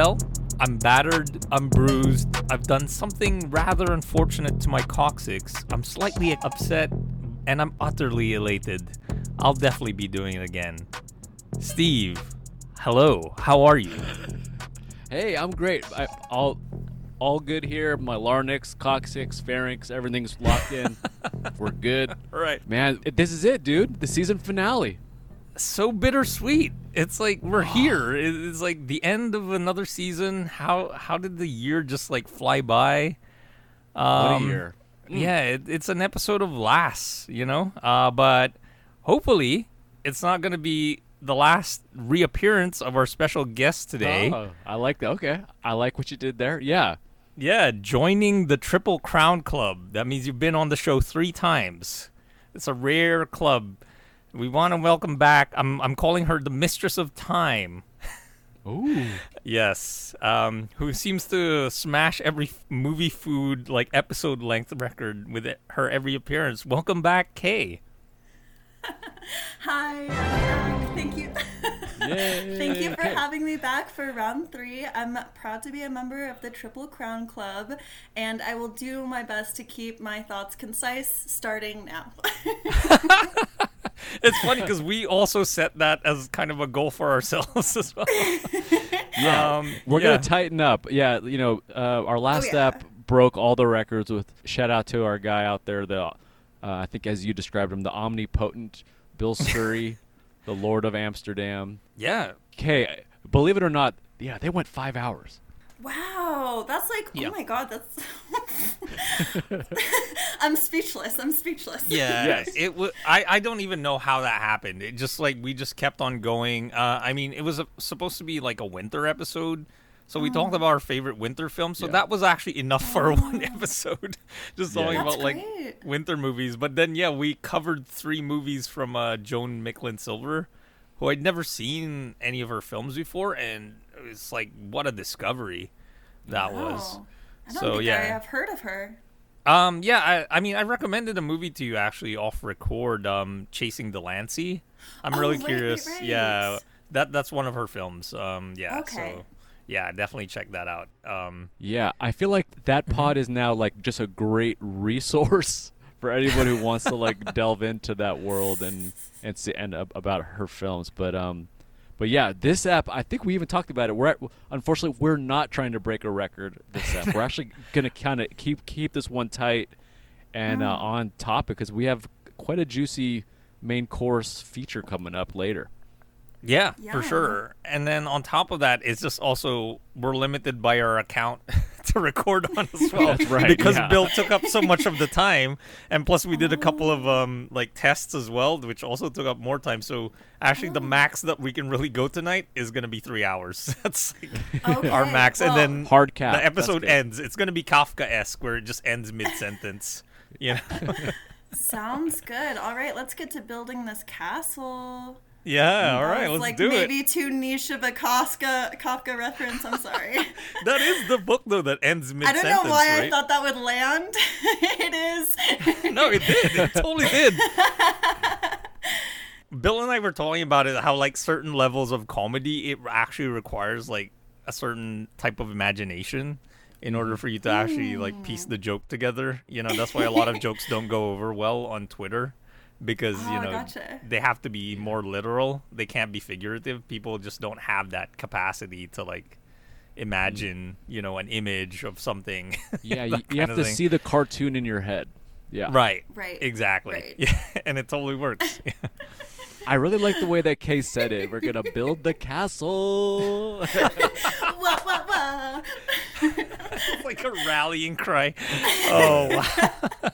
Well, I'm battered, I'm bruised, I've done something rather unfortunate to my coccyx. I'm slightly upset, and I'm utterly elated. I'll definitely be doing it again. Steve, hello, how are you? Hey, I'm great. I, all, all good here. My larynx, coccyx, pharynx, everything's locked in. We're good. Right. Man, this is it, dude. The season finale. So bittersweet. It's like we're here. It's like the end of another season. How how did the year just like fly by? What Um, a year. Yeah, it, it's an episode of Lass, you know. Uh, but hopefully, it's not going to be the last reappearance of our special guest today. Oh, I like that. Okay. I like what you did there. Yeah. Yeah, joining the Triple Crown Club. That means you've been on the show three times. It's a rare club. We want to welcome back. I'm I'm calling her the Mistress of Time. Ooh. Yes, um, who seems to smash every f- movie food like episode length record with it, her every appearance. Welcome back, Kay. Hi, Thank you. Yay. Thank you for Okay. having me back for round three. I'm proud to be a member of the Triple Crown Club, and I will do my best to keep my thoughts concise starting now. It's funny because we also set that as kind of a goal for ourselves as well. Yeah. Um, We're yeah. gonna tighten up. Yeah, you know, uh, our last yeah. app broke all the records. With shout out to our guy out there, the uh, I think as you described him, the omnipotent Bill Scurry, the Lord of Amsterdam. Yeah, Okay, believe it or not, yeah, they went five hours. wow, that's like, Yeah. oh my god, that's. I'm speechless. I'm speechless. Yeah, Yes. it was. I I don't even know how that happened. It just like we just kept on going. Uh, I mean, it was a, supposed to be like a winter episode, so we talked about our favorite winter films. So Yeah. that was actually enough for one episode, just Yeah. talking That's about like great. winter movies. But then yeah, we covered three movies from uh, Joan Micklin Silver, who I'd never seen any of her films before, and it's like what a discovery that was. Oh, I don't So, think yeah. I have heard of her. Um, yeah, I, I mean, I recommended a movie to you actually off record, um, Chasing Delancey. I'm Oh, really right, curious. right, Yeah, that that's one of her films. Um, yeah, Okay. so yeah, definitely check that out. Um, Yeah, I feel like that pod is now like just a great resource for anyone who wants to like delve into that world and and see and ab- about her films. But um, but yeah, this app I think we even talked about it. We're at, unfortunately we're not trying to break a record this app. We're actually gonna kind of keep keep this one tight and uh, on topic because we have quite a juicy main course feature coming up later. Yeah, for sure. And then on top of that, it's just also we're limited by our account to record on as well. That's right, Because yeah. Bill took up so much of the time, and plus we did a couple of um like tests as well, which also took up more time. So actually, the max that we can really go tonight is gonna be three hours. That's like our Okay, max, and then Hard cap. the episode ends. It's gonna be Kafka-esque, where it just ends mid-sentence. You know? Sounds good. All right, let's get to building this castle. Yeah. All right, let's like do maybe it. too niche of a Kafka Kafka reference. I'm sorry. That is the book though that ends I mid-sentence. don't know why right? I thought that would land. it is. No, it did. It totally did. Bill and I were talking about it. How like certain levels of comedy, it actually requires like a certain type of imagination in order for you to actually like piece mm. the joke together. You know, that's why a lot of jokes don't go over well on Twitter because you Oh, know gotcha. they have to be more literal. They can't be figurative. People just don't have that capacity to like imagine, you know, an image of something. Yeah, you, you have to thing. see the cartoon in your head. Yeah. Right. Right. Exactly. Right. Yeah, and it totally works. I really like the way that Kay said it. We're gonna build the castle. wah, wah, wah. it's like a rallying cry. Oh wow.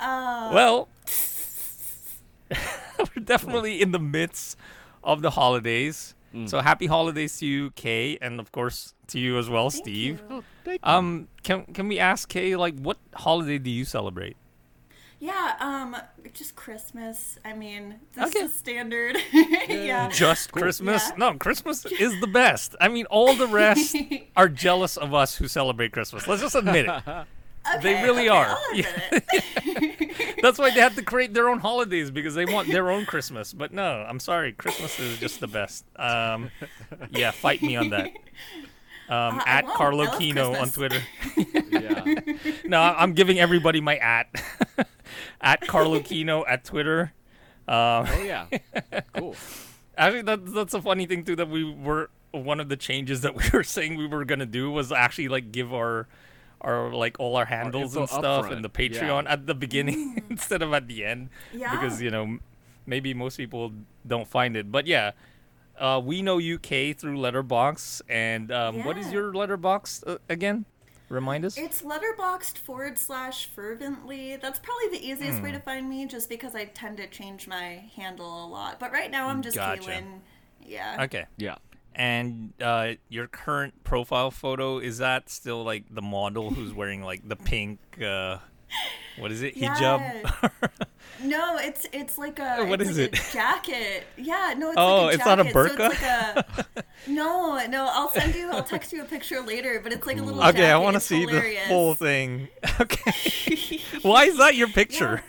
Uh, Well, we're definitely in the midst of the holidays. Mm. So happy holidays to you, Kay, and of course to you as well, Thank Steve. you. Thank Um, can can we ask Kay like what holiday do you celebrate? Yeah, um, just Christmas. I mean, this Okay. is standard. yeah. Just Christmas? Yeah. No, Christmas is the best. I mean, all the rest are jealous of us who celebrate Christmas. Let's just admit it. They really okay, are. I'll admit. That's why they have to create their own holidays because they want their own Christmas. But no, I'm sorry, Christmas is just the best. Um, yeah, fight me on that. Um, Uh, at won't. Carlo Kino on Twitter. yeah. No, I'm giving everybody my at. at Carlo Kino at Twitter. Um, Oh yeah. Cool. Actually, that, that's a funny thing too. That we were one of the changes that we were saying we were gonna do was actually like give our our like all our handles info and stuff upfront, and the yeah. Patreon at the beginning instead of at the end Yeah. because you know maybe most people don't find it. But yeah, uh, we know UK through Letterboxd. And um, what is your Letterboxd uh, again? Remind us. It's letterboxd forward slash fervently. That's probably the easiest Hmm. way to find me, just because I tend to change my handle a lot. But right now I'm just Gotcha. Kaylin. Yeah. okay. Yeah. And uh, your current profile photo is that still like the model who's wearing like the pink? Uh, what is it? Hijab. No, it's it's like a what is like it? Jacket. Yeah, no, it's Oh, like a it's not a jacket, so like a, no, no. I'll send you. I'll text you a picture later. But it's like a little. Okay, I want to see hilarious. the full thing. Okay. Why is that your picture?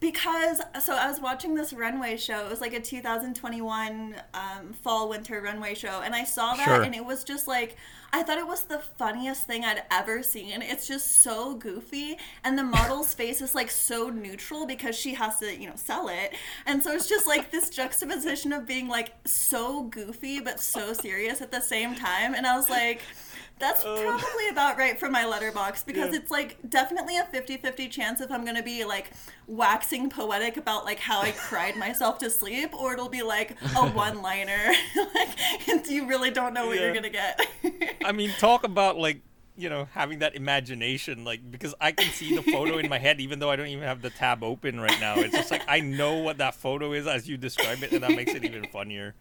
Because so I was watching this runway show. It was like a 2021 um, fall winter runway show, and I saw that, Sure. and it was just like I thought it was the funniest thing I'd ever seen. It's just so goofy, and the model's face is like so neutral because she has to, you know, sell it, and so it's just like this juxtaposition of being like so goofy but so serious at the same time, and I was like. That's um, probably about right for my letterboxd because Yeah. it's like definitely a 50-50 chance if I'm gonna be like waxing poetic about like how I cried myself to sleep or it'll be like a one-liner like you really don't know what you're gonna get. I mean, talk about like you know having that imagination, like because I can see the photo in my head, even though I don't even have the tab open right now. It's just like I know what that photo is as you describe it, and that makes it even funnier.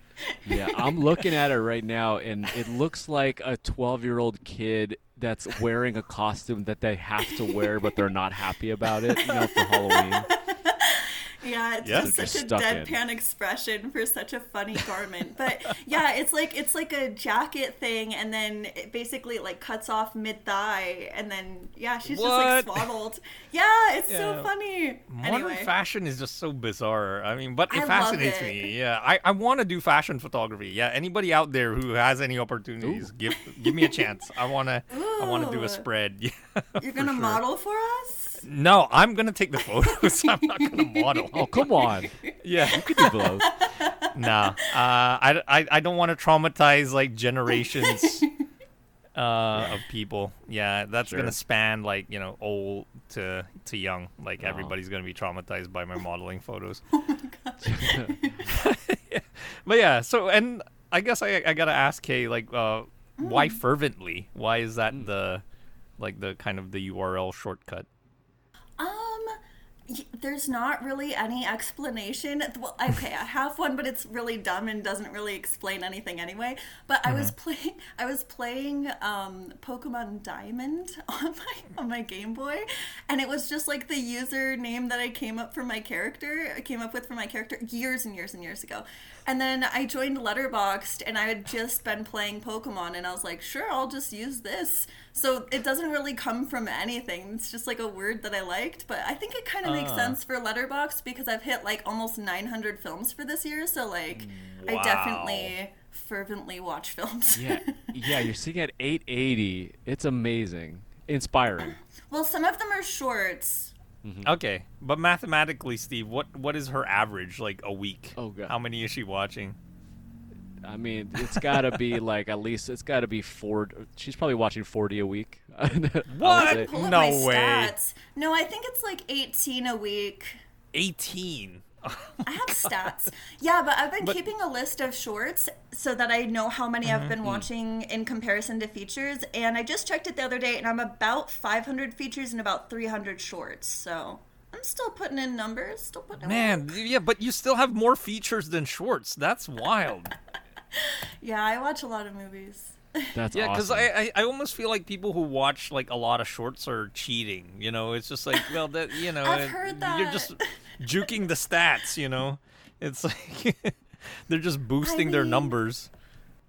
Yeah, I'm looking at it right now, and it looks like a 12 year old kid that's wearing a costume that they have to wear, but they're not happy about it, you know, for Halloween. Yeah, it's Yeah. just They're such a stuck in. deadpan expression for such a funny garment. But yeah, it's like it's like a jacket thing, and then it basically like cuts off mid thigh, and then yeah, she's just like What? swaddled. Yeah, it's so funny. Modern anyway, fashion is just so bizarre. I mean, but it I fascinates it. me. Yeah, I, I want to do fashion photography. Yeah, anybody out there who has any opportunities, give give me a chance. I wanna I wanna do a spread. Yeah, you're gonna sure. model for us. No, I'm gonna take the photos. I'm not gonna model. Oh, come on. Yeah, You could do both. nah. Uh, I, I, I don't want to traumatize like generations uh, of people. Yeah, that's Sure. gonna span like you know old to to young. Like Oh. everybody's gonna be traumatized by my modeling photos. Oh my yeah. but yeah, so and I guess I I gotta ask Kay like uh, why fervently? Why is that the like the kind of the URL shortcut? Um, there's not really any explanation. Well, okay, I have one, but it's really dumb and doesn't really explain anything anyway. But I was playing, I was playing um, Pokemon Diamond on my on my Game Boy, and it was just like the username that I came up for my character. I came up with for my character years and years and years ago. And then I joined Letterboxd, and I had just been playing Pokemon, and I was like, sure, I'll just use this. So it doesn't really come from anything. It's just like a word that I liked, but I think it kind of makes Ah. sense for Letterboxd because I've hit like almost 900 films for this year. So like, Wow. I definitely fervently watch films. Yeah, yeah, you're seeing at 880. It's amazing. Inspiring. well, some of them are shorts. Mm-hmm. Okay, but mathematically, Steve, what what is her average like a week? Oh, God. How many is she watching? I mean, it's got to be like at least it's got to be four. She's probably watching 40 a week. What? say. Pull up No my way. stats. No, I think it's like 18 a week. 18. I have oh stats. Yeah, but I've been But- keeping a list of shorts so that I know how many I've mm-hmm. been mm. watching in comparison to features. And I just checked it the other day, and I'm about 500 features and about 300 shorts. So I'm still putting in numbers. Still putting in Man, work. yeah, but you still have more features than shorts. That's wild. Yeah, I watch a lot of movies. That's yeah, because awesome. I, I I almost feel like people who watch like a lot of shorts are cheating. You know, it's just like well that you know I've it- heard you're just juking the stats. You know, it's like they're just boosting their mean- numbers.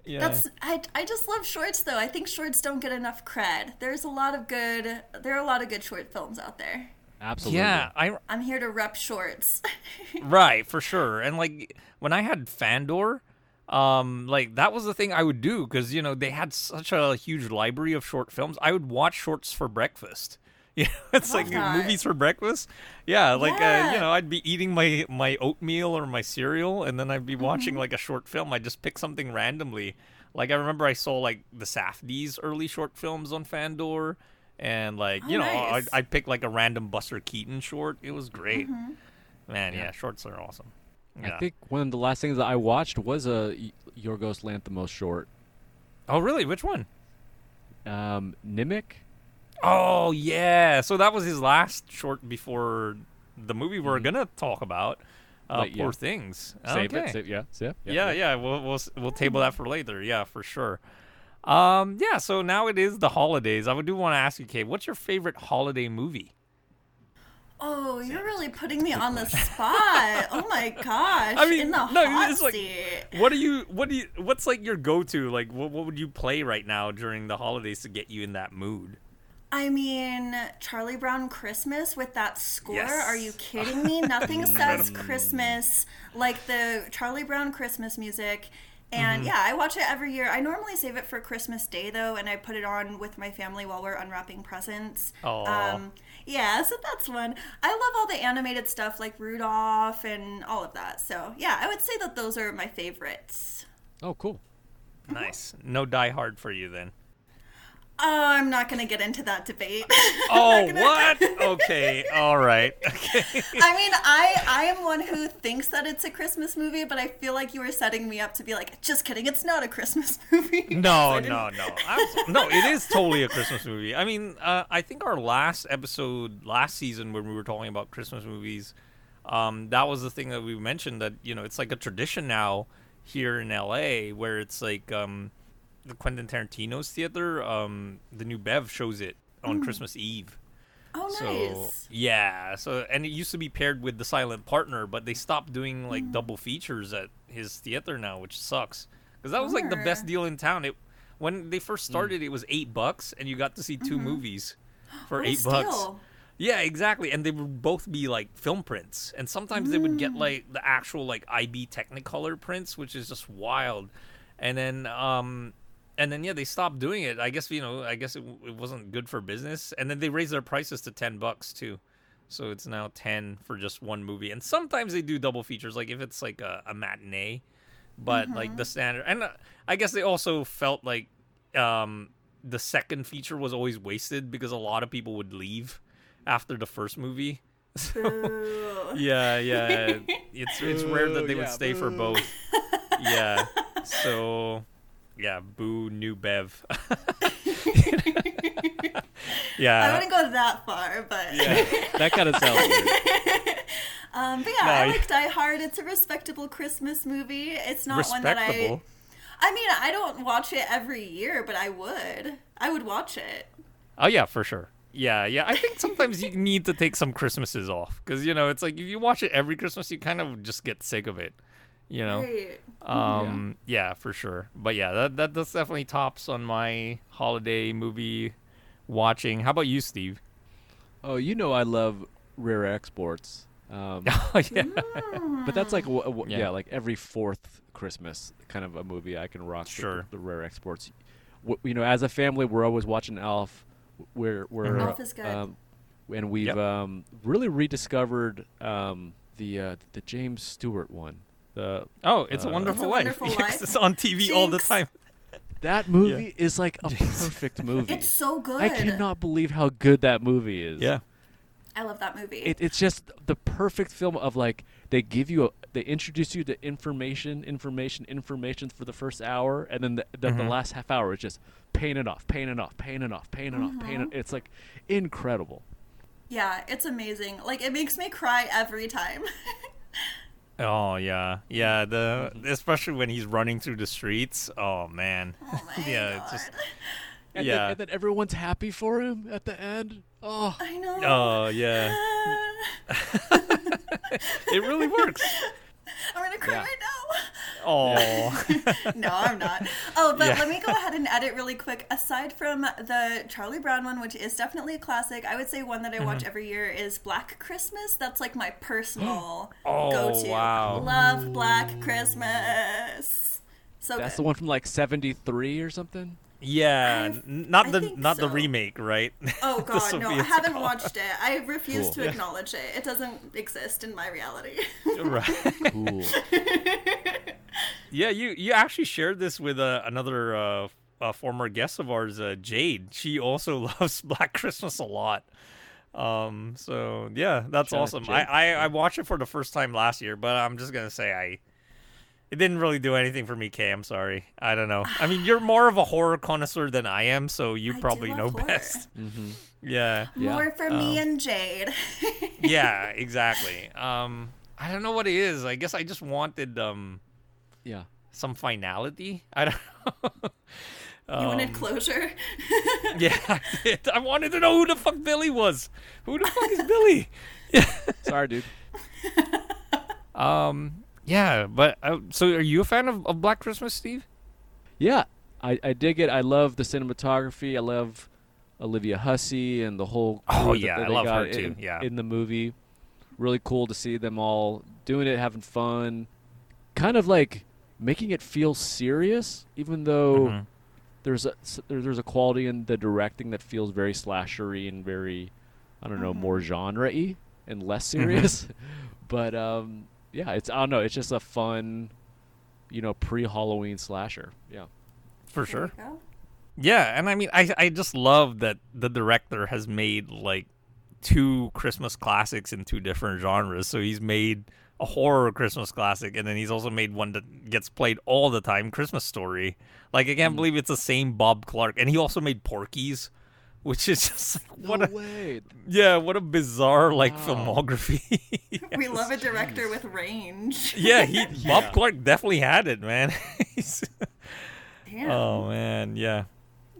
Yeah. That's I, I just love shorts though. I think shorts don't get enough cred. There's a lot of good there are a lot of good short films out there. Absolutely. yeah, I I'm here to rep shorts. right for sure. And like when I had Fandor, um, like that was the thing I would do because you know they had such a huge library of short films. I would watch shorts for breakfast. Yeah, it's Love like that. movies for breakfast. Yeah, like uh, you know, I'd be eating my my oatmeal or my cereal, and then I'd be watching Mm-hmm. like a short film. I just pick something randomly. Like I remember I saw like the Safdies early short films on Fandor, and like Oh, you know nice. I'd, I'd pick like a random Buster Keaton short. It was great. Mm-hmm. Man, yeah, shorts are awesome. Yeah. I think one of the last things that I watched was a y- Yorgos Lanthimos short, Oh, really? Which one? um, Nimic. Oh, yeah. So that was his last short before the movie we're Mhm. gonna talk about. Uh, Like, yeah. Poor things. Save okay. it. Save, yeah, yeah, Yeah, yeah. We'll we'll we'll table that for later. Yeah, for sure. Um, yeah. So now it is the holidays. I would do want to ask you, Kay, what's your favorite holiday movie? Oh, you're really putting me on the spot. Oh my gosh. I mean, in the no, hot it's like- seat. What do you? What do you? What's like your go-to? Like, what what would you play right now during the holidays to get you in that mood? I mean, Charlie Brown Christmas with that score. Yes. Are you kidding me? Nothing says Christmas like the Charlie Brown Christmas music. And Mm-hmm. yeah, I watch it every year. I normally save it for Christmas Day though, and I put it on with my family while we're unwrapping presents. Aw. Um, yeah, so that's one. I love all the animated stuff like Rudolph and all of that. So yeah, I would say that those are my favorites. Oh, cool. Nice. No Die Hard for you then. Oh, I'm not gonna get into that debate. Oh, what? Okay. All right. Okay. I mean, I I am one who thinks that it's a Christmas movie, but I feel like you were setting me up to be like, just kidding, it's not a Christmas movie. No, no, no. No, it is totally a Christmas movie. I mean, uh, I think our last episode last season when we were talking about Christmas movies, um, that was the thing that we mentioned that you know it's like a tradition now here in LA where it's like um, Quentin Tarantino's theater, um, the new Bev shows it on Christmas Eve. Oh, So nice. yeah, so and it used to be paired with the Silent Partner, but they stopped doing Hmm. like double features at his theater now, which sucks. Because that was like the best deal in town. It when they first Hmm. started, it was eight bucks, and you got to see 2 movies for What eight bucks. Yeah, exactly. And they would both be like film prints, and sometimes they would get Mm. like the actual like IB Technicolor prints, which is just wild. And then um and then yeah, they stopped doing it. I guess you know, I guess it, it wasn't good for business. And then they raised their prices to ten bucks too, so it's now ten for just one movie. And sometimes they do double features, like if it's like a, a matinee. But like the standard, and uh, I guess they also felt like um the second feature was always wasted because a lot of people would leave after the first movie. Boo. Yeah, yeah. It's it's rare that they Boo, would yeah, stay for both. Yeah. So yeah, boo new Bev. Yeah. I wouldn't go that far, but Yeah, that kind of sounds weird. um, but yeah, No, I like Die Hard. It's a respectable Christmas movie. It's not one that I. I mean, I don't watch it every year, but I would. I would watch it. Oh yeah, for sure. Yeah, yeah. I think sometimes you need to take some Christmases off because you know it's like if you watch it every Christmas, you kind of just get sick of it. You know. Right. Um, yeah. for sure. But yeah, that that that's definitely tops on my holiday movie watching. How about you, Steve? Oh, you know I love rare exports. Um, Oh yeah. but that's like w- w- Yeah. yeah. like every fourth Christmas kind of a movie I can rock. the- Sure. The, rare exports. W- you know, as a family, we're always watching elf We're we're Mhm. Alf is good. Um, and we've Yep. um, really rediscovered um, the uh, the James Stewart one. The Oh, it's a Uh, wonderful It's a life. Wonderful Yes, Life. it's on TV all the time. that movie is like a perfect movie. It's so good. I cannot believe how good that movie is. Yeah. I love that movie. it, it's just the perfect film of like they give you a, they introduce you to information information information for the first hour and then the, the, the Mhm. last half hour is just paying it off paying it off paying it off paying it off paying it it's like incredible yeah, it's amazing. Like it makes me cry every time. Oh yeah, yeah. The mm-hmm. especially when he's running through the streets. Oh man. Oh my yeah, god. just and, Yeah. then, and then everyone's happy for him at the end oh I know. oh yeah. it really works. I'm gonna cry Yeah. right now. Oh, no, I'm not. Oh, but Yeah. let me go ahead and edit really quick. Aside from the Charlie Brown one, which is definitely a classic, I would say one that I watch Mm-hmm. every year is Black Christmas. That's like my personal Oh, go-to. wow. Love Black Christmas. So That's the one from like '73 or something. Yeah, I've- not the think not the remake, right? Oh god, no, I haven't Coppola. watched it. I refuse Cool. to acknowledge it. It doesn't exist in my reality. right. Cool. Yeah, you you actually shared this with uh, another uh, uh, former guest of ours, uh, Jade. She also loves Black Christmas a lot. Um, so yeah, that's Shout awesome. to I, Jade. I I watched it for the first time last year, but I'm just gonna say I. It didn't really do anything for me, Kay. I'm sorry. I don't know. I mean, you're more of a horror connoisseur than I am, so you I probably know horror. best. hmm Yeah. Yeah. More for me Um, and Jade. yeah, exactly. Um, I don't know what it is. I guess I just wanted um Yeah. some finality. I don't know. you wanted Um, closure. Yeah, I did. I wanted to know who the fuck Billy was. Who the fuck is Billy? Sorry, dude. Um, yeah, but uh, so are you a fan of, of Black Christmas, Steve? Yeah, I, I dig it. I love the cinematography. I love Olivia Hussey and the whole. Oh, crew that- yeah, that I they love her too, In, yeah. in the movie, really cool to see them all doing it, having fun, kind of like making it feel serious, even though Mhm. there's a s- there- there's a quality in the directing that feels very slashery and very, I don't know, more genre-y and less serious. but um, yeah, it's I don't know. It's just a fun, you know, pre-Halloween slasher. Yeah. For There sure. Yeah, and I mean, I I just love that the director has made like two Christmas classics in two different genres. So he's made a horror Christmas classic, and then he's also made one that gets played all the time, Christmas Story. Like I can't mm. believe it's the same Bob Clark, and he also made Porky's, which is just like, what no a way. yeah, what a bizarre like Wow. filmography. We love a director with range. Yeah, he Yeah. Bob Clark definitely had it, man. Damn. Oh man, yeah.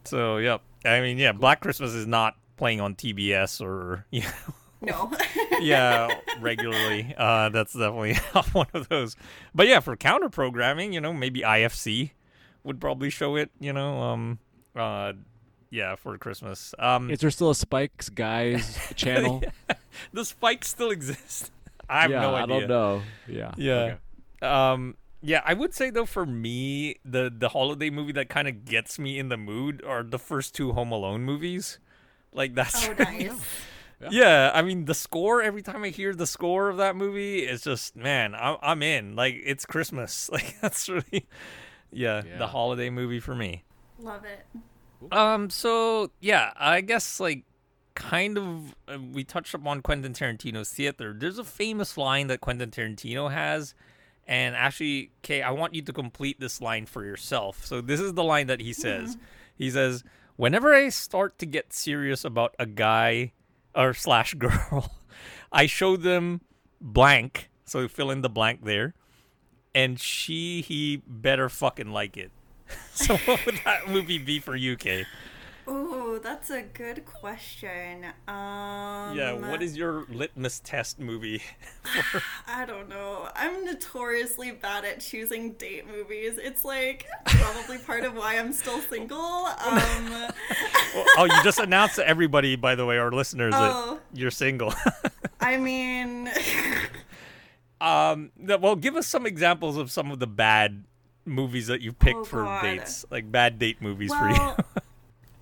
So yep. I mean, yeah, Black Christmas is not playing on TBS or yeah, No. yeah regularly. Uh, that's definitely one of those. But yeah, for counter programming, you know, maybe IFC would probably show it. You know, um, uh, yeah, for Christmas. Um, Is there still a Spikes Guys channel? the spikes still exist. I have yeah, no idea. I don't know. Yeah. Yeah. Okay. Um yeah, I would say though for me, the the holiday movie that kind of gets me in the mood are the first two Home Alone movies. Like that's oh, really- nice. yeah. I mean the score. Every time I hear the score of that movie, it's just man, I'm I'm in. Like it's Christmas. Like that's really, yeah, Yeah. the holiday movie for me. Love it. Um. So yeah, I guess like kind of uh, we touched upon Quentin Tarantino's theater. There's a famous line that Quentin Tarantino has, and actually, Kay, I want you to complete this line for yourself. So this is the line that he says. He says, "Whenever I start to get serious about a guy or slash girl, I show them blank. So fill in the blank there." And she, he better fucking like it. So what would that movie be for you, Kay? Ooh, that's a good question. Um, Yeah, what is your litmus test movie? I don't know. I'm notoriously bad at choosing date movies. It's like probably part of why I'm still single. Um, oh, you just announced to everybody, by the way, our listeners, Oh. that you're single. I mean, um, well, give us some examples of some of the bad movies that you picked Oh, for God. dates, like bad date movies for you.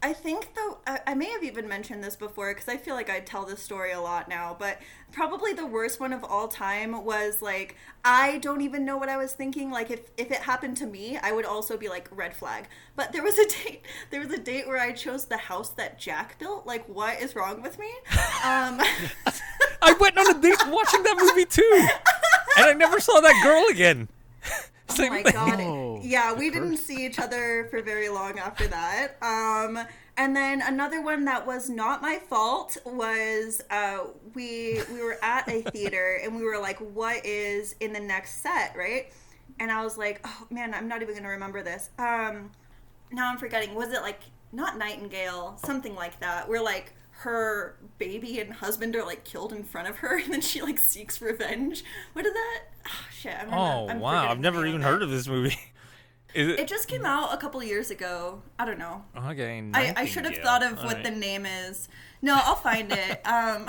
I think though I, I may have even mentioned this before because I feel like I tell this story a lot now, but probably the worst one of all time was like I don't even know what I was thinking. Like if if it happened to me, I would also be like red flag. But there was a date. There was a date where I chose the house that Jack built. Like what is wrong with me? Um, I went on a date watching that movie too, and I never saw that girl again. Oh Same my thing. god. Oh, yeah, we didn't see each other for very long after that. Um and then another one that was not my fault was uh we we were at a theater and we were like what is in the next set, right? And I was like, "Oh man, I'm not even going to remember this." Um now I'm forgetting. Was it like not Nightingale, something like that? We're like her baby and husband are like killed in front of her, and then she like seeks revenge. what is that? Oh, shit. I'm Oh I'm wow, I've never even heard of this movie. Is it? It just came out a couple years ago. I don't know. okay. I, I should have thought of what Alright. the name is. No, I'll find it. Um,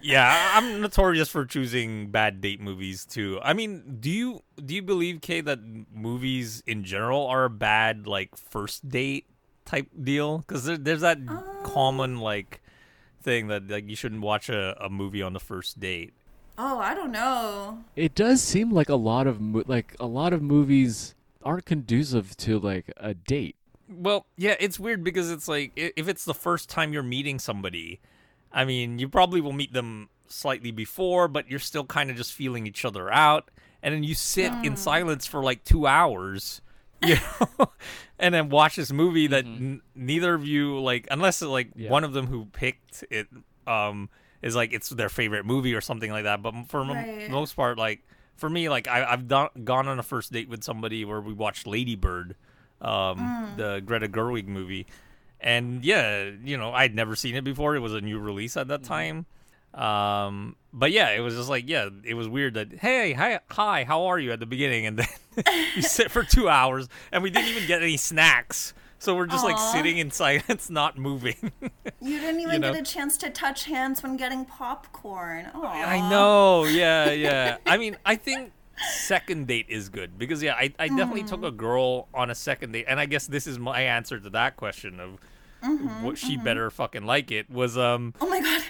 Yeah, I'm notorious for choosing bad date movies too. I mean, do you do you believe Kay that movies in general are a bad like first date type deal? Because there, there's that oh. common like thing that like you shouldn't watch a, a movie on the first date. oh, I don't know. It does seem like a lot of mo- like a lot of movies aren't conducive to like a date. Well, yeah, it's weird because it's like if it's the first time you're meeting somebody, I mean, you probably will meet them slightly before, but you're still kind of just feeling each other out, and then you sit in hmm. silence for like two hours, you know, and then watch this movie that n- neither of you like, unless like Yeah. one of them who picked it, um, is like it's their favorite movie or something like that. But for m- most part, like for me, like I, I've done, gone on a first date with somebody where we watched Lady Bird, um, the Greta Gerwig movie, and yeah, you know, I'd never seen it before. It was a new release at that time. Um, but yeah, it was just like, yeah, it was weird that, hey, hi, hi, how are you at the beginning? And then you sit for two hours and we didn't even get any snacks. So we're just like sitting in silence, not moving. You didn't even know? get a chance to touch hands when getting popcorn. Aww. I know. Yeah, yeah. I mean, I think second date is good because yeah, I, I definitely took mm-hmm. a girl on a second date, and I guess this is my answer to that question of mm-hmm, what she mm-hmm. better fucking like it was um Oh my god.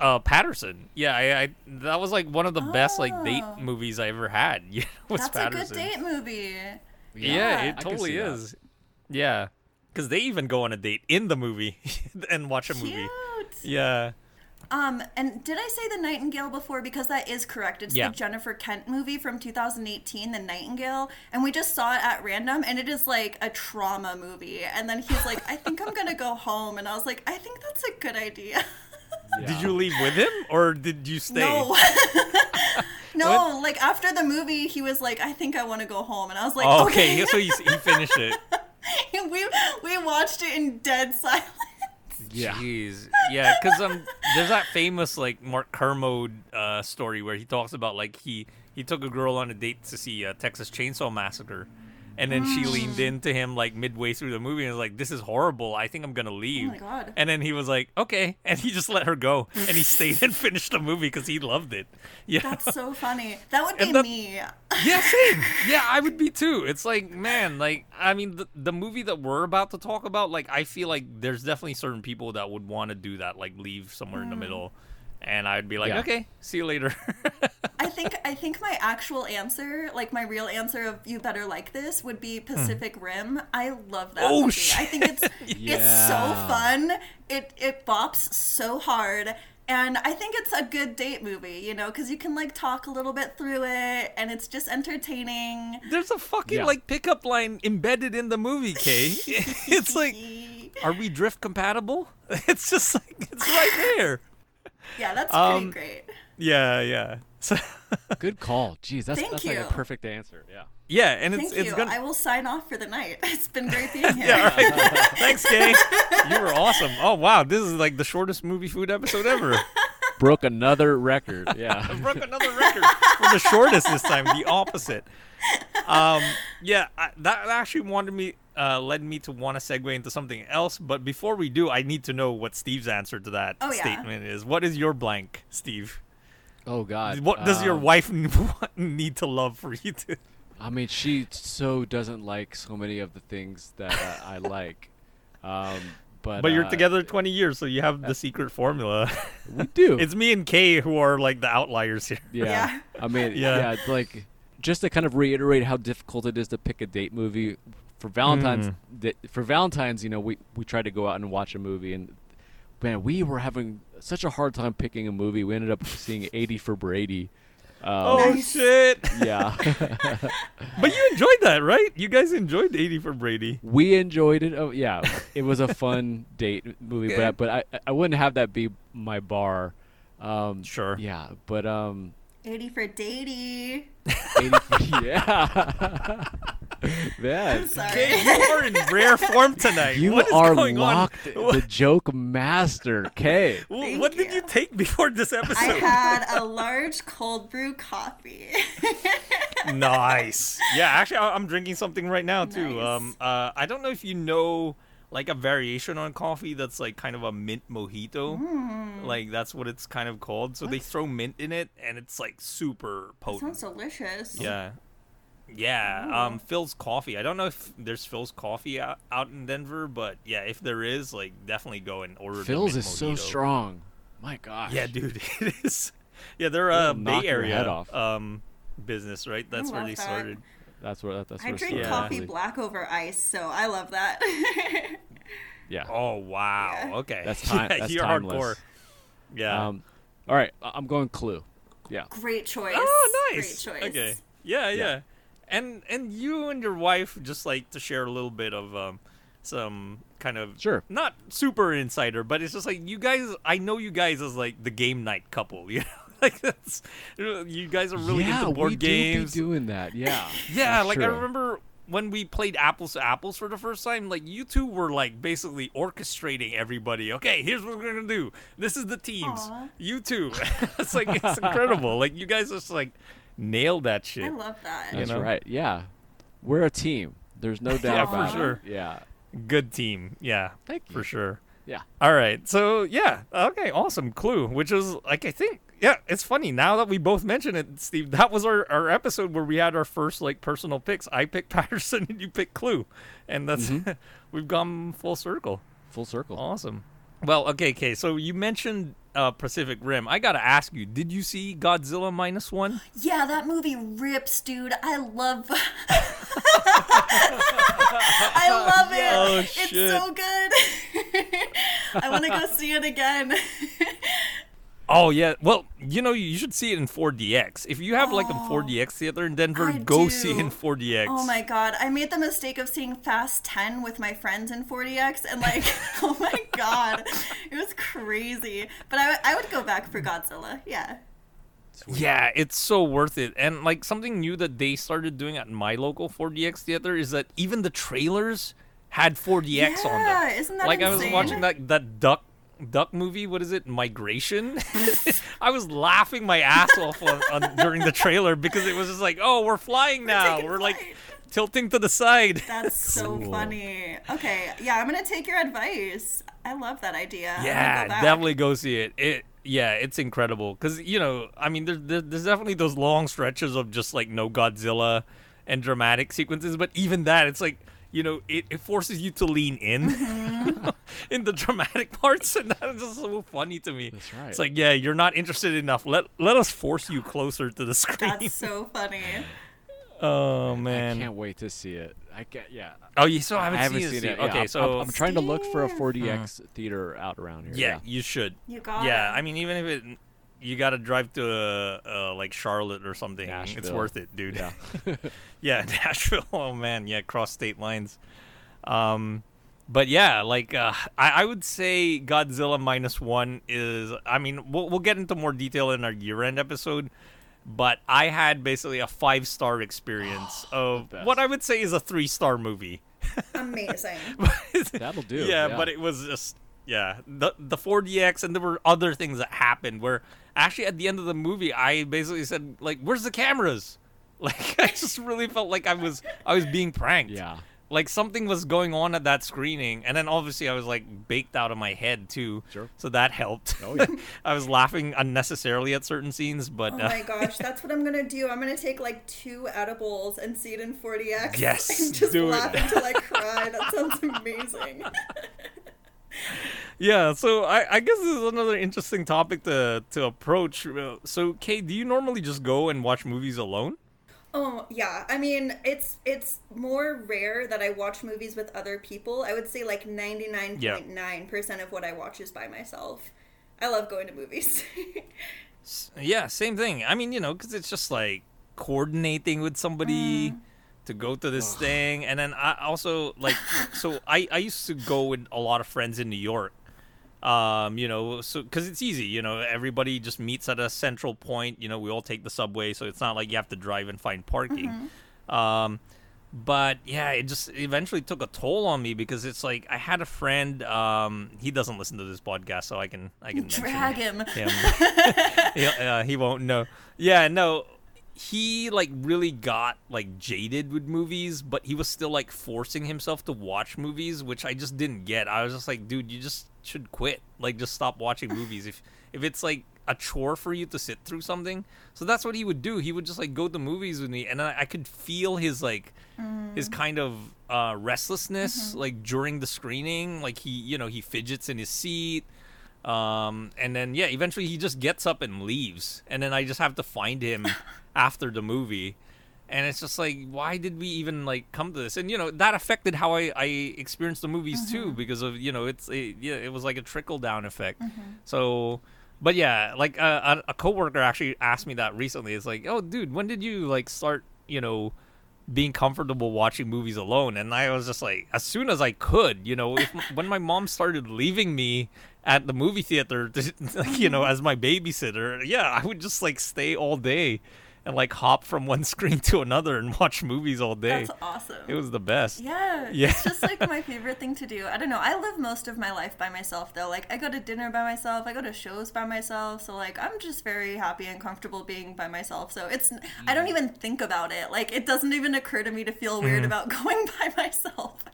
Uh Paterson. Yeah, I, I that was like one of the best like date Oh. movies I ever had. Yeah, was That's Paterson. a good date movie. Yeah, Yeah. it I totally is. that. is. Yeah, because they even go on a date in the movie and watch a movie. Cute. Yeah. Um, and did I say the Nightingale before? Because that is correct. It's Yeah. the Jennifer Kent movie from 2018, The Nightingale, and we just saw it at random, and it is like a trauma movie. And then he's like, "I think I'm gonna go home," and I was like, "I think that's a good idea." Did you leave with him or did you stay? No. no, What? like after the movie, he was like, "I think I want to go home," and I was like, Oh, "Okay." okay, so he, he finished it. we we watched it in dead silence. Yeah. Jeez. Yeah, because um, there's that famous like Mark Kermode uh, story where he talks about like he he took a girl on a date to see uh, Texas Chainsaw Massacre, and then she Mm. leaned into him like midway through the movie and was like, "This is horrible. I think I'm gonna leave." Oh my God. And then he was like, "Okay," and he just let her go, and he stayed and finished the movie because he loved it. Yeah. That's so funny. That would be that- me. Yeah, same. Yeah, I would be too. It's like, man, like I mean, the, the movie that we're about to talk about, like I feel like there's definitely certain people that would want to do that, like leave somewhere in the middle, and I'd be like, Yeah. okay, see you later. I think I think my actual answer, like my real answer of you better like this, would be Pacific Rim. I love that Hmm. Oh, movie. I think it's it's so fun. It it bops so hard. And I think it's a good date movie, you know, because you can like talk a little bit through it, and it's just entertaining. there's a fucking Yeah. like pickup line embedded in the movie, Kay. it's like, are we drift compatible? It's just like it's right there. Yeah, that's Um, pretty great. Yeah, yeah. So, Good call. Jeez, that's Thank that's like a perfect answer. Yeah. yeah, and it's Thank it's you. gonna. I will sign off for the night. It's been great being here. Yeah, all right. Thanks, Kay. You were awesome. Oh wow, this is like the shortest movie food episode ever. Broke another record. Yeah. broke another record for the shortest this time. The opposite. Um, yeah, I, that actually wanted me, uh, led me to want to segue into something else. But before we do, I need to know what Steve's answer to that Oh, yeah. statement is. What is your blank, Steve? Oh God. What does your Um, wife need to love for you to? I mean, she so doesn't like so many of the things that I, I like. Um, but But you're uh, together 20 years, so you have the secret formula. We do. it's me and Kay who are like the outliers here. Yeah. Yeah. I mean, Yeah. yeah. like just to kind of reiterate how difficult it is to pick a date movie for Valentine's. Mm. th- For Valentine's, you know, we we tried to go out and watch a movie, and man, we were having such a hard time picking a movie. We ended up seeing 80 for Brady. Um, Oh shit! yeah. But you enjoyed that, right? You guys enjoyed 80 for Brady. we enjoyed it. Oh yeah, it was a fun date movie, Okay. but but I I wouldn't have that be my bar. Um, Sure. Yeah, but um, 80 for Datey. 80 yeah. Man, I'm sorry. Okay, you are in rare form tonight. you what is are going locked. on? The joke master, Kay. What, Thank what did you. you take before this episode? I had a large cold brew coffee. nice. Yeah, actually, I- I'm drinking something right now too. Nice. Um, uh, I don't know if you know like a variation on coffee that's like kind of a mint mojito. Mm. Like that's what it's kind of called. So they throw mint in it, and it's like super potent. Sounds delicious. Yeah. Yeah, um, Phil's Coffee. I don't know if there's Phil's Coffee out, out in Denver, but yeah, if there is, like, definitely go and order. Phil's mint is so strong. My gosh. Yeah, dude, it is. Yeah, they're a It'll Bay Area head off. um business, right? That's where they that. started. That's where that's I where drink Yeah. coffee black over ice, so I love that. Yeah. Oh wow. Yeah. Okay. That's time- Yeah, that's you're timeless. hardcore. Yeah. Um, all right, I- I'm going Clue. Yeah. Great choice. oh, nice. Great choice. Okay. Yeah, yeah, Yeah. And and you and your wife just like to share a little bit of um some kind of Sure. not super insider, but it's just like you guys. I know you guys as like the game night couple. You know, like that's you guys are really yeah, into board we games. do be doing that. Yeah. Yeah, That's like I remember when we played apples to apples for the first time, like you two were like basically orchestrating everybody. Okay, here's what we're gonna do. This is the teams. Aw. You two. it's like it's incredible. Like you guys just like nailed that shit. I love that. You That's know? right. Yeah. We're a team. There's no doubt Yeah, for sure. it. Yeah. Good team. Yeah. Thank you For sure. Yeah. All right. So yeah. Okay. Awesome. Clue, which is like I think yeah, it's funny now that we both mention it, Steve. That was our, our episode where we had our first like personal picks. I picked Paterson and you picked Clue, and that's Mm-hmm. we've gone full circle. Full circle. Awesome. Well, okay, okay. So you mentioned uh, Pacific Rim. I gotta ask you, did you see Godzilla minus one? Yeah, that movie rips, dude. I love. I love it. Oh, it's so good. I want to go see it again. Oh yeah. Well, you know, you should see it in 4DX. If you have like a 4DX theater in Denver, I go see it in 4DX. Oh my god, I made the mistake of seeing Fast 10 with my friends in 4DX, and like, oh my god, it was crazy. But I, I would go back for Godzilla, yeah. Yeah, it's so worth it. And like something new that they started doing at my local 4DX theater is that even the trailers had 4DX on them. Yeah, isn't that like I was watching that that duck duck movie. What is it? Migration. I was laughing my ass off on, on, during the trailer because it was just like, oh, we're flying now. taking We're like tilting to the side. That's so Cool. funny. Okay, yeah, I'm gonna take your advice. I love that idea. Yeah, go definitely go see it. It yeah, it's incredible because you know, I mean, there's there's definitely those long stretches of just like no Godzilla and dramatic sequences, but even that, it's like you know, it, it forces you to lean in Mm-hmm. in the dramatic parts, and that is just so funny to me. That's right. It's like, yeah, you're not interested enough. Let let us force you closer to the screen. That's so funny. oh man! I can't wait to see it. I get yeah. Oh, you still haven't, I haven't seen, seen it. it. Yeah, Okay, I'm- so I'm, I'm trying to look for a Steve. 4DX theater out around here. yeah, you should. You got Yeah, it. I mean, even if it, you got to drive to uh, uh, like Charlotte or something, it's worth it, dude. Yeah. yeah, Nashville. Oh man, yeah, cross state lines. Um, but yeah, like uh, I, I would say Godzilla minus one is. I mean, we'll we'll get into more detail in our year end episode. But I had basically a five star experience of what I would say is a three star movie. Amazing. That'll do. Yeah, yeah. but it was just yeah the the 4DX and there were other things that happened where actually at the end of the movie I basically said like where's the cameras like I just really felt like I was I was being pranked Yeah. like something was going on at that screening and then obviously I was like baked out of my head too Sure. so that helped Oh, yeah. I was laughing unnecessarily at certain scenes but Oh uh, my gosh, that's what I'm gonna do. I'm gonna take like two edibles and see it in 4DX. Yes, and just do it. laugh until I cry. That sounds amazing. Yeah so I, I guess this is another interesting topic to to approach Uh, so Kay do you normally just go and watch movies alone Oh yeah, I mean it's it's more rare that I watch movies with other people. I would say like 99.9% of what I watch is by myself. I love going to movies. Yeah, same thing. I mean, you know, because it's just like coordinating with somebody to go to this thing, and then I also like, so I I used to go with a lot of friends in New York. Um, you know, so because it's easy, you know, everybody just meets at a central point. You know, we all take the subway, so it's not like you have to drive and find parking. Um, but yeah, it just eventually took a toll on me because it's like I had a friend. Um, he doesn't listen to this podcast, so I can I can Drag him. him. he, uh, he won't know. Yeah, no. He like really got like jaded with movies, but he was still like forcing himself to watch movies, which I just didn't get. I was just like, dude, you just should quit. Like, just stop watching movies. If if it's like a chore for you to sit through something, so that's what he would do. He would just like go to movies with me, and I, I could feel his like his kind of uh, restlessness like during the screening. Like he, you know, he fidgets in his seat. Um, and then yeah, eventually he just gets up and leaves, and then I just have to find him after the movie, and it's just like, why did we even like come to this? And you know that affected how I, I experienced the movies too, because of you know it's a, yeah it was like a trickle down effect. So, but yeah, like uh, a, a coworker actually asked me that recently. It's like, oh dude, when did you like start you know being comfortable watching movies alone? And I was just like, as soon as I could, you know, if, when my mom started leaving me at the movie theater, like, you know, as my babysitter, yeah, I would just like stay all day and like hop from one screen to another and watch movies all day. That's awesome. It was the best. Yeah, Yeah. it's just like my favorite thing to do. I don't know. I live most of my life by myself though. Like I go to dinner by myself, I go to shows by myself. So like I'm just very happy and comfortable being by myself. So it's I don't even think about it. Like it doesn't even occur to me to feel weird mm-hmm. about going by myself.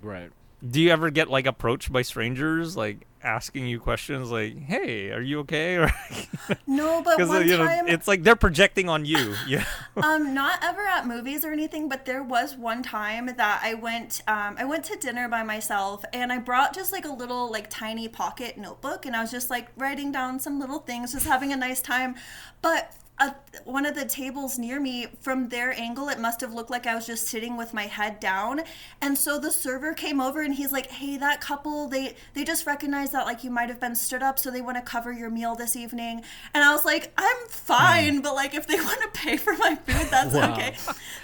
Right. Do you ever get like approached by strangers, like asking you questions, like, "Hey, are you okay?" Or No, but one you know, time it's like they're projecting on you. Yeah. um not ever at movies or anything but there was one time that i went um, i went to dinner by myself and i brought just like a little like tiny pocket notebook and i was just like writing down some little things just having a nice time but uh, one of the tables near me from their angle it must have looked like i was just sitting with my head down. And so the server came over and he's like hey that couple they they just recognized that like you might have been stood up so they want to cover your meal this evening. And i was like i'm fine but like if they want to pay for my food that's Wow. okay.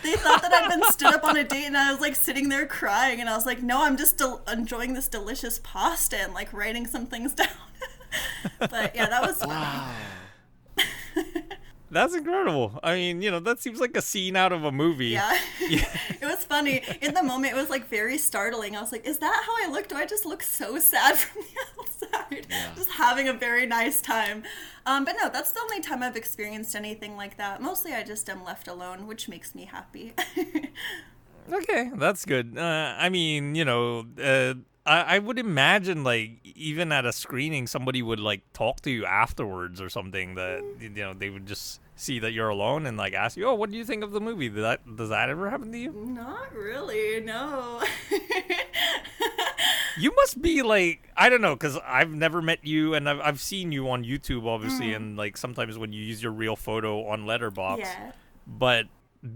They thought that i'd been stood up on a date and i was like sitting there crying and i was like no i'm just del- enjoying this delicious pasta and like writing some things down. But yeah that was fun. That's incredible. I mean, you know, that seems like a scene out of a movie. Yeah. it was funny. In the moment, it was like very startling. I was like, is that how I look? Do I just look so sad from the outside? Yeah. Just having a very nice time. Um, but no, that's the only time I've experienced anything like that. Mostly I just am left alone, which makes me happy. Okay, that's good. Uh, I mean, you know, uh, I, I would imagine like even at a screening, somebody would like talk to you afterwards or something. That you know they would just see that you're alone and like ask you, "Oh, what do you think of the movie?" Did that does that ever happen to you? Not really, no. You must be like I don't know because I've never met you and I've I've seen you on YouTube obviously mm. and like sometimes when you use your real photo on Letterboxd. yeah. But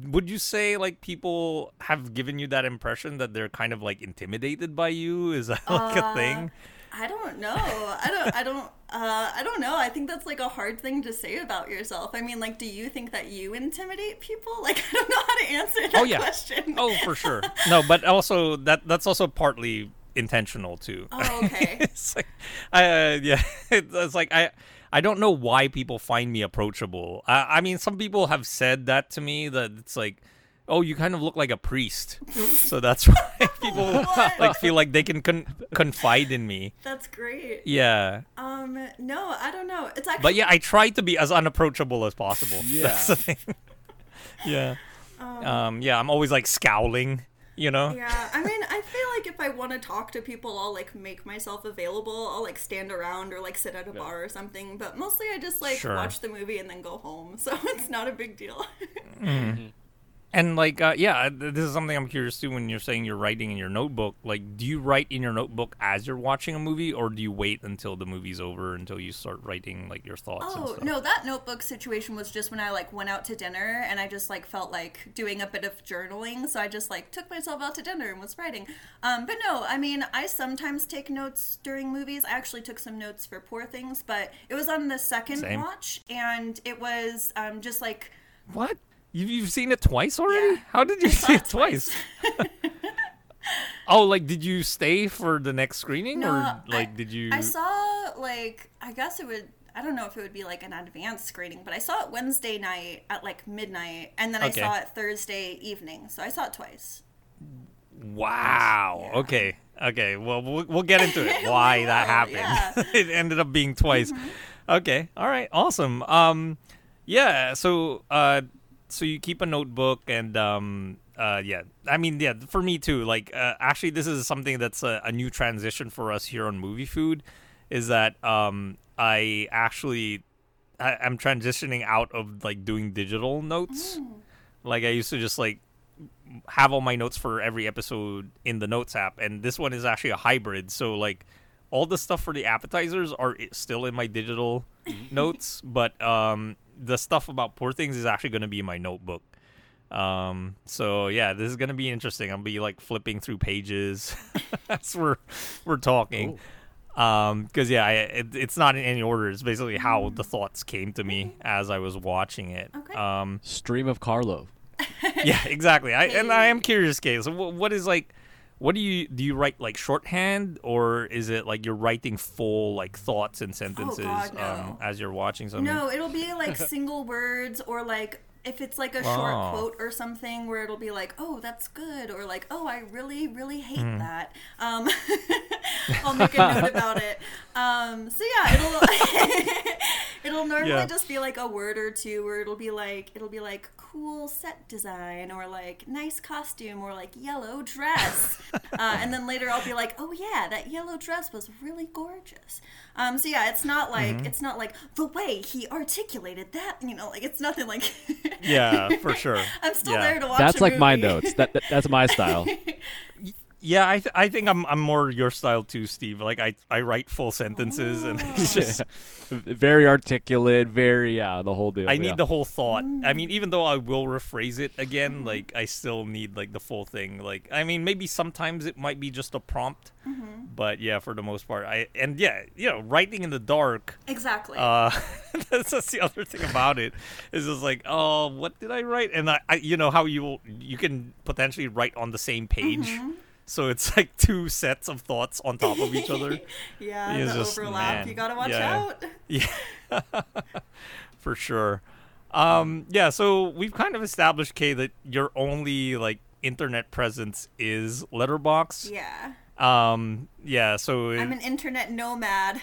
would you say like people have given you that impression that they're kind of like intimidated by you? Is that like a Uh, thing? I don't know. I don't. I don't. Uh, I don't know. I think that's like a hard thing to say about yourself. I mean, like, do you think that you intimidate people? Like, I don't know how to answer that Oh yeah. question. Oh for sure. No, but also that that's also partly intentional too. Oh, okay. it's like, I, uh, yeah, it's, it's like I, I don't know why people find me approachable. I, I mean, some people have said that to me that it's like, oh, you kind of look like a priest, so that's why people like feel like they can con- confide in me. That's great. Yeah, Um, no, I don't know. It's actually. but yeah, I try to be as unapproachable as possible. Thing. yeah, um, yeah, I'm always like scowling. You know. Yeah, I mean, I feel like if I want to talk to people, I'll like make myself available. I'll like stand around or like sit at a bar or something. But mostly, I just like Sure. watch the movie and then go home. So it's not a big deal. Mm. Mm-hmm. And like, uh, yeah, this is something I'm curious too. When you're saying you're writing in your notebook, like, do you write in your notebook as you're watching a movie, or do you wait until the movie's over until you start writing like your thoughts? and Oh no, that notebook situation was just when I like went out to dinner and I just like felt like doing a bit of journaling, so I just like took myself out to dinner and was writing. Um, but no, I mean I sometimes take notes during movies. I actually took some notes for Poor Things, but it was on the second Same. watch, and it was um, just like What? You've, you've seen it twice already? Yeah. How did you saw see it twice? oh, like did you stay for the next screening, No, or I- like did you? I saw like I guess it would I don't know if it would be like an advanced screening, but I saw it Wednesday night at like midnight, and then Okay. I saw it Thursday evening. So I saw it twice. Wow. Yeah. Okay. Okay. Well, we'll we'll get into it. Why that happened? Mm-hmm. it ended up being twice. Okay. All right. Awesome. Um, yeah. So, uh, so you keep a notebook and um, uh, yeah. I mean, yeah. For me too. Like, uh, actually, this is something that's a, a new transition for us here on Movie Food. Is that um, I actually I, I'm transitioning out of like doing digital notes. Mm. Like I used to just like have all my notes for every episode in the notes app and this one is actually a hybrid so like all the stuff for the appetizers are still in my digital notes but um the stuff about poor things is actually going to be in my notebook um so yeah this is going to be interesting i'll be like flipping through pages as we're we're talking um because yeah I, it, it's not in any order it's basically how the thoughts came to me as i was watching it Okay. um Stream of Carlo. yeah, exactly. I and I am curious, Kay. So, wh- what is like, what do you do? You write like shorthand, or is it like you're writing full like thoughts and sentences Oh, God, no. um, as you're watching something? No, it'll be like single words or like if it's like a short Oh. quote or something where it'll be like, "Oh, that's good," or like, "Oh, I really, really hate Hmm. that." Um, I'll make a note about it. Um, so yeah, it'll it'll normally Yeah. just be like a word or two, where it'll be like it'll be like cool set design or like nice costume or like yellow dress, uh, and then later I'll be like, "Oh yeah, that yellow dress was really gorgeous." Um, so yeah, it's not like Mm-hmm. it's not like the way he articulated that, you know, like it's nothing like. Yeah, for sure. I'm still Yeah. there to watch. That's a like my notes. That, that that's my style. Yeah, I th- I think I'm I'm more your style too, Steve. Like I I write full sentences and it's just very articulate. Very yeah, the whole deal. I yeah. need the whole thought. Mm. I mean, even though I will rephrase it again, like I still need like the full thing. Like I mean, maybe sometimes it might be just a prompt, Mm-hmm. but yeah, for the most part, I and yeah, you know, writing in the dark. Exactly. Uh, that's just the other thing about it is just like, oh, what did I write? And I, I you know how you you can potentially write on the same page. Mm-hmm. So it's like two sets of thoughts on top of each other. yeah, it's the just- overlap. man, You gotta watch yeah. out. Yeah, for sure. Um, yeah, so we've kind of established, Kay, that your only like internet presence is Letterboxd. Yeah. Um, yeah. So, I'm an internet nomad.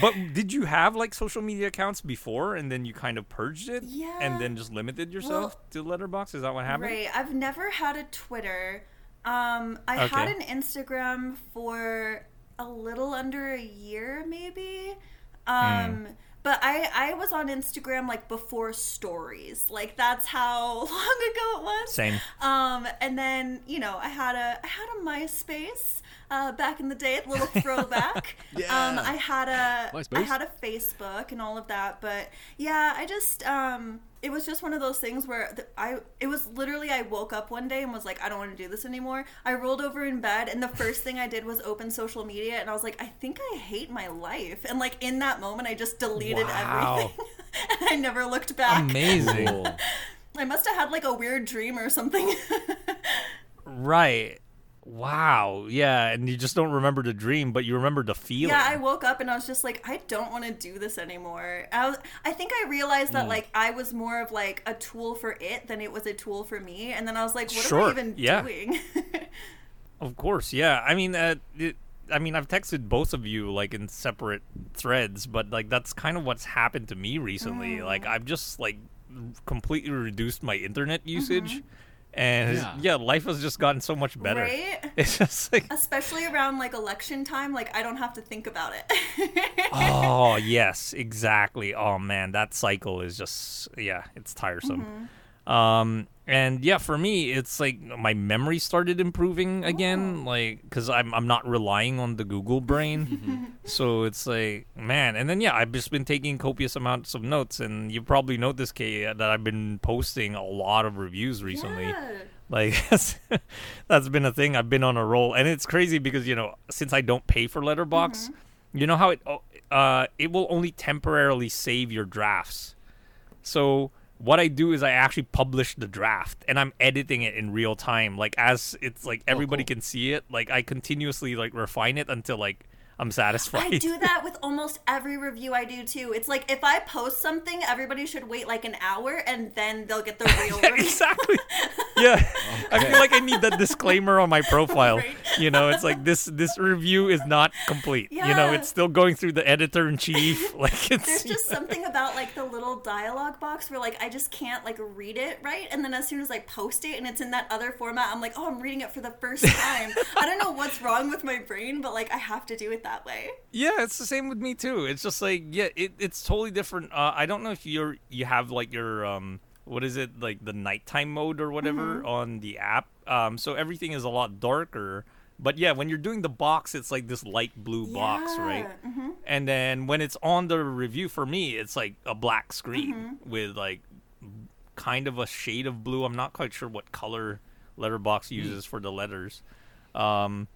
but did you have like social media accounts before, and then you kind of purged it, Yeah. and then just limited yourself to Letterboxd? Is that what happened? Right. I've never had a Twitter. Um, I had an Instagram for a little under a year, maybe. Um, but I I was on Instagram like before stories. Like that's how long ago it was. Same. Um, and then you know I had a I had a MySpace uh, back in the day, a little throwback. Um, I had a I MySpace. had a Facebook and all of that, but yeah, I just um, it was just one of those things where th- I it was literally I woke up one day and was like I don't want to do this anymore. I rolled over in bed and the first thing I did was open social media and I was like I think I hate my life and like in that moment I just deleted Wow. everything. and I never looked back. Amazing. I must have had like a weird dream or something. right. Wow. Yeah, and you just don't remember the dream, but you remember the feeling. Yeah, I woke up and I was just like, I don't want to do this anymore. I, was, I think I realized that like I was more of like a tool for it than it was a tool for me, and then I was like, what am Sure, I even yeah. doing? Of course, yeah. I mean, uh, it, I mean, I've texted both of you like in separate threads, but like that's kind of what's happened to me recently. Mm. Like I've just like completely reduced my internet usage, Mm-hmm. And Yeah. yeah, life has just gotten so much better. Right? It's just like, Especially around like election time, like I don't have to think about it. oh yes, exactly. Oh man, that cycle is just yeah, it's tiresome. Mm-hmm. Um, and yeah, for me, it's like my memory started improving again, like because I'm I'm not relying on the Google brain, so it's like man. And then yeah, I've just been taking copious amounts of notes, and you probably noticed, Kay, that I've been posting a lot of reviews recently. Yeah. Like that's, that's been a thing. I've been on a roll, and it's crazy because you know since I don't pay for Letterboxd, you know how it oh, uh it will only temporarily save your drafts. So what I do is I actually publish the draft and I'm editing it in real time, like as it's like oh, everybody cool. can see it. Like I continuously like refine it until like I'm satisfied. I do that with almost every review I do too. It's like if I post something, everybody should wait like an hour and then they'll get the real review. exactly. Yeah, I feel like I need that disclaimer on my profile. Right. You know, it's like this this review is not complete. You know, it's still going through the editor in chief. Like it's There's just something about like the little dialogue box where like I just can't like read it right, and then as soon as I post it and it's in that other format, I'm like, oh, I'm reading it for the first time. I don't know what's wrong with my brain, but like I have to do it that way. Yeah, it's the same with me too. It's just like yeah, it, it's totally different. Uh, I don't know if you're you have like your um what is it like the nighttime mode or whatever Mm-hmm. on the app. Um, so everything is a lot darker. But yeah, when you're doing the box, it's like this light blue box, right? Yeah, mhm. And then when it's on the review for me, it's like a black screen Mm-hmm. with like kind of a shade of blue. I'm not quite sure what color Letterboxd uses for the letters. Um,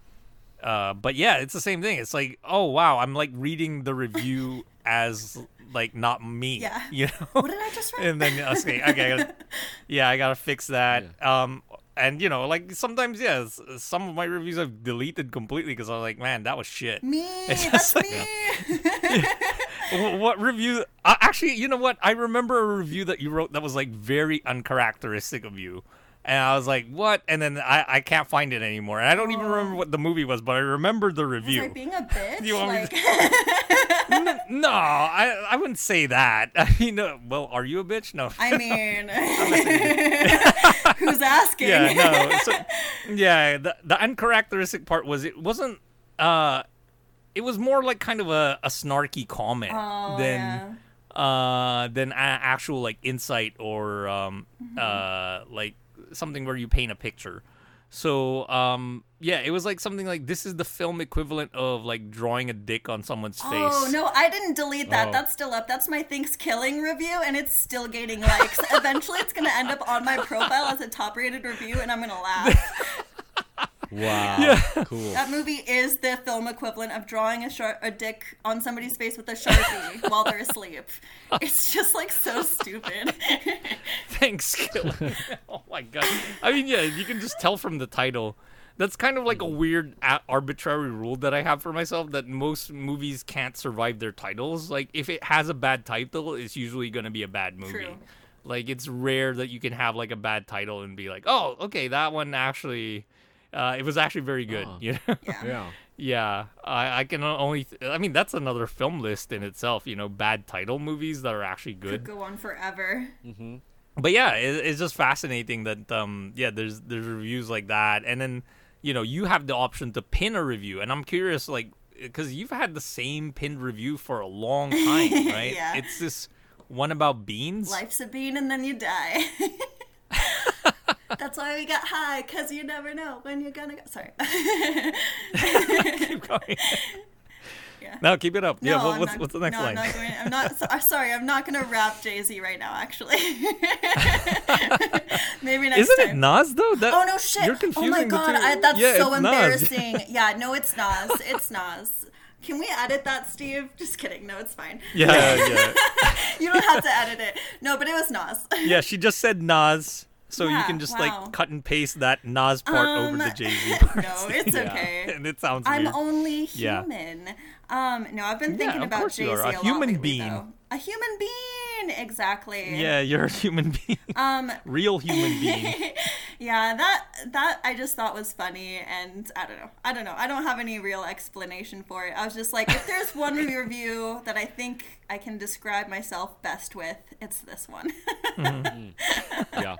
uh, but yeah, it's the same thing. It's like, oh wow, I'm like reading the review as like not me. Yeah. You know. What did I just write? and then okay, okay, I gotta- yeah, I gotta fix that. Um, and you know, like sometimes, yeah, some of my reviews I've deleted completely because I was like, man, that was shit. me, It's that's like- me. Wh- what review? Uh, actually, you know what? I remember a review that you wrote that was like very uncharacteristic of you. And I was like, what? And then I, I can't find it anymore. And I don't even remember what the movie was, but I remember the Was review. I being a bitch? You want me like, N- no, I, I wouldn't say that. I mean, uh, well, are you a bitch? No. I mean, who's asking? yeah, no. So, yeah, the, the uncharacteristic part was it wasn't, uh, it was more like kind of a, a snarky comment Oh, than, uh, than a- actual like insight or, um, Mm-hmm. uh, like something where you paint a picture. So, um, yeah, it was like something like this is the film equivalent of like drawing a dick on someone's face. Oh no, I didn't delete that. Oh. That's still up. That's my ThanksKilling review, and it's still gaining likes. Eventually, it's gonna end up on my profile as a top-rated review, and I'm gonna laugh. Wow. Cool. That movie is the film equivalent of drawing a shar- a dick on somebody's face with a sharpie while they're asleep. It's just like so stupid. Thanks, Killer. oh my god. I mean, yeah, you can just tell from the title. That's kind of like a weird a- arbitrary rule that I have for myself that most movies can't survive their titles. Like if it has a bad title, it's usually going to be a bad movie. True. Like it's rare that you can have like a bad title and be like, "Oh, okay, that one actually uh, it was actually very good." Oh. You know? Yeah. Yeah. Yeah, I, I can only. Th- I mean, that's another film list in itself. You know, bad title movies that are actually good. Could go on forever. But yeah, it, it's just fascinating that um yeah, there's there's reviews like that, and then you know you have the option to pin a review, and I'm curious like because you've had the same pinned review for a long time, right? Yeah. It's this one about beans. Life's a bean, and then you die. That's why we got high, cause you never know when you're gonna go. Sorry. Keep going. Yeah. No, keep it up. yeah, No, what, I'm what's not- what's the next no, line? I'm not going. I'm not. so- uh, sorry, I'm not going to rap Jay Z right now. Actually, maybe next Isn't it. Nas though? That, Oh no shit! You're oh my god. I, that's yeah, so it's Nas. embarrassing. yeah, no, it's Nas. It's Nas. Can we edit that, Steve? Just kidding. No, it's fine. Yeah, yeah, You don't have to edit it. No, but it was Nas. yeah. She just said Nas, so you can just wow. like cut and paste that Nas part over the Um, Jay Z part. no, it's Yeah. okay. and it sounds I'm weird. only Yeah. human. Um, no, I've been Yeah, thinking of about course Jay you Z. A a lot human lately, being. though. A human being, exactly. yeah, you're a human being, Um, real human being. yeah, that that I just thought was funny, and I don't know. I don't know. I don't have any real explanation for it. I was just like, if there's one review that I think I can describe myself best with, it's this one. Yeah.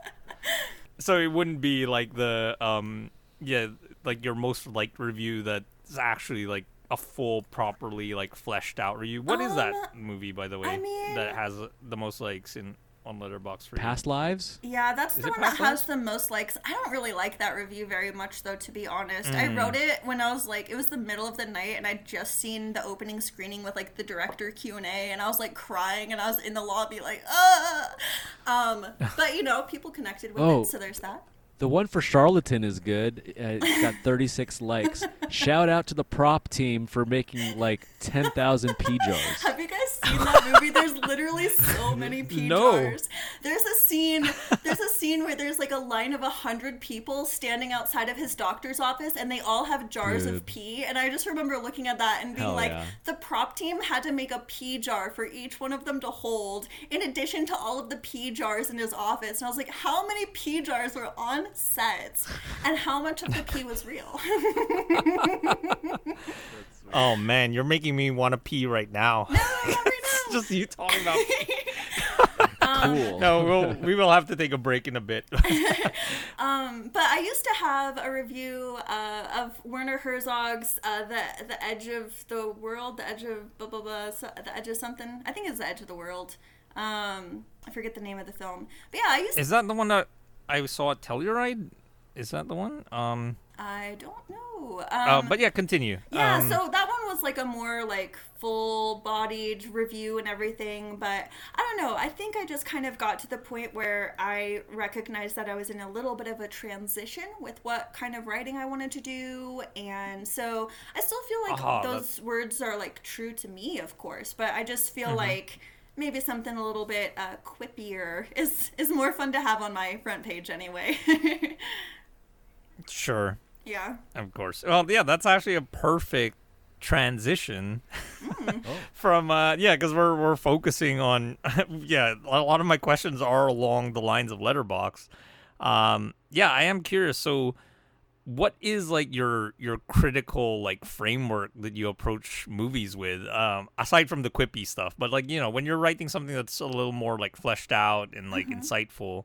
So it wouldn't be like the um yeah like your most liked review that's actually like a full properly like fleshed out review? What is that Um, movie by the way I mean- that has the most likes in on letterboxd for you? Past lives. yeah, that's Is the one that Past has the most likes. I don't really like that review very much, though. To be honest, I Mm. wrote it when I was like, it was the middle of the night, and I'd just seen the opening screening with like the director Q and A, and I was like crying, and I was in the lobby like, ah. Um, but you know, people connected with Oh. it, so there's that. The one for Charlatan is good. Uh, it's got 36 likes. Shout out to the prop team for making like 10,000 pea jars. Have you guys seen that movie? There's literally so many pea No. jars. There's a scene. There's a scene where there's like a line of a hundred people standing outside of his doctor's office, and they all have jars Dude. of pee. And I just remember looking at that and being Hell like, yeah. the prop team had to make a pee jar for each one of them to hold, in addition to all of the pee jars in his office. And I was like, how many pee jars were on set, and how much of the pee was real? Oh man, you're making me want to pee right now. Not right now. Just you talking about. Cool. No, we'll, we will have to take a break in a bit. Um, but I used to have a review uh, of Werner Herzog's uh, the the Edge of the World, the Edge of blah blah blah, so, the Edge of something. I think it's the Edge of the World. Um, I forget the name of the film. But yeah, I used. Is that the one that I saw Telluride? Is that the one? Um, I don't know. uh, Um, but yeah, continue. Yeah, Um, so that one was like a more like full-bodied review and everything, but I don't know. I think I just kind of got to the point where I recognized that I was in a little bit of a transition with what kind of writing I wanted to do, and so I still feel like Aha, those words are like true to me, of course, but I just feel Mm-hmm. like maybe something a little bit uh, quippier is is more fun to have on my front page anyway. sure, yeah. of course. Well, yeah, that's actually a perfect transition Hmm. from uh yeah because we're we're focusing on yeah a lot of my questions are along the lines of letterboxd um yeah i am curious so what is like your your critical like framework that you approach movies with um aside from the quippy stuff but like you know when you're writing something that's a little more like fleshed out and like insightful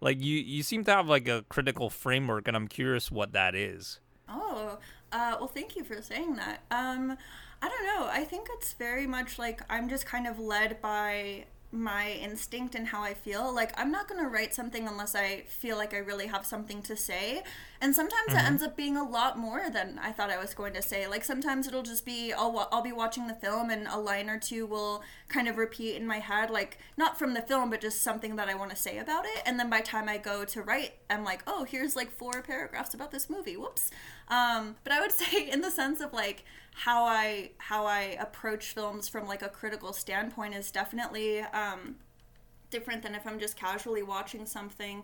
like you you seem to have like a critical framework and i'm curious what that is Oh, uh, well, thank you for saying that. Um, I don't know. I think it's very much like I'm just kind of led by my instinct and how I feel. Like, I'm not going to write something unless I feel like I really have something to say. And sometimes it ends up being a lot more than I thought I was going to say. Like, sometimes it'll just be, I'll, I'll be watching the film and a line or two will kind of repeat in my head. Like, not from the film, but just something that I want to say about it. And then by the time I go to write, I'm like, oh, here's like four paragraphs about this movie. Whoops. Um, but I would say, in the sense of like how I how I approach films from like a critical standpoint is definitely um, different than if I'm just casually watching something.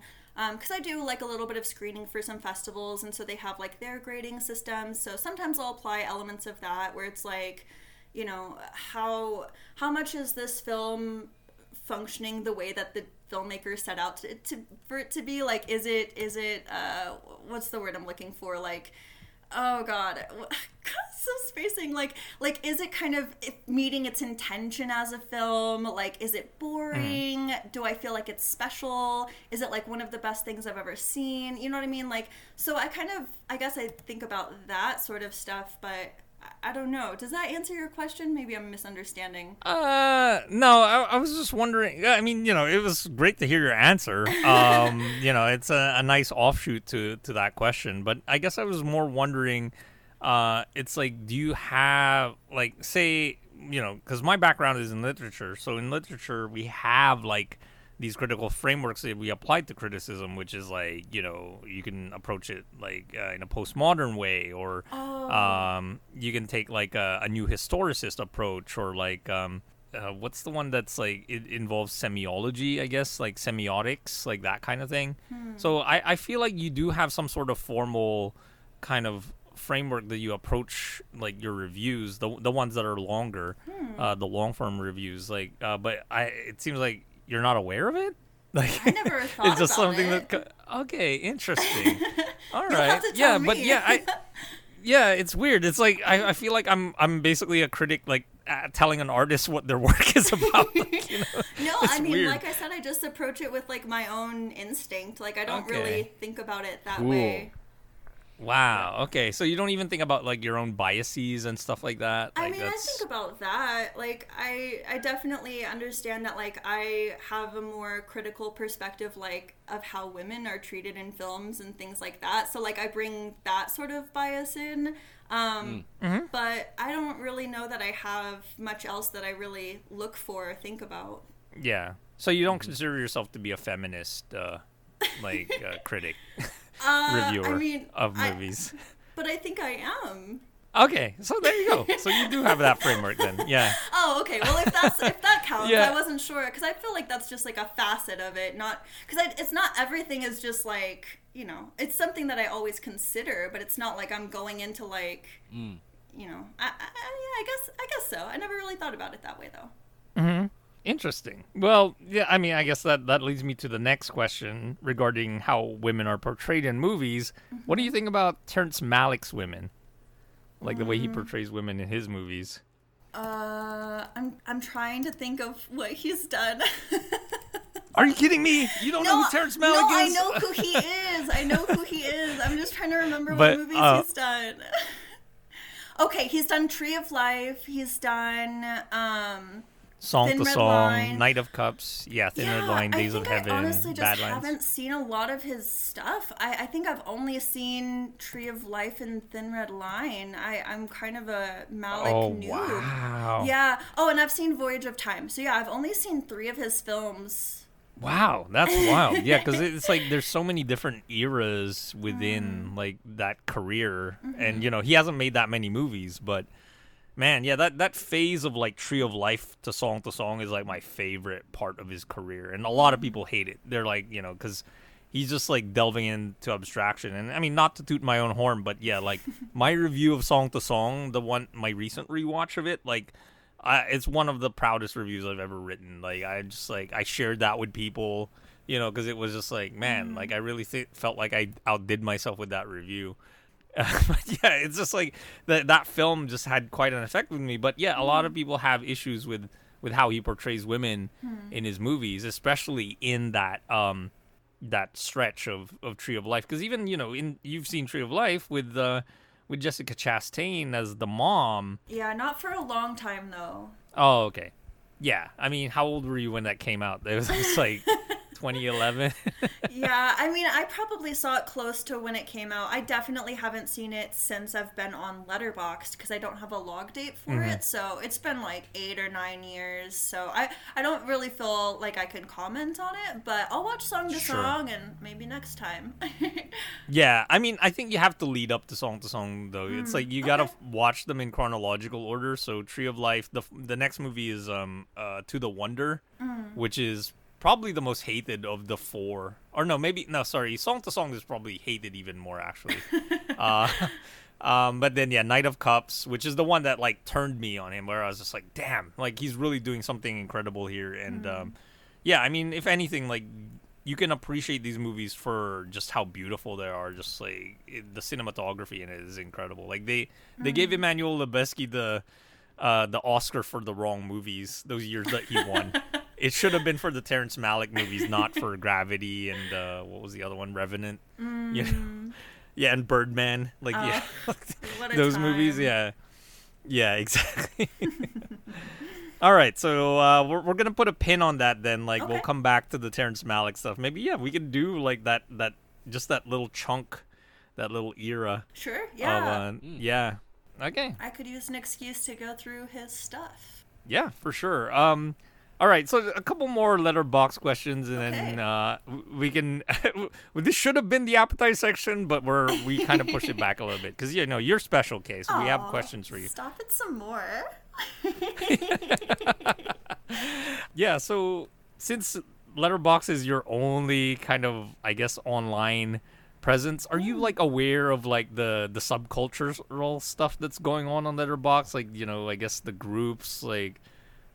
Because I do like a little bit of screening for some festivals, and so they have like their grading systems. So sometimes I'll apply elements of that where it's like, you know, how how much is this film functioning the way that the filmmaker set out to, to for it to be like is it is it uh what's the word i'm looking for like oh god. So spacing. Like like is it kind of meeting its intention as a film? Like is it mm-hmm. boring? Do i feel like it's special? Is it like one of the best things i've ever seen? You know what i mean? Like so i kind of i guess i think about that sort of stuff but I- don't know. Does that answer your question? Maybe I'm misunderstanding. Uh, no, I, I was just wondering. I mean, you know, it was great to hear your answer. Um, you know, it's a, a nice offshoot to to that question. But I guess I was more wondering. Uh, it's like, do you have like, say, you know, because my background is in literature. So in literature, we have like these critical frameworks that we apply to criticism, which is like, you know, you can approach it like uh, in a postmodern way, or Oh. um, you can take like a, a new historicist approach, or like um, uh, what's the one that's like it involves semiology, I guess, like semiotics, like that kind of thing. So I, I feel like you do have some sort of formal kind of framework that you approach like your reviews, the the ones that are longer, uh, the long form reviews. Like, uh, but I it seems like you're not aware of it. Like I never thought it's just about something it. that okay, interesting. All right, You'll have to yeah, tell but yeah, I yeah, it's weird. It's like I, I feel like I'm I'm basically a critic, like uh, telling an artist what their work is about. like, you know? No, I mean, weird. like I said, I just approach it with like my own instinct. Like I don't Okay. really think about it that Cool. way. Wow. Okay, so you don't even think about like your own biases and stuff like that. I Like, mean, I think about that. Like, I I definitely understand that. Like, I have a more critical perspective, like of how women are treated in films and things like that. So, like, I bring that sort of bias in. Um, Mm-hmm. But I don't really know that I have much else that I really look for or think about. Yeah. So you don't consider yourself to be a feminist, uh, like uh, critic, Uh, reviewer I mean, of I- movies. but I think I am. Okay, so there you go. So you do have that framework then. Yeah. Oh, okay. Well, if that's if that counts, Yeah. I wasn't sure because I feel like that's just like a facet of it, not because it's not everything is just like you know it's something that I always consider, but it's not like I'm going into like Mm. you know I, I, I- yeah I guess I guess so. I never really thought about it that way though. Interesting. Well, yeah, I mean, I guess that that leads me to the next question regarding how women are portrayed in movies. What do you think about Terrence Malick's women? Like the way he portrays women in his movies. Uh, I'm I'm trying to think of what he's done. Are you kidding me? You don't know who Terrence Malick no, I know who he is. I know who he is. I'm just trying to remember But, what movies uh, he's done. okay, he's done Tree of Life. He's done um Song Thin to Red Song, Line. Knight of Cups, yeah, Thin Red Line, Days of Heaven, I honestly just Badlands. haven't seen a lot of his stuff. I, I think I've only seen Tree of Life and Thin Red Line. I, I'm kind of a Malick Oh noob. wow! Yeah. Oh, and I've seen Voyage of Time. So yeah, I've only seen three of his films. Wow, that's wild. Yeah, because it's like there's so many different eras Mm. within like that career, Mm-hmm. and you know he hasn't made that many movies, but man, yeah, that that phase of like Tree of Life to Song to Song is like my favorite part of his career, and a lot of people hate it. They're like, you know, because he's just like delving into abstraction, and I mean, not to toot my own horn, but yeah, like my review of Song to Song, the one my recent rewatch of it, like. I, it's one of the proudest reviews I've ever written. Like I just like I shared that with people, you know, because it was just like, man, like mm. I really th- felt like I outdid myself with that review. but yeah, it's just like that that film just had quite an effect with me. But yeah, a lot of people have issues with with how he portrays women in his movies, especially in that um that stretch of of Tree of Life. Because even you know, in you've seen Tree of Life with uh with Jessica Chastain as the mom. Yeah, not for a long time though. Oh, okay. Yeah, I mean, how old were you when that came out? It was just like 2011. yeah, I mean, I probably saw it close to when it came out. I definitely haven't seen it since I've been on Letterboxd because I don't have a log date for Mm-hmm. it. So it's been like eight or nine years. So I, I don't really feel like I can comment on it, but I'll watch song to Sure. song and maybe next time. Yeah, I mean, I think you have to lead up to song to song though. It's like you gotta okay. watch them in chronological order. So Tree of Life, the the next movie is um uh To the Wonder, which is probably the most hated of the four. Or no, maybe no, sorry, Song to Song is probably hated even more actually. uh, um, but then yeah, Knight of Cups, which is the one that like turned me on him, where I was just like, damn, like he's really doing something incredible here. And um, yeah, I mean, if anything, like you can appreciate these movies for just how beautiful they are. Just like it, the cinematography in it is incredible. Like they they gave Emmanuel Lubezki the uh, the Oscar for the wrong movies those years that he won. it should have been for the Terrence Malick movies, not for Gravity and uh, what was the other one, Revenant. You know? Yeah, and Birdman. Like yeah, What a those movies. Yeah, yeah, exactly. All right, so uh, we're we're gonna put a pin on that then. Like we'll come back to the Terrence Malick stuff. Maybe yeah, we could do like that that just that little chunk, that little era Sure, yeah. of uh, yeah. Okay, I could use an excuse to go through his stuff. yeah, for sure. Um, all right, so a couple more letterboxd questions, and then uh, we can. this should have been the appetite section, but we're we kind of pushed it back a little bit because you know you're special case. We have questions for you. Stop it some more. Yeah, so since Letterboxd is your only kind of, I guess, online presence, are you like aware of like the the subcultural stuff that's going on on Letterboxd? Like, you know, I guess the groups, like,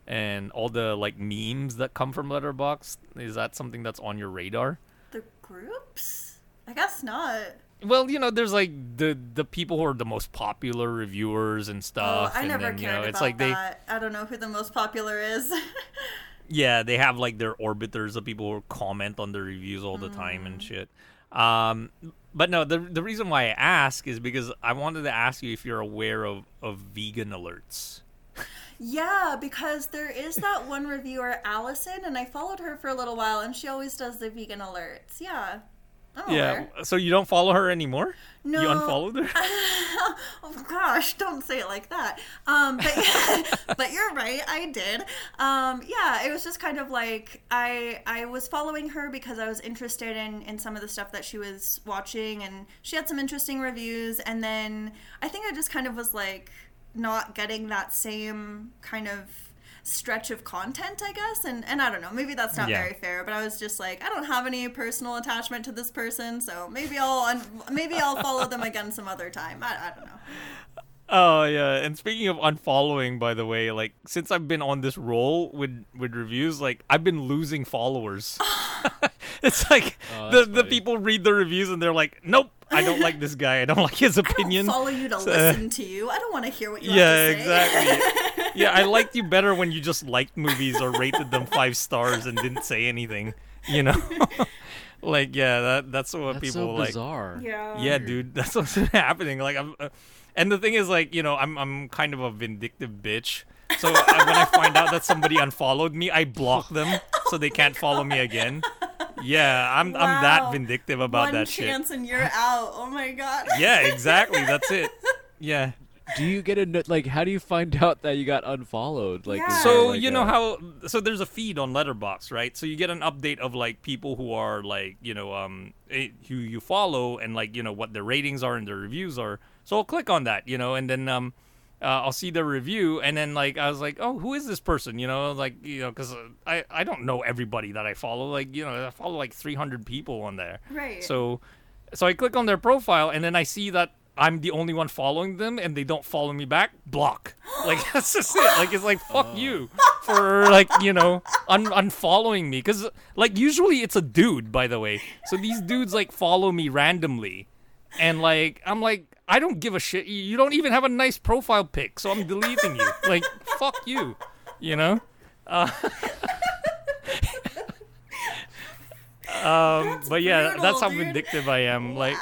and all the like memes that come from Letterboxd. Is that something that's on your radar? The groups? I guess not. Well, you know, there's like the the people who are the most popular reviewers and stuff. Oh, stuff. I and never then, you cared know, about it's like they that. I don't know who the most popular is. Yeah, they have like their orbiters of people who comment on their reviews all the time and shit. Um, but no, the the reason why I ask is because I wanted to ask you if you're aware of of vegan alerts. Yeah, because there is that one reviewer, Allison, and I followed her for a little while, and she always does the vegan alerts. Yeah. Oh, Yeah. where? So you don't follow her anymore? You No. unfollowed her? Oh gosh, don't say it like that. Um, but but you're right, I did. Um, yeah, it was just kind of like I I was following her because I was interested in in some of the stuff that she was watching, and she had some interesting reviews. And then I think I just kind of was like not getting that same kind of stretch of content i guess. And and i don't know maybe that's not Yeah. very fair but i was just like i don't have any personal attachment to this person so maybe i'll un- maybe i'll follow them again some other time. I, I don't know Oh yeah, and speaking of unfollowing, by the way, like since I've been on this roll with with reviews, like I've been losing followers. it's like Oh, the that's the people read the reviews and they're like, "Nope, I don't like this guy. I don't like his opinion. I don't opinion." follow you to So- listen to you. I don't want to hear what you yeah, have to say. exactly. yeah, I liked you better when you just liked movies or rated them five stars and didn't say anything. You know, like yeah, that that's what That's people so like. bizarre. yeah. Yeah, dude, that's what's happening. Like I'm, uh, and the thing is, like you know, I'm I'm kind of a vindictive bitch. So uh, when I find out that somebody unfollowed me, I block them so they can't follow me again. Yeah, I'm I'm that vindictive about One that shit. chance and you're out. Oh my god. Yeah, exactly. That's it. Yeah. Do you get a no- like? How do you find out that you got unfollowed? Like, Yeah. So like, you know a- how so there's a feed on Letterboxd, right? So you get an update of like people who are like you know um eh, who you follow and like you know what their ratings are and their reviews are. So I'll click on that, you know, and then um uh, I'll see the review and then like I was like, oh, who is this person? You know, like you know, because I I don't know everybody that I follow. Like you know, I follow like 300 people on there. Right. So so I click on their profile and then I see that. I'm the only one following them, and they don't follow me back. Block. Like that's just it. Like it's like fuck you for like you know un- unfollowing me because like usually it's a dude by the way. So these dudes like follow me randomly, and like I'm like I don't give a shit. You don't even have a nice profile pic, so I'm deleting you. Like fuck you, you know. Uh, um, but yeah, brutal, that's how dude. vindictive I am. Like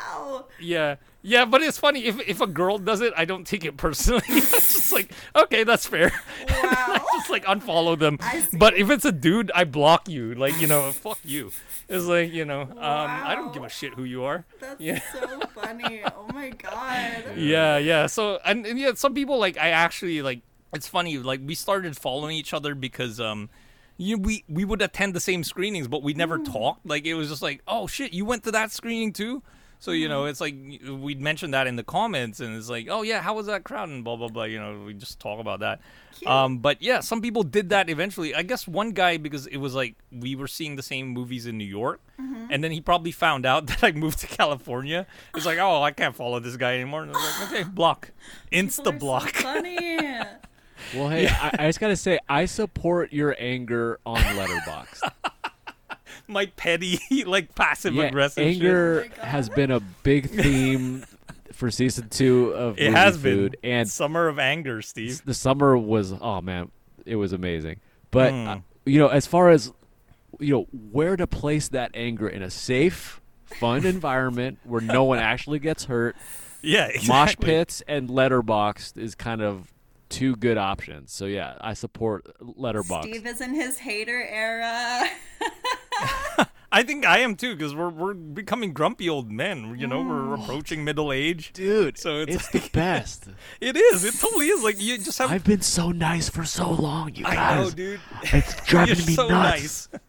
yeah. Yeah, but it's funny if if a girl does it, I don't take it personally. it's just like, okay, that's fair. I Wow. just like unfollow them. But if it's a dude, I block you. Like, you know, fuck you. It's like, you know, um, I don't give a shit who you are. That's Yeah. so funny. Oh my god. Yeah, yeah. So and, and yeah, some people like I actually like it's funny, like we started following each other because um you we we would attend the same screenings, but we never talked. Like it was just like, oh shit, you went to that screening too. So you know, it's like we'd mention that in the comments, and it's like, oh yeah, how was that crowd, and blah blah blah. You know, we just talk about that. Um, but yeah, some people did that eventually. I guess one guy because it was like we were seeing the same movies in New York, and then he probably found out that I moved to California. It's like, oh, I can't follow this guy anymore. And I was like, okay, block, insta People are so block. funny. Well, hey, I, I just gotta say, I support your anger on Letterboxd. My petty, like passive yeah, aggressive anger Oh my God. has been a big theme for season two of shit. It Movie has Food, been and summer of anger, Steve. the summer was oh man, it was amazing. But Mm. uh, you know, as far as you know, where to place that anger in a safe, fun environment where no one actually gets hurt, Yeah, exactly. mosh pits and Letterboxd is kind of two good options. So yeah, I support Letterboxd. Steve is in his hater era. I think I am too, because we're we're becoming grumpy old men. You know, we're Mm. approaching middle age. Dude, So it's it's, the best. It is. It totally is. Like you just have. I've been so nice for so long, you I guys. know, dude. It's driving You're me so nuts. nice.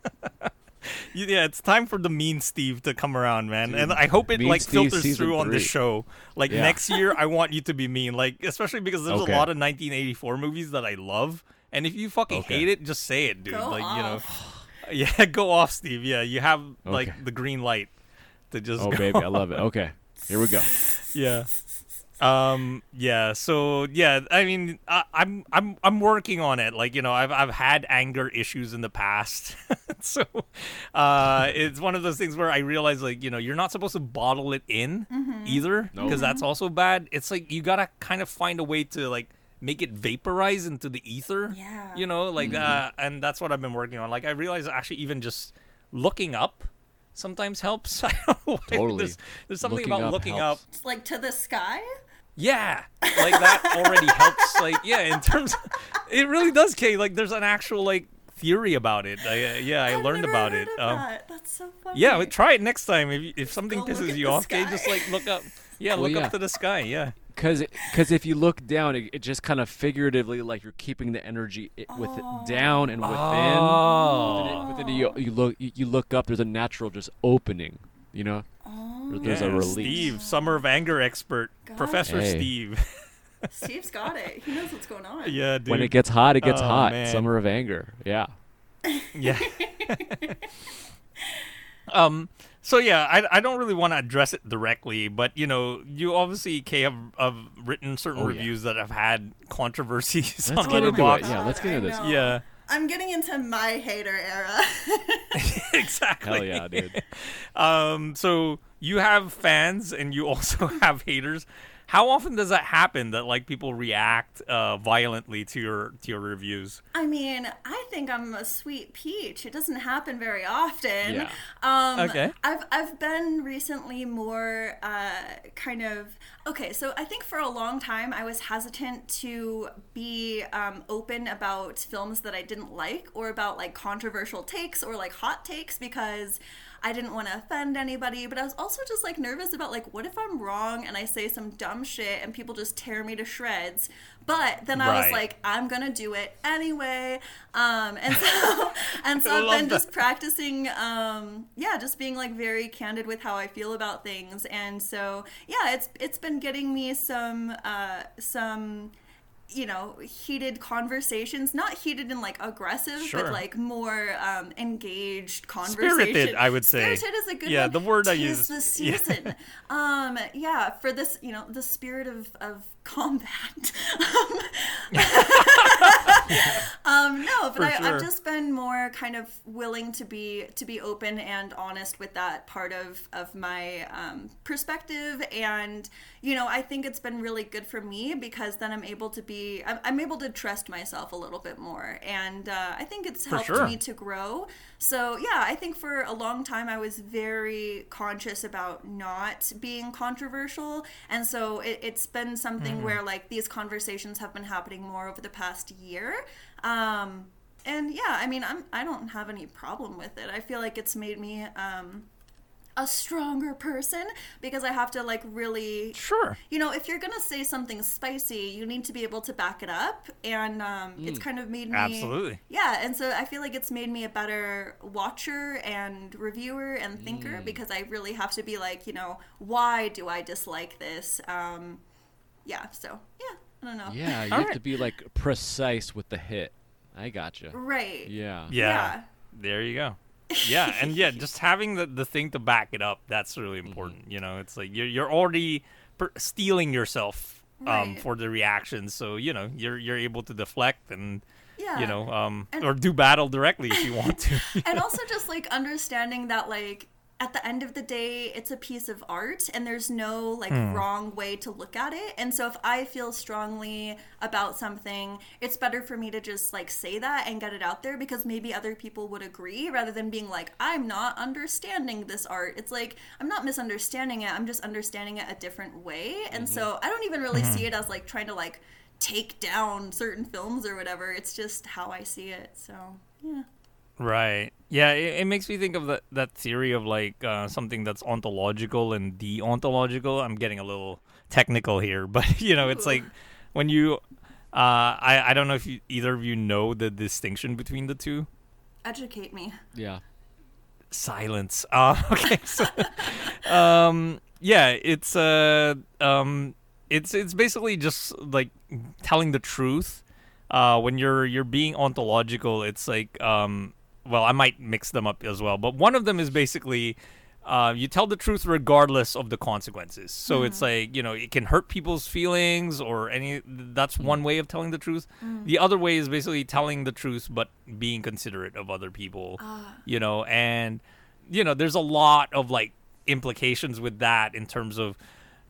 You- yeah, it's time for the mean Steve to come around, man. and I hope it Mean like Steve filters season through on this three. show. Like Yeah. next year, I want you to be mean. Like especially because there's Okay. a lot of 1984 movies that I love, and if you fucking Okay. hate it, just say it, dude. Go like you know, yeah, go off, Steve. Yeah, you have like Okay. the green light to just. Oh go. baby, I love it. Okay, here we go. yeah um yeah so yeah i mean I, i'm i'm i'm working on it like you know i've i've had anger issues in the past so uh it's one of those things where i realize like you know you're not supposed to bottle it in either No. because that's also bad it's like you gotta kind of find a way to like make it vaporize into the ether Yeah. you know like Mm-hmm. uh and that's what i've been working on like i realize actually even just looking up sometimes helps I don't know why. Totally. there's, there's something Looking about up looking helps. up like to the sky? Yeah, like that already helps. Like, yeah, in terms, it really does, Kay. Like, there's an actual like theory about it. I, uh, yeah, I I've learned never about heard it. of Um, that. That's so funny. yeah, but try it next time. If if something go pisses you off, okay, sky. just like look up. Yeah, Well, look yeah. up to the sky. Yeah. Because because if you look down, it, it just kind of figuratively like you're keeping the energy i- with it down and within. Oh. But then, but then you, you look you, you look up. There's a natural just opening. You know, Oh, There- there's a Yeah, release. Steve, summer of anger expert, Professor Hey. Steve. Steve's got it. He knows what's going on. yeah, dude. when it gets hot, it gets Oh, hot. man. Summer of anger. Yeah. Yeah. um. So yeah, I, I don't really want to address it directly, but you know, you obviously Kay have, have written certain Oh, yeah. reviews that have had controversies Let's on get into Letterboxd. it. Yeah, let's get into this. Yeah. I'm getting into my hater era. exactly. Hell yeah, dude. Um. So you have fans and you also have haters. How often does that happen? That like people react uh, violently to your to your reviews? I mean, I think I'm a sweet peach. It doesn't happen very often. Yeah. Um, Okay. I've I've been recently more uh, kind of okay. So I think for a long time I was hesitant to be um, open about films that I didn't like or about like controversial takes or like hot takes because. I didn't want to offend anybody, but I was also just like nervous about like what if I'm wrong and I say some dumb shit and people just tear me to shreds. But then I was like, I'm gonna do it anyway. Um, and so and so I've been that. just practicing um, yeah, just being like very candid with how I feel about things. And so yeah, it's it's been getting me some uh, some you know heated conversations not heated and like aggressive Sure. but like more um, engaged conversation Spirited, I would say. spirited is a good Yeah, one the word I Tis use- the yeah. season um yeah for this you know the spirit of of combat um no but For I, sure. i've just been more kind of willing to be to be open and honest with that part of of my um, perspective and you know i think it's been really good for me because then i'm able to be i'm, I'm able to trust myself a little bit more. And uh, i think it's helped sure. me to grow. So yeah i think for a long time i was very conscious about not being controversial. And so it, it's been something Mm-hmm. where like these conversations have been happening more over the past year. Um, and yeah i mean I'm, i don't have any problem with it. I feel like it's made me um, a stronger person because i have to like really Sure. you know, if you're gonna say something spicy, you need to be able to back it up, and um, it's kind of made me Absolutely. yeah. And so I feel like it's made me a better watcher and reviewer and thinker because I really have to be like, you know, why do I dislike this? Um, yeah. So yeah, I don't know. Yeah, you have right. to be like precise with the hit. I gotcha. Right. Yeah. Yeah. Yeah. There you go. Yeah, and yeah, just having the, the thing to back it up, that's really Mm-hmm. important. You know, it's like you're you're already per- steeling yourself um, Right. for the reactions, so you know you're you're able to deflect and Yeah. you know um And- or do battle directly if you want to. and also just like understanding that like at the end of the day it's a piece of art and there's no like Hmm. wrong way to look at it. And so if i feel strongly about something it's better for me to just like say that and get it out there because maybe other people would agree rather than being like i'm not understanding this art. It's like i'm not misunderstanding it. I'm just understanding it a different way. And so i don't even really see it as like trying to like take down certain films or whatever. It's just how i see it. So yeah Right. Yeah, it, it makes me think of that that theory of like uh, something that's ontological and deontological. I'm getting a little technical here, but you know, it's like when you uh, I I don't know if you, either of you know the distinction between the two. educate me Yeah. Silence. Uh, okay. So, um, yeah, it's uh, um, it's it's basically just like telling the truth. Uh, when you're you're being ontological, it's like um, well, I might mix them up as well, but one of them is basically. Uh, you tell the truth regardless of the consequences. So it's mm-hmm. like you know it can hurt people's feelings or any. That's mm. one way of telling the truth. Mm. The other way is basically telling the truth but being considerate of other people. Ah. You know, and you know there's a lot of like implications with that in terms of.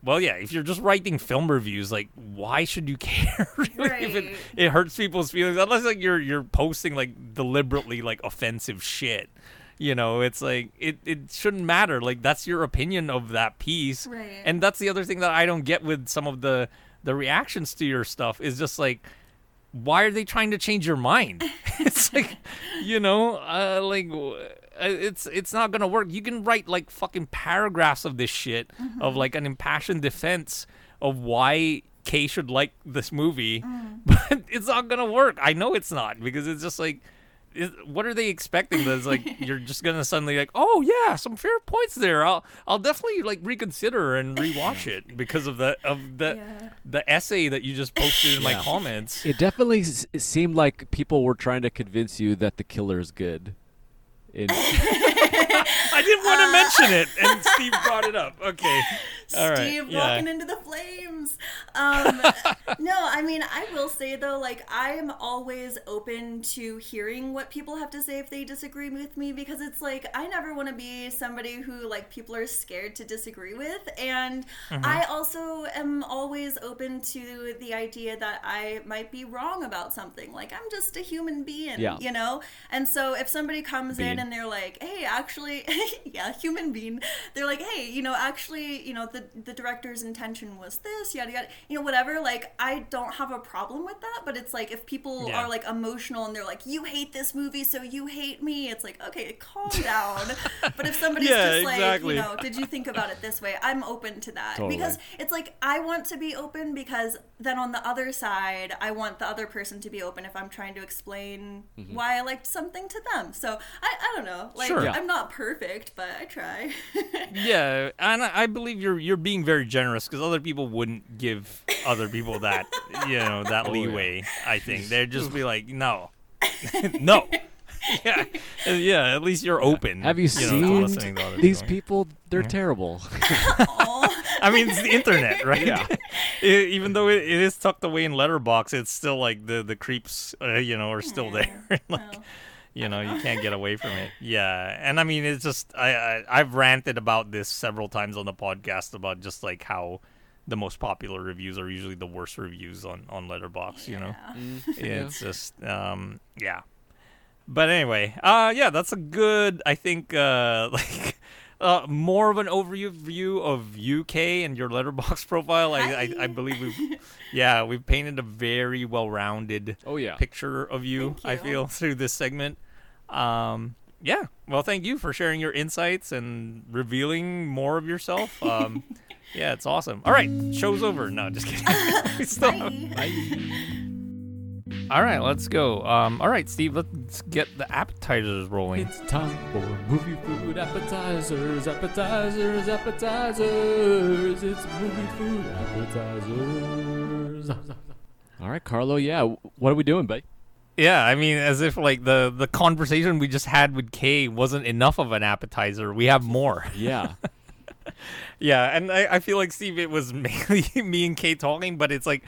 Well, yeah, if you're just writing film reviews, like, why should you care really if it, it hurts people's feelings? Unless like you're you're posting like deliberately like offensive shit. You know, it's like it, it shouldn't matter. Like that's your opinion of that piece. Right. And that's the other thing that I don't get with some of the the reactions to your stuff is just like why are they trying to change your mind? it's like, you know, uh, like Uh, it's it's not gonna work. You can write like fucking paragraphs of this shit of mm-hmm. like an impassioned defense of why Kay should like this movie, mm. but it's not gonna work. I know it's not because it's just like. Is, what are they expecting? That's like you're just gonna suddenly like, oh yeah, some fair points there. I'll I'll definitely like reconsider and rewatch it because of the of the Yeah. the essay that you just posted in my comments. It definitely s- it seemed like people were trying to convince you that the killer is good. I didn't want to mention it, and Steve brought it up. Okay, right, Steve yeah. walking into the flames. Um, no, I mean, I will say though, like, I'm always open to hearing what people have to say if they disagree with me because it's like, I never want to be somebody who, like, people are scared to disagree with. And Mm-hmm. I also am always open to the idea that I might be wrong about something. Like, I'm just a human being, Yeah. you know? And so if somebody comes in and they're like, hey, actually, yeah, human being, they're like, hey, you know, actually, you know, the, the director's intention was this, yada, yada, you know, whatever. Like, I don't have a problem with that, but it's like if people Yeah. are like emotional and they're like, you hate this movie, so you hate me, it's like, okay, calm down. but if somebody's Yeah, just like, exactly. you know, did you think about it this way? I'm open to that. Totally. Because it's like, I want to be open because then on the other side, I want the other person to be open if I'm trying to explain Mm-hmm. why I liked something to them. So I, I don't know. Like, Sure. I'm not perfect, but I try. Yeah, and I I believe you're you're being very generous because other people wouldn't give other people that you know that Oh, yeah. leeway. I think they'd just be like, no, no. Yeah, Uh, yeah. At least you're open. have you, know, to seen listening to other these people. people? They're terrible. Aw. I mean, it's the internet, right? Yeah. E- even though it, it is tucked away in Letterboxd, it's still like the the creeps, uh, you know, are still there. like, Well, you know, you can't get away from it. Yeah, and I mean, it's just I, I I've ranted about this several times on the podcast about just like how the most popular reviews are usually the worst reviews on on Letterboxd. You know, yeah. it's just um yeah. But anyway, uh yeah, that's a good I think uh like uh more of an overview of UK and your Letterboxd profile. I I, I believe we've yeah, we've painted a very well-rounded Oh yeah. picture of you, Thank I feel, through this segment. Um yeah. Well, thank you for sharing your insights and revealing more of yourself. Um yeah, it's awesome. All right, show's over. No, just kidding. We still have- Bye. All right, let's go. Um, all right, Steve, let's get the appetizers rolling. It's time for movie food appetizers, appetizers, appetizers. It's movie food appetizers. All right, Carlo. Yeah, what are we doing, buddy? Yeah, I mean, as if like the the conversation we just had with Kay wasn't enough of an appetizer. We have more. Yeah, yeah, and I, I feel like Steve, it was mainly me and Kay talking, but it's like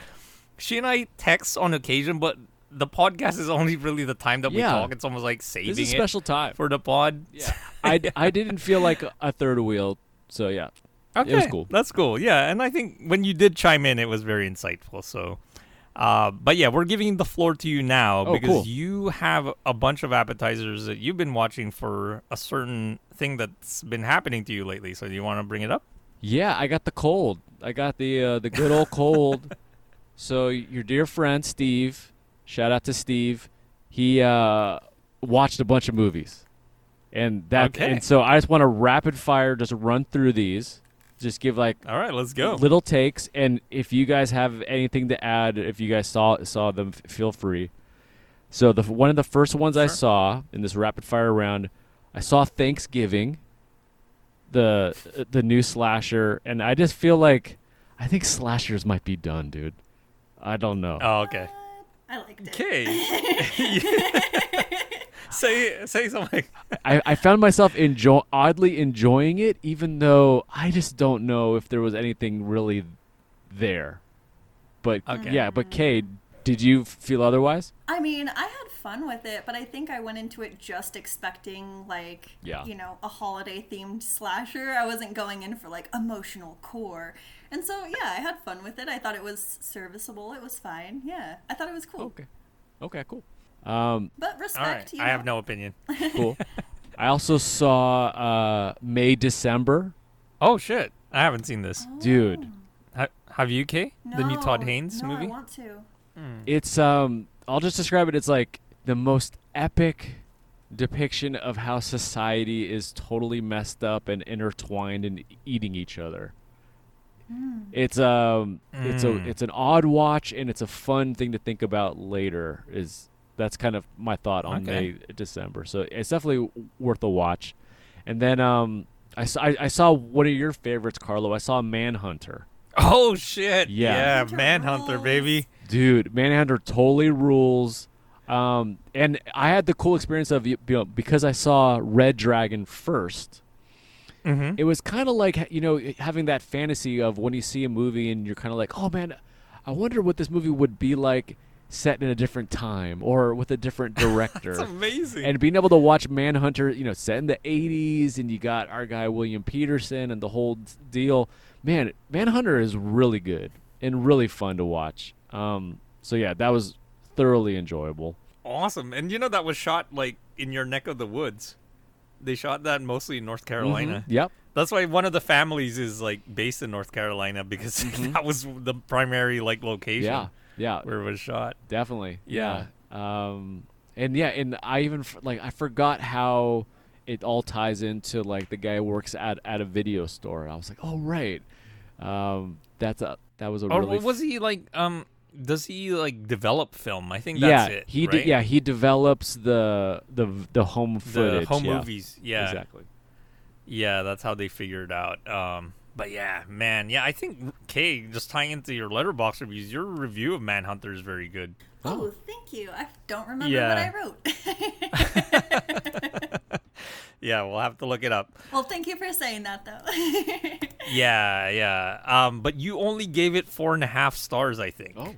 she and I text on occasion, but the podcast is only really the time that we Yeah. talk. It's almost like saving this is a it special time. for the pod. Yeah, I, I didn't feel like a third wheel, so yeah. Okay, was cool. That's cool. Yeah, and I think when you did chime in, it was very insightful. So, uh, but yeah, we're giving the floor to you now Oh, because cool. you have a bunch of appetizers that you've been watching for a certain thing that's been happening to you lately. So, do you want to bring it up? Yeah, I got the cold. I got the uh, the good old cold. So your dear friend Steve, shout out to Steve. He uh, watched a bunch of movies, and that Okay. and so I just want to rapid fire just run through these, just give like All right, let's go. little takes, and if you guys have anything to add, if you guys saw saw them, f- feel free. So the one of the first ones I saw in this rapid fire round, I saw Thanksgiving, the the new slasher, and I just feel like I think slashers might be done, dude. I don't know. Oh, okay. I liked it. Okay. say say something. I, I found myself enjoy oddly enjoying it, even though I just don't know if there was anything really there. But Okay. yeah, but Kay, did you feel otherwise? I mean, I had fun with it, but I think I went into it just expecting like Yeah. you know, a holiday themed slasher. I wasn't going in for like emotional core. And so yeah, I had fun with it. I thought it was serviceable. It was fine. Yeah. I thought it was cool. Okay. Okay, cool. Um, But respect, right. you I have no opinion. cool. I also saw uh, May December. Oh shit. I haven't seen this. Dude, Ha- have you, Kay? The new Todd No, Haynes no, movie? I want to. It's um I'll just describe it as like the most epic depiction of how society is totally messed up and intertwined and eating each other. It's um it's a Mm. it's an odd watch and it's a fun thing to think about later is that's kind of my thought on Okay. May December. So it's definitely worth a watch. And then um I saw, I, I saw one of your favorites, Carlo. I saw Manhunter. Oh shit! Yeah. Yeah, Manhunter Manhunter, baby. Dude, Manhunter totally rules. Um, and I had the cool experience of you know, because I saw Red Dragon first. Mm-hmm. It was kind of like you know having that fantasy of when you see a movie and you're kind of like, oh man, I wonder what this movie would be like set in a different time or with a different director. It's amazing. and being able to watch Manhunter, you know, set in the 80s, and you got our guy William Petersen and the whole deal. Man, Manhunter is really good and really fun to watch. Um, so yeah, that was thoroughly enjoyable. awesome. And you know that was shot like in your neck of the woods. They shot that mostly in North Carolina. Mhm. Yep. That's why one of the families is like based in North Carolina because that was the primary like location Yeah. Yeah. where it was shot. Definitely. Yeah. Yeah. Um, and yeah, and I even like I forgot how it all ties into like the guy works at at a video store. And I was like, oh right, um, that's a that was a Or really was he like um? Does he like develop film? I think yeah it. he right? de- yeah he develops the the the home footage. the home yeah. movies. Yeah, exactly Yeah, that's how they figured out. Um, but yeah, man, yeah, I think Kay, just tying into your Letterboxd reviews, your review of Manhunter is very good. Oh, thank you. I don't remember Yeah. what I wrote. Yeah, we'll have to look it up. well, thank you for saying that, though. Yeah, yeah. Um, but you only gave it four and a half stars, I think. oh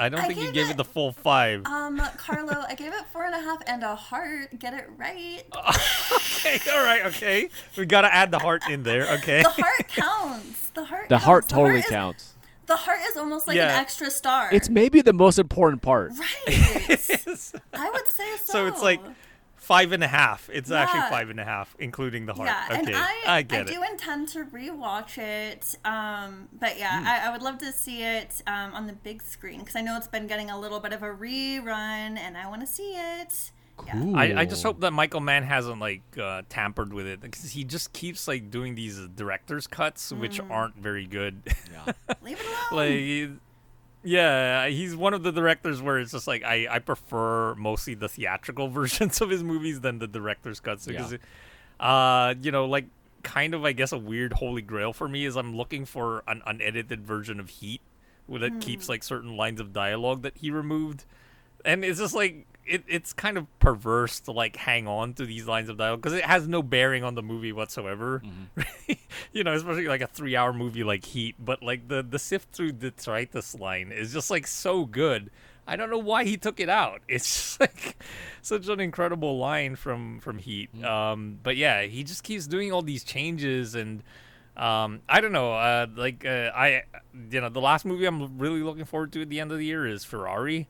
I don't I think you gave gave it it- the full five. um, Carlo, I gave it four and a half and a heart. Get it right. okay, all right, okay. We gotta add the heart in there. Okay. The heart counts. The heart. the counts. heart The totally is- counts The heart is almost like Yeah. an extra star. it's maybe the most important part right. I would say so. so it's like five and a half. It's actually five and a half, including the heart. Yeah, okay, and I, get it. do intend to rewatch it. Um, but yeah, I, I would love to see it um, on the big screen because I know it's been getting a little bit of a rerun, and I want to see it. Yeah. I, I just hope that Michael Mann hasn't like uh, tampered with it because he just keeps like doing these director's cuts, which Mm. aren't very good. yeah. Leave it alone. like, he- yeah, he's one of the directors where it's just like I, I prefer mostly the theatrical versions of his movies than the director's cuts because, uh, you know, like kind of I guess a weird holy grail for me is I'm looking for an unedited version of Heat where that keeps like certain lines of dialogue that he removed, and it's just like it, it's kind of perverse to like hang on to these lines of dialogue because it has no bearing on the movie whatsoever. you know, especially like a three-hour movie like Heat, but like the the sift through detritus line is just like so good. I don't know why he took it out. It's just like such an incredible line from from Heat. Um, but yeah, he just keeps doing all these changes and. Um, I don't know. Uh, like uh, I, you know, the last movie I'm really looking forward to at the end of the year is Ferrari,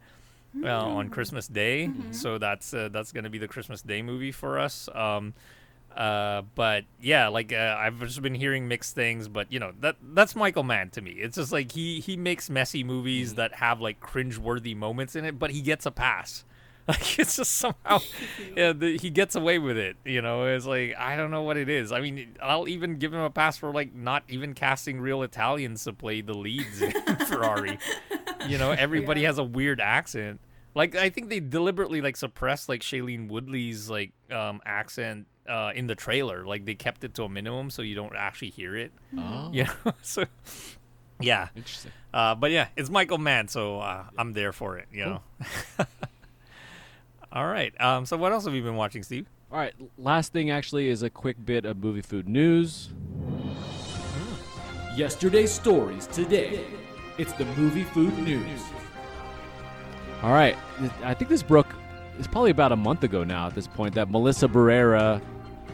uh, on Christmas Day. So that's uh, that's gonna be the Christmas Day movie for us. Um, uh, but yeah, like uh, I've just been hearing mixed things. But you know that that's Michael Mann to me. It's just like he he makes messy movies that have like cringe-worthy moments in it, but he gets a pass. Like it's just somehow, yeah, the, he gets away with it. You know, it's like I don't know what it is. I mean, I'll even give him a pass for like not even casting real Italians to play the leads in Ferrari. You know, everybody has a weird accent. Like I think they deliberately like suppressed like Shailene Woodley's like um accent uh in the trailer. Like they kept it to a minimum so you don't actually hear it. Oh, You know, so yeah. interesting. Uh, but yeah, it's Michael Mann, so uh, I'm there for it. You know. All right. Um. So what else have you been watching, Steve? All right, last thing actually is a quick bit of movie food news. Yesterday's stories today. It's the movie food news. All right, I think this broke. It's probably about a month ago now at this point that Melissa Barrera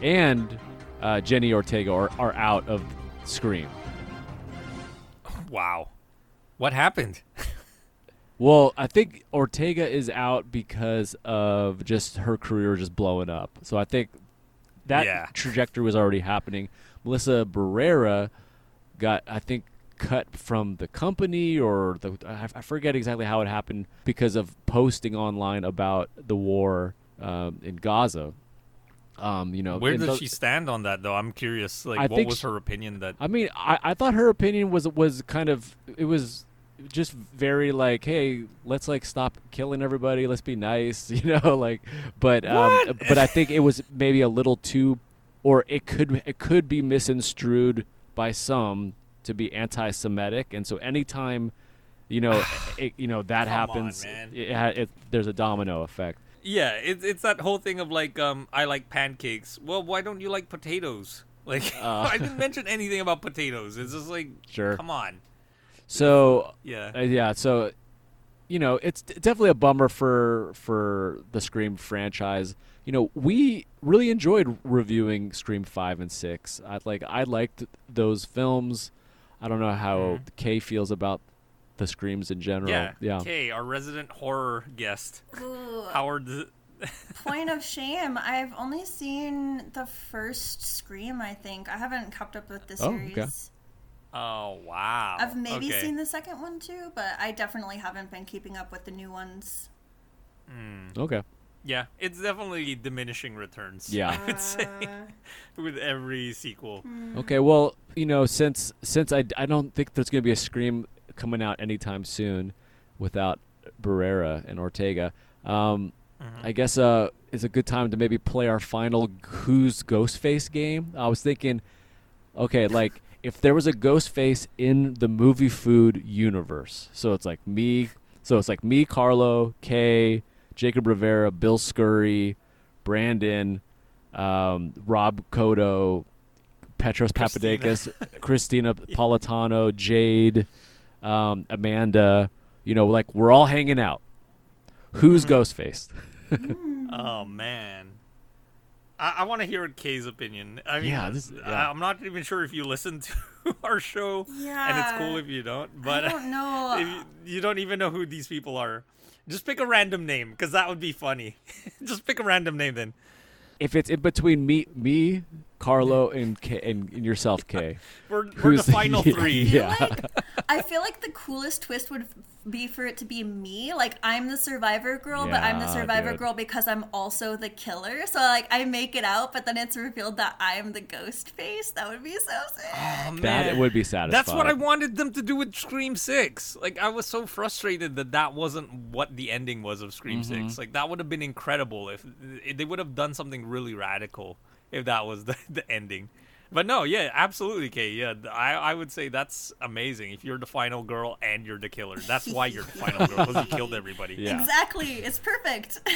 and uh, Jenna Ortega are, are out of Scream. Wow. What happened? Well, I think Ortega is out because of just her career just blowing up. So I think that Yeah. trajectory was already happening. Melissa Barrera got, I think, cut from the company or the I I forget exactly how it happened because of posting online about the war um, in Gaza. Um, you know, Where does she stand on that, though? I'm curious. Like, I what was sh- her opinion? That I mean, I, I thought her opinion was was kind of it was just very like, hey, let's like stop killing everybody. Let's be nice, you know, like. But um, but I think it was maybe a little too, or it could it could be misconstrued by some to be anti-Semitic, and so anytime, you know, it, you know that Come happens, man. It, it, there's a domino effect. yeah, it's it's that whole thing of like, um, I like pancakes. Well, why don't you like potatoes? Like, Uh. I didn't mention anything about potatoes. It's just like, Sure. come on. So Yeah. Uh, yeah, so you know, it's definitely a bummer for for the Scream franchise. You know, we really enjoyed reviewing Scream 5 and 6. I like I liked those films. I don't know how Mhm. Kay feels about the Screams in general. yeah. Yeah. Okay, our resident horror guest, Ooh, Howard. point of shame. I've only seen the first Scream. I think I haven't kept up with the series. Oh, okay. series. Oh wow. I've maybe okay. seen the second one too, but I definitely haven't been keeping up with the new ones. Mm. Okay. Yeah, it's definitely diminishing returns. Yeah. I would say Uh, with every sequel. Okay, well, you know, since since I, I don't think there's going to be a Scream coming out anytime soon without Barrera and Ortega, um, Mhm. I guess uh, it's a good time to maybe play our final Who's Ghostface game. I was thinking, okay, like if there was a Ghostface in the movie food universe, so it's like me, so it's like me, Carlo, Kay, Jacob Rivera, Bill Scurry, Brandon, um, Rob Kodo, Petros Christina. Papadakis, Christina Politano, Jade, um, Amanda. You know, like we're all hanging out. Who's Mm-hmm. Ghostface? Oh man. I, I want to hear Kay's opinion. I mean, Yeah, this- I- yeah. I'm not even sure if you listen to our show, Yeah, and it's cool if you don't. But I don't know. you, you don't even know who these people are, just pick a random name because that would be funny. just pick a random name then. If it's in between me, me, Carlo, and K, and, and yourself, Kay, We're, we're who's the final three. Yeah. I feel like the coolest twist would be for it to be me. Like I'm the survivor girl, but I'm the survivor dude. girl because I'm also the killer. So like I make it out, but then it's revealed that I'm the ghost face. That would be so sick. Oh, man. that would be satisfying. That's what I wanted them to do with Scream Six. Like I was so frustrated that that wasn't what the ending was of Scream Mm-hmm. Six. Like that would have been incredible if, if they would have done something really radical if that was the, the ending. But no, yeah, absolutely, Kay. Yeah, I, I would say that's amazing. If you're the final girl and you're the killer, that's why you're the final girl because you killed everybody. Yeah. Exactly. It's perfect.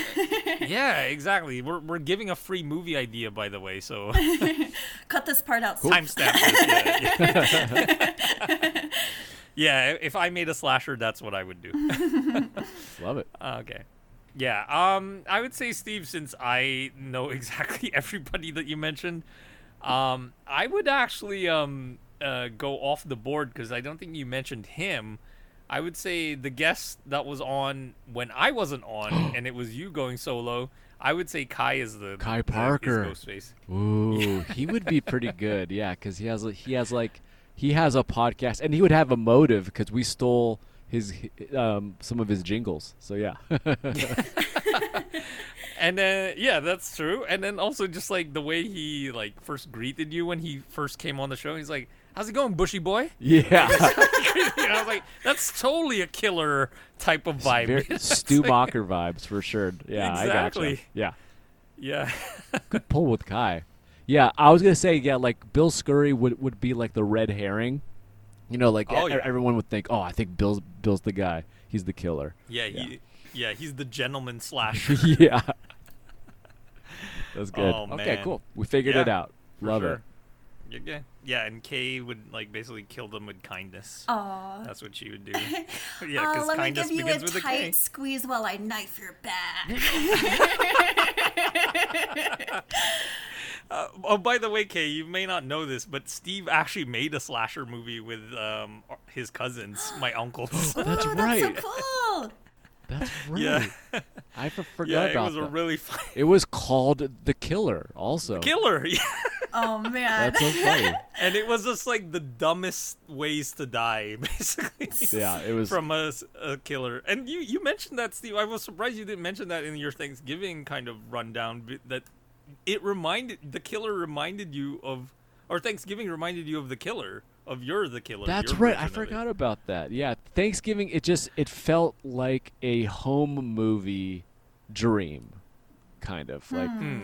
Yeah, exactly. We're, we're giving a free movie idea, by the way. So Cut this part out. timestamp this. Yeah, yeah. yeah, if I made a slasher, that's what I would do. Love it. Okay. Yeah. Um, I would say Steve, since I know exactly everybody that you mentioned, um, I would actually um uh, go off the board because I don't think you mentioned him. I would say the guest that was on when I wasn't on, and it was you going solo. I would say Kai is the Kai is Parker. Ghostface. Ooh, he would be pretty good. Yeah, because he has he has like he has a podcast, and he would have a motive because we stole his um some of his jingles. So yeah. And then yeah, that's true. And then also just like the way he like first greeted you when he first came on the show, he's like, "How's it going, Bushy boy?" yeah. I was like, "That's totally a killer type of vibe." Very Stu Macher vibes for sure. Yeah, I Exactly. gotcha. Yeah. yeah, Good pull with Kai. Yeah, I was gonna say yeah, like Bill Scurry would would be like the red herring. You know, like Oh, e- yeah. everyone would think, oh, I think Bill's Bill's the guy. He's the killer. yeah, Yeah. he, yeah, he's the gentleman slasher. yeah. That's good. Oh, okay, man. cool. We figured Yeah, it out. for Love sure. it. You're good. Yeah, and Kay would like basically kill them with kindness. Aw. That's what she would do. yeah, Oh, because let me kindness give you a begins with a K. tight squeeze while I knife your back. Uh, oh, by the way, Kay, you may not know this, but Steve actually made a slasher movie with um his cousins, my uncles. That's oh, right. That's so cool. That's right. yeah, I for- forgot yeah, it about was a that. really fun It was called The Killer also. killer. Yeah. Oh man. That's so funny. and it was just like the dumbest ways to die, basically. Yeah, it was. from a killer. And you you mentioned that, Steve. I was surprised you didn't mention that in your Thanksgiving kind of rundown. That it reminded the killer reminded you of, or Thanksgiving reminded you of the killer of you're the killer. That's right. I version of it. forgot about that. Yeah, Thanksgiving. It just it felt like a home movie dream, kind of like Hmm.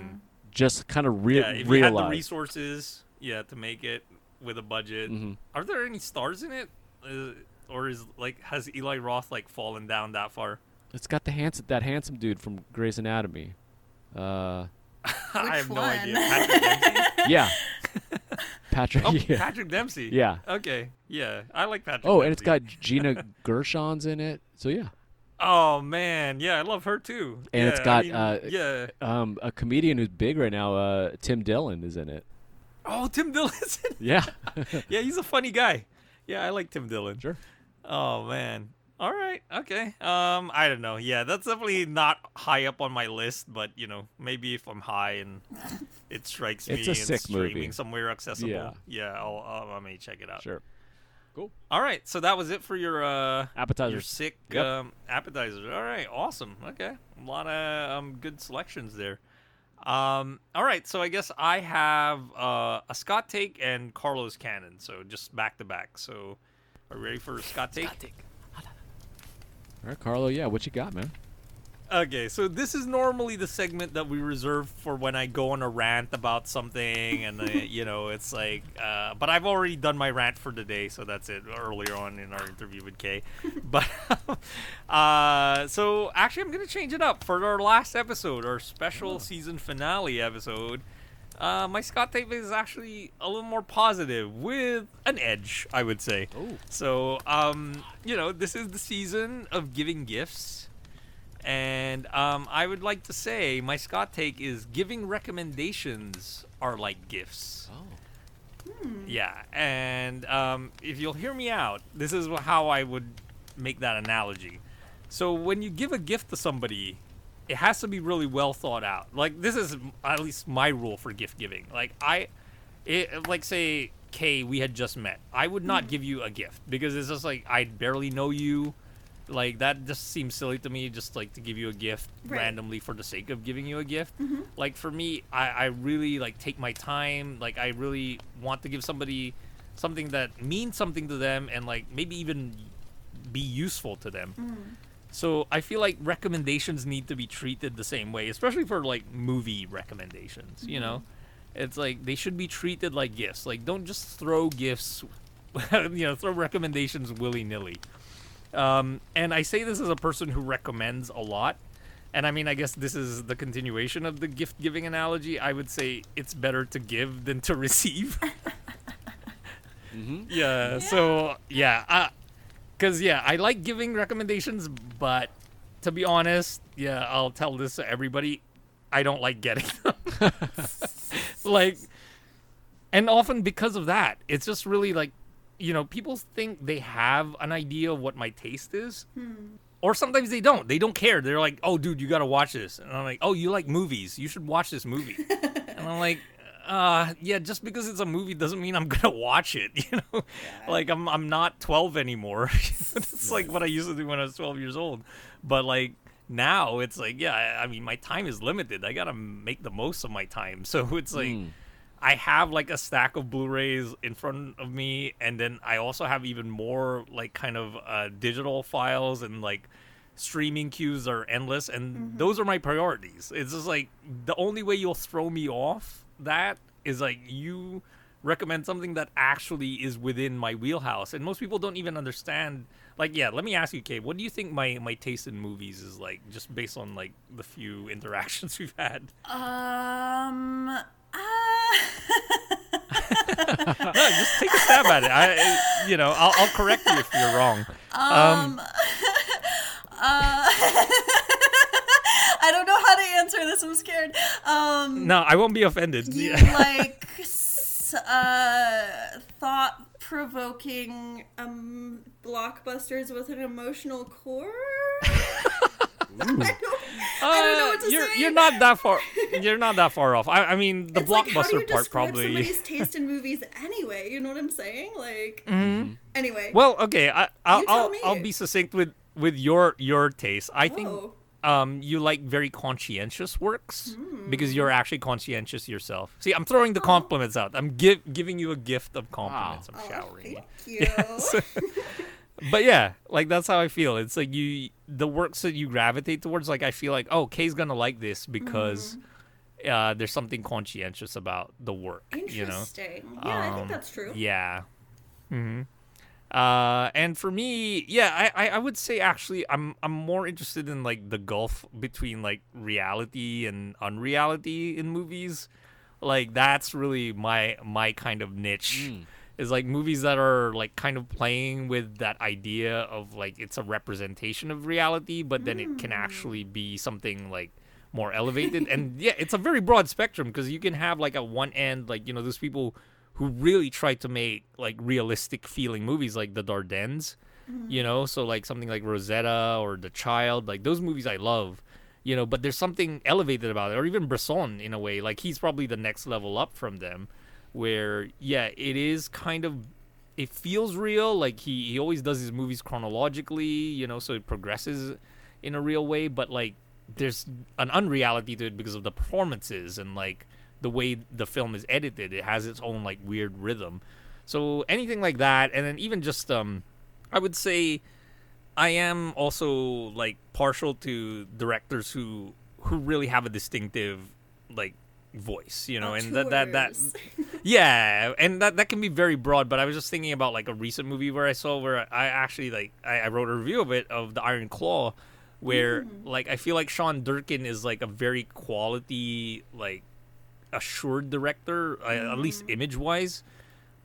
just kind of real. Yeah, if you had the resources, yeah, to make it with a budget. Mhm. Are there any stars in it, uh, or is like has Eli Roth like fallen down that far? It's got the handsome that handsome dude from Grey's Anatomy. Uh, I have no idea. Patrick Dempsey. yeah, Patrick. Oh, yeah. Patrick Dempsey. Yeah. Okay. Yeah, I like Patrick. Oh, and it's Dempsey. got Gina Gershon's in it. So yeah, Oh man, yeah, I love her too. And it's Yeah, I got, mean, uh, yeah. um, a comedian who's big right now. Uh, Tim Dillon is in it. Oh, Tim Dillon's in. Yeah, Yeah, he's a funny guy. Yeah, I like Tim Dillon. sure. Oh man. All right. Okay. Um, I don't know. Yeah, that's definitely not high up on my list, but you know, maybe if I'm high and it strikes me It's a and sick streaming movie. somewhere accessible, Yeah. yeah, I'll, I'll I may check it out. Sure. Cool. All right. So that was it for your uh your sick Yep. um, appetizers. All right, awesome. Okay, a lot of um, good selections there. Um, all right, so I guess I have uh, a Scott take and Carlo's Canon, so just back to back. So, are you ready for Scott take? All right, Carlo. Yeah, what you got, man? Okay, so this is normally the segment that we reserve for when I go on a rant about something, and uh, you know, it's like, uh, but I've already done my rant for today, so that's it. Earlier on in our interview with Kay, but uh, so actually, I'm gonna change it up for our last episode, our special season finale episode. Uh, my Scott take is actually a little more positive with an edge, I would say. Oh. So, um, you know, this is the season of giving gifts. And um, I would like to say my Scott take is giving recommendations are like gifts. Oh. Yeah, and um, if you'll hear me out, this is how I would make that analogy. So when you give a gift to somebody, it has to be really well thought out. Like this is at least my rule for gift giving. Like I, it, like say Kay, we had just met. I would not hmm. give you a gift because it's just like I barely know you. Like that just seems silly to me. Just like to give you a gift Right. randomly for the sake of giving you a gift. Mm-hmm. Like for me, I, I really like take my time. Like I really want to give somebody something that means something to them and like maybe even be useful to them. Mm. So I feel like recommendations need to be treated the same way, especially for like movie recommendations. You know, it's like they should be treated like gifts. Like don't just throw gifts, you know, throw recommendations willy nilly. Um, and I say this as a person who recommends a lot. And I mean, I guess this is the continuation of the gift giving analogy. I would say it's better to give than to receive. Yeah. So yeah, because yeah, I like giving recommendations, but to be honest, yeah, I'll tell this to everybody. I don't like getting them. like, and often because of that, it's just really like, you know, people think they have an idea of what my taste is. Hmm. Or sometimes they don't. They don't care. They're like, "Oh, dude, you gotta watch this," and I'm like, "Oh, you like movies? You should watch this movie." and I'm like, uh, yeah, just because it's a movie doesn't mean I'm gonna watch it. You know, like I'm I'm not 12 anymore. it's like what I used to do when I was 12 years old. But like now, it's like yeah, I, I mean my time is limited. I gotta make the most of my time. So it's like. Mm. I have like a stack of Blu-rays in front of me, and then I also have even more like kind of uh, digital files and like streaming queues are endless, and those are my priorities. It's just like the only way you'll throw me off that is like you recommend something that actually is within my wheelhouse, and most people don't even understand. Like, yeah, let me ask you, Kate, what do you think my my taste in movies is like, just based on like the few interactions we've had? Um. Uh, No, just take a stab at it. I, you know, I'll, I'll correct you if you're wrong. um. uh, I don't know how to answer this. I'm scared. Um. No, I won't be offended. You like uh, thought-provoking um blockbusters with an emotional core? don't, I don't know what to Uh, you're, say. You're not that far. You're not that far off. I, I mean, the It's like, how do you blockbuster part probably. somebody's taste in movies anyway. You know what I'm saying? Like, anyway. Well, okay. I, I'll, I'll. I'll be succinct with with your your taste. I think Oh. Um you like very conscientious works because you're actually conscientious yourself. See, I'm throwing the compliments out. I'm give, giving you a gift of compliments. I'm Oh, showering you. thank you. But yeah, like that's how I feel. It's like you the works that you gravitate towards. Like I feel like oh, Kay's gonna like this because Mm-hmm. uh, there's something conscientious about the work. You know. Interesting. Yeah, I think Um, that's true. Yeah. hmm Uh, and for me, yeah, I, I, would say actually I'm I'm more interested in like the gulf between like reality and unreality in movies. Like that's really my my kind of niche. Is like movies that are like kind of playing with that idea of like it's a representation of reality, but then it can actually be something like more elevated. and yeah, it's a very broad spectrum because you can have like at one end like you know those people who really try to make like realistic feeling movies like the Dardennes, mm-hmm. you know, so like something like Rosetta or The Child, like those movies I love, you know, but there's something elevated about it, or even Bresson in a way, like he's probably the next level up from them, where yeah, it is kind of. It feels real, like he, he always does his movies chronologically, you know, so it progresses in a real way, but like there's an unreality to it because of the performances and like the way the film is edited. It has its own like weird rhythm. So anything like that, and then even just um, I would say I am also like partial to directors who who really have a distinctive like voice, you know, and that that that yeah, and that that can be very broad. But I was just thinking about like a recent movie where I saw where I actually like I, I wrote a review of it of the Iron Claw, where like I feel like Sean Durkin is like a very quality like assured director, uh, at least image wise.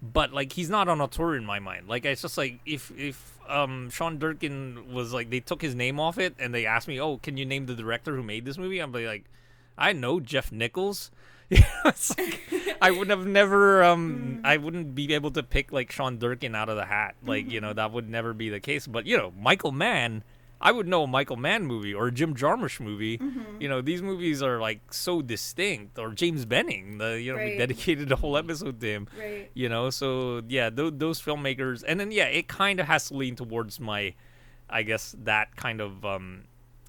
But like he's not an auteur in my mind. Like it's just like if if um Sean Durkin was like they took his name off it and they asked me, oh, can you name the director who made this movie? I'm like, I know Jeff Nichols. like, I would have never um I wouldn't be able to pick like Sean Durkin out of the hat. Like, you know, that would never be the case. But you know, Michael Mann, I would know a Michael Mann movie or a Jim Jarmusch movie. You know, these movies are like so distinct. Or James Benning, the you know, we dedicated a whole episode to him. Right. You know, so yeah, th- those filmmakers, and then yeah, it kind of has to lean towards my, I guess that kind of um,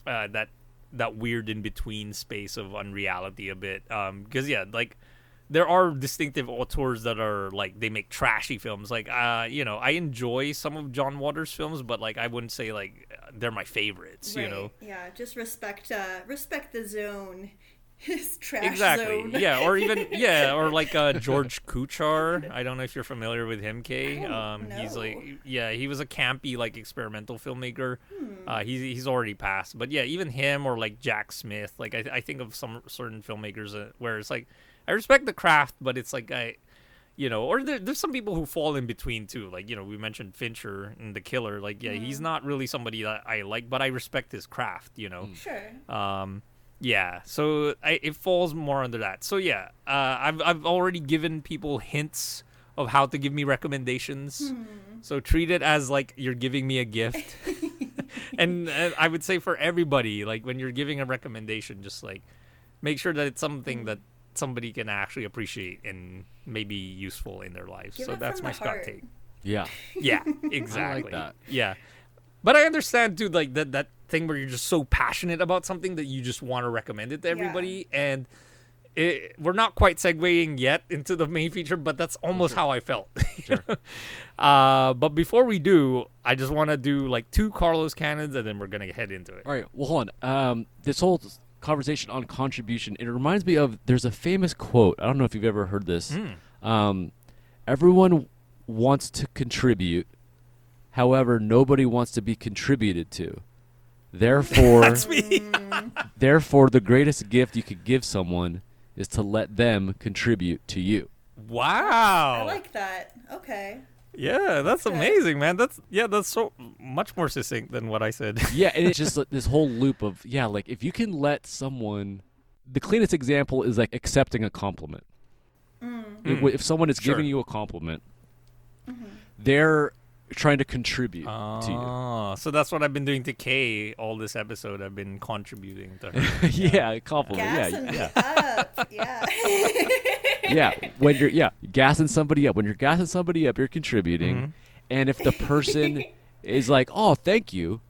uh, that that weird in between space of unreality a bit. Um, because yeah, like there are distinctive auteurs that are like they make trashy films. Like uh, you know, I enjoy some of John Waters' films, but like I wouldn't say like they're my favorites. You know. Yeah, just respect uh respect the zone. His trash Exactly. zone. Yeah, or even yeah, or like uh, George Kuchar. I don't know if you're familiar with him, Kay. Um, he's like yeah, he was a campy like experimental filmmaker. Hmm. Uh, he's he's already passed, but yeah, even him or like Jack Smith. Like I I think of some certain filmmakers uh, where it's like I respect the craft, but it's like I. You know, or there, there's some people who fall in between too. Like you know, we mentioned Fincher and The Killer. Like yeah, he's Mm-hmm. not really somebody that I like, but I respect his craft. You know, Sure. um, yeah, so I, it falls more under that. So yeah, uh, I've I've already given people hints of how to give me recommendations. So treat it as like you're giving me a gift. and uh, I would say for everybody, like when you're giving a recommendation, just like make sure that it's something that somebody can actually appreciate and maybe useful in their lives. Give so that's my Scott heart. take. Yeah. Yeah, exactly. that. Yeah, but I understand dude like that that thing where you're just so passionate about something that you just want to recommend it to everybody, and it, we're not quite segueing yet into the main feature, but that's almost how I felt. uh, but before we do, I just want to do like two Carlo's Canons, and then we're gonna head into it. All right. Well, hold on. Um, this whole conversation on contribution, it reminds me of there's a famous quote. I don't know if you've ever heard this. Hmm. Um, everyone wants to contribute. However, nobody wants to be contributed to. Therefore, That's me. therefore, the greatest gift you could give someone is to let them contribute to you. wow. I like that. Okay. Yeah, that's good. amazing, man. That's yeah, that's so much more succinct than what I said. yeah, and it's just like this whole loop of yeah, like if you can let someone, the cleanest example is like accepting a compliment. Mm. If, if someone is Sure. giving you a compliment, mm-hmm. they're trying to contribute to you. Oh, so that's what I've been doing to Kay all this episode. I've been contributing to her. yeah, compliment. Gas Yeah, and yeah, up. Yeah. yeah. When you're yeah gassing somebody up, when you're gassing somebody up, you're contributing. Mm-hmm. And if the person is like, "Oh, thank you,"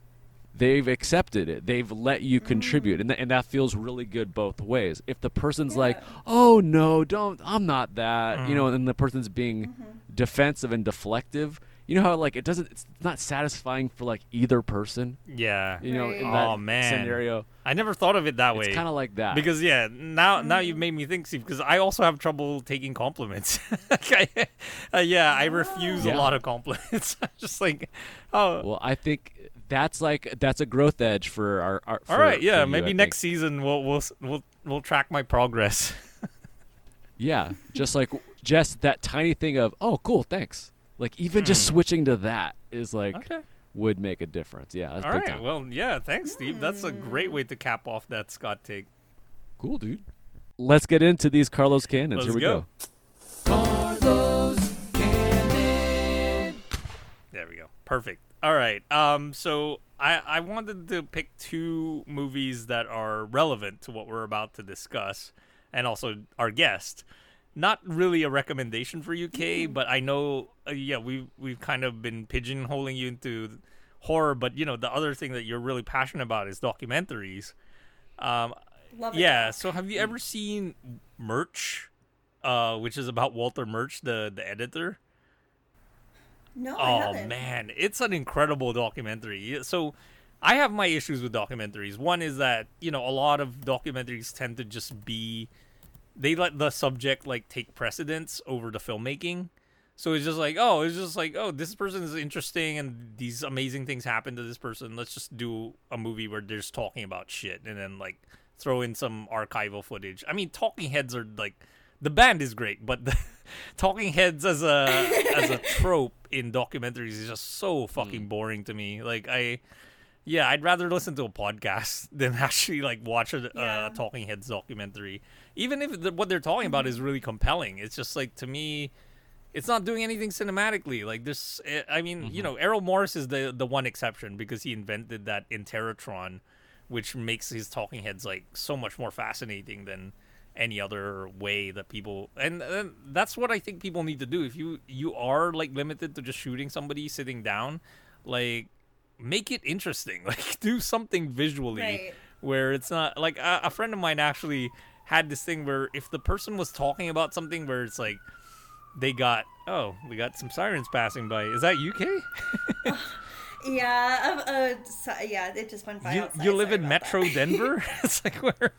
they've accepted it. They've let you mm. contribute, and th- and that feels really good both ways. If the person's like, "Oh no, don't, I'm not that," you mm. know, and the person's being mm-hmm. defensive and deflective. You know how like it doesn't, it's not satisfying for like either person. yeah. You know, in that Oh, man. scenario, I never thought of it that way. it's kind of like that. Because yeah, now now you've made me think, Steve. Because I also have trouble taking compliments. I, uh, yeah, I refuse Yeah. a lot of compliments. I'm just like, oh, Well, I think that's like that's a growth edge for our. our for- right, for yeah. you, maybe I next think. season we'll we'll we'll we'll track my progress. Yeah, just like just that tiny thing of oh, cool, thanks. Like even just switching to that is like Hmm. okay. would make a difference. Yeah, that's All time. Well, yeah. Thanks, Steve. That's a great way to cap off that Scott take. cool, dude. Let's get into these Carlo's Canons. Let's Here we go. go. Carlo's Canon. There we go. Perfect. All right. Um. So I I wanted to pick two movies that are relevant to what we're about to discuss, and also our guest. Not really a recommendation for UK, but I know. Uh, yeah, we we've kind of been pigeonholing you into horror, but you know the other thing that you're really passionate about is documentaries. Um. Love it. Yeah. So have you ever seen Murch? Uh, which is about Walter Murch, the the editor. No, I Oh man, it's an incredible documentary. So I have my issues with documentaries. One is that, you know, a lot of documentaries tend to just be they let the subject like take precedence over the filmmaking. So it's just like, oh, it's just like, oh, this person is interesting and these amazing things happen to this person. Let's just do a movie where they're just talking about shit and then like throw in some archival footage. I mean, talking heads are like the band is great, but the talking heads as a as a trope in documentaries is just so fucking hmm. boring to me. Like I yeah, I'd rather listen to a podcast than actually like watch a, Yeah. a talking heads documentary. Even if the, what they're talking about is really compelling, it's just like to me it's not doing anything cinematically. Like this, eh, I mean, you know, Errol Morris is the the one exception because he invented that Interrotron, which makes his talking heads like so much more fascinating than any other way that people and, and that's what I think people need to do. If you you are like limited to just shooting somebody sitting down, like make it interesting. Like do something visually Right. where it's not like a, a friend of mine actually had this thing where if the person was talking about something where it's like they got oh we got some sirens passing by. Is that uk Yeah, uh, uh, so, yeah, it just went by. you, outside, you live sorry in metro that. denver? It's like where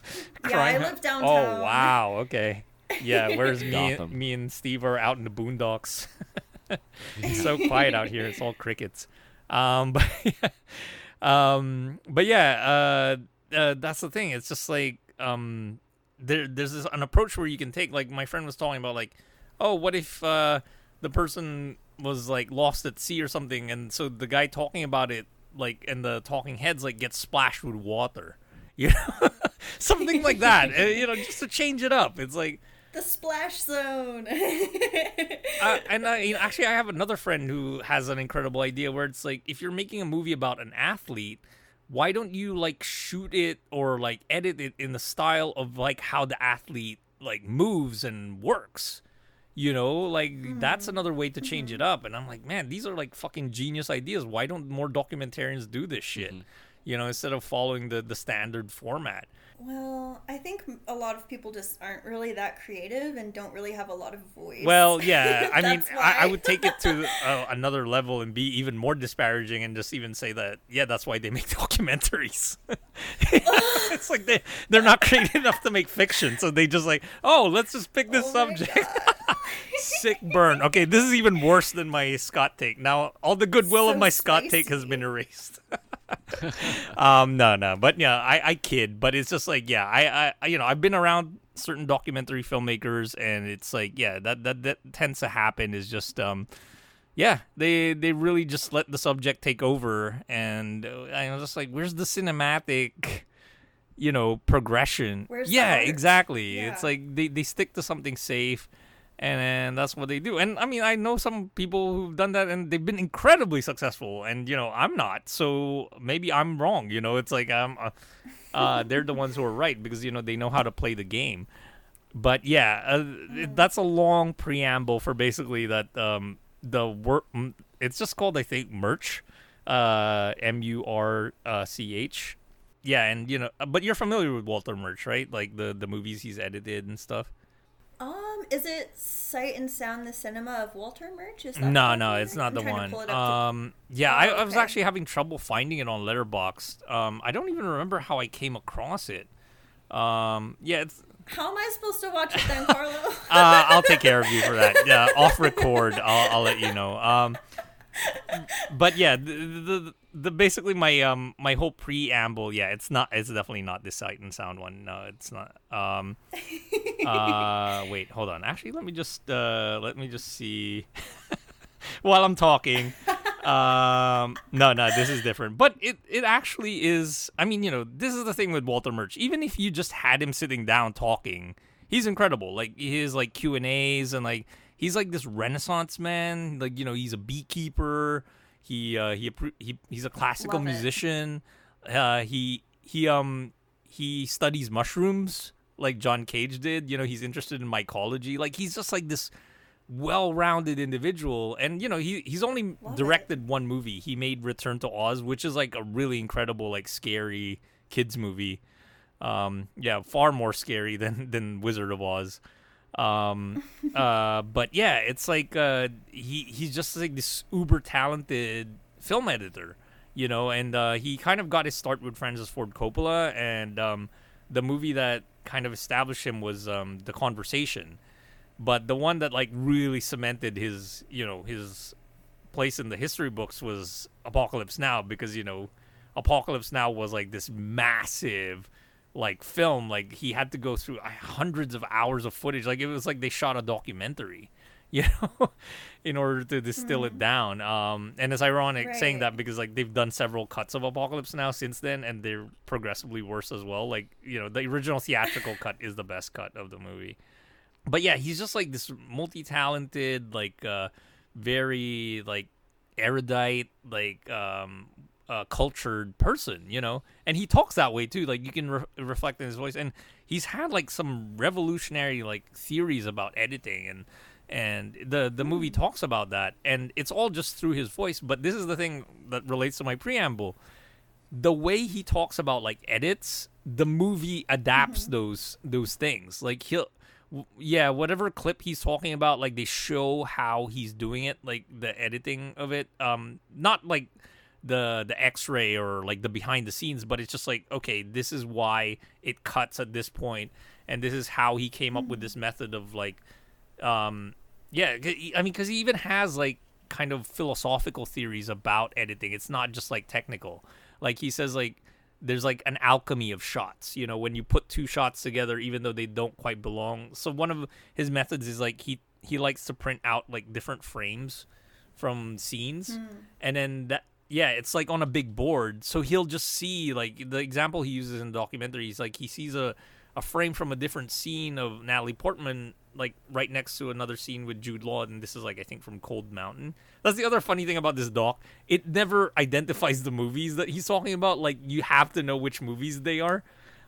Yeah, I live downtown. oh wow okay. Yeah whereas me, me and steve are out in the boondocks. It's so quiet out here. It's all crickets. Um but yeah, um but yeah uh, uh that's the thing. It's just like um there there's this an approach where you can take like my friend was talking about like oh what if uh the person was like lost at sea or something and so the guy talking about it like and the talking heads like get splashed with water you know something like that uh, you know just to change it up it's like The splash zone. uh, and I, you know, actually, I have another friend who has an incredible idea where it's like, if you're making a movie about an athlete, why don't you like shoot it or like edit it in the style of like how the athlete like moves and works? You know, like hmm. that's another way to change it mm-hmm. up. And I'm like, man, these are like fucking genius ideas. Why don't more documentarians do this shit? Mm-hmm. You know, instead of following the the standard format. Well, I think a lot of people just aren't really that creative and don't really have a lot of voice. Well, yeah. I mean, I, I would take it to uh, another level and be even more disparaging and just even say that, yeah, that's why they make documentaries. it's like they, they're not creative enough to make fiction. So they just like, oh, let's just pick this Oh subject. Sick burn. Okay, this is even worse than my Scott take. Now, all the goodwill of So my Scott take has been erased. um, no, no, but yeah, I, I kid, but it's just like, yeah, I, I, you know, I've been around certain documentary filmmakers, and it's like, yeah, that that that tends to happen. Is just, um, yeah, they they really just let the subject take over, and uh, I was just like, where's the cinematic? You know, progression. Where's yeah, exactly. Yeah. It's like they, they stick to something safe and that's what they do. And I mean, I know some people who've done that, and they've been incredibly successful. And you know, I'm not, so maybe I'm wrong. You know, it's like I'm, uh, uh, they're the ones who are right because you know they know how to play the game. But yeah, uh, that's a long preamble for basically that um, the work. It's just called, I think, Murch, uh, M U R uh, C H. Yeah, and you know, but you're familiar with Walter Murch, right? Like the the movies he's edited and stuff. Um, is it Sight and Sound the Cinema of Walter Murch? Is that No, no, it's not I'm the one. up to- Um, yeah, I, Oh, I was actually having trouble finding it on Letterboxd. Um, I don't even remember how I came across it. Um, yeah, it's. How am I supposed to watch it then, Carlo? Uh, I'll take care of you for that. Yeah, off record, I'll, I'll let you know. Um, but yeah, the, the, the basically my um my whole preamble, yeah, it's not. It's definitely not the sight and sound one. No, it's not. Um, uh, wait, hold on. Actually, let me just uh let me just see while I'm talking. Um, no, no, this is different. But it it actually is. I mean, you know, this is the thing with Walter Murch. Even if you just had him sitting down talking, he's incredible. Like his like Q and A's and like he's like this Renaissance man. Like you know, he's a beekeeper. He uh he he he's a classical Love it. musician. Uh, he he um he studies mushrooms like John Cage did. You know, he's interested in mycology. Like he's just like this well-rounded individual and you know he he's only Love it. directed one movie he made return to oz which is like a really incredible like scary kids movie um yeah far more scary than than wizard of oz um uh but yeah it's like uh he he's just like this uber talented film editor you know and uh he kind of got his start with francis ford coppola and um the movie that kind of established him was um the conversation. But the one that like really cemented his you know his place in the history books was apocalypse now because you know apocalypse now was like this massive like film like he had to go through uh, hundreds of hours of footage. Like it was like they shot a documentary you know in order to distill it down. Um and it's ironic saying that because like they've done several cuts of apocalypse now since then and they're progressively worse as well. Like you know the original theatrical cut is the best cut of the movie. But yeah, he's just like this multi-talented, like uh, very like erudite, like um, uh, cultured person, you know. And he talks that way too. Like you can re- reflect in his voice, and he's had like some revolutionary like theories about editing, and and the the movie talks about that, and it's all just through his voice. But this is the thing that relates to my preamble the way he talks about like edits the movie adapts those those things like he'll w- yeah whatever clip he's talking about like they show how he's doing it like the editing of it um not like the the x-ray or like the behind the scenes but it's just like okay this is why it cuts at this point and this is how he came up with this method of like um yeah, i mean because he even has like kind of philosophical theories about editing. It's not just like technical. Like he says like there's like an alchemy of shots you know when you put two shots together even though they don't quite belong. So one of his methods is like he he likes to print out like different frames from scenes and then that yeah it's like on a big board so he'll just see like the example he uses in the documentary is like he sees a a frame from a different scene of Natalie Portman like right next to another scene with Jude Law and this is like I think from Cold Mountain. That's the other funny thing about this doc. It never identifies the movies that he's talking about. Like you have to know which movies they are.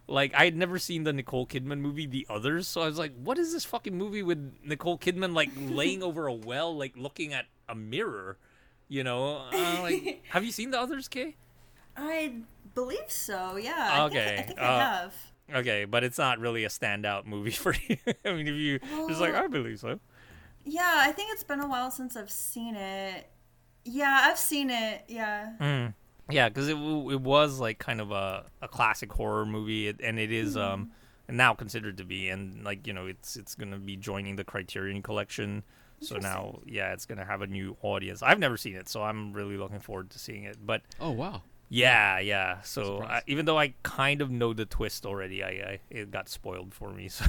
Like I had never seen the Nicole Kidman movie, The Others, so I was like, "What is this fucking movie with Nicole Kidman like laying over a well, like looking at a mirror?" You know, uh, like, have you seen The Others, Kay? I believe so. Yeah. I think- Okay, I think uh, I have. Okay, but it's not really a standout movie for you. I mean, if you just like, I believe so. Yeah, I think it's been a while since I've seen it. Yeah, I've seen it. Yeah. Mm. Yeah, because it it was like kind of a, a classic horror movie, it, and it is um now considered to be, and like you know, it's it's gonna be joining the Criterion Collection. So now, yeah, it's gonna have a new audience. I've never seen it, so I'm really looking forward to seeing it. But Oh wow. yeah, yeah. So I, even though I kind of know the twist already, I, I it got spoiled for me. So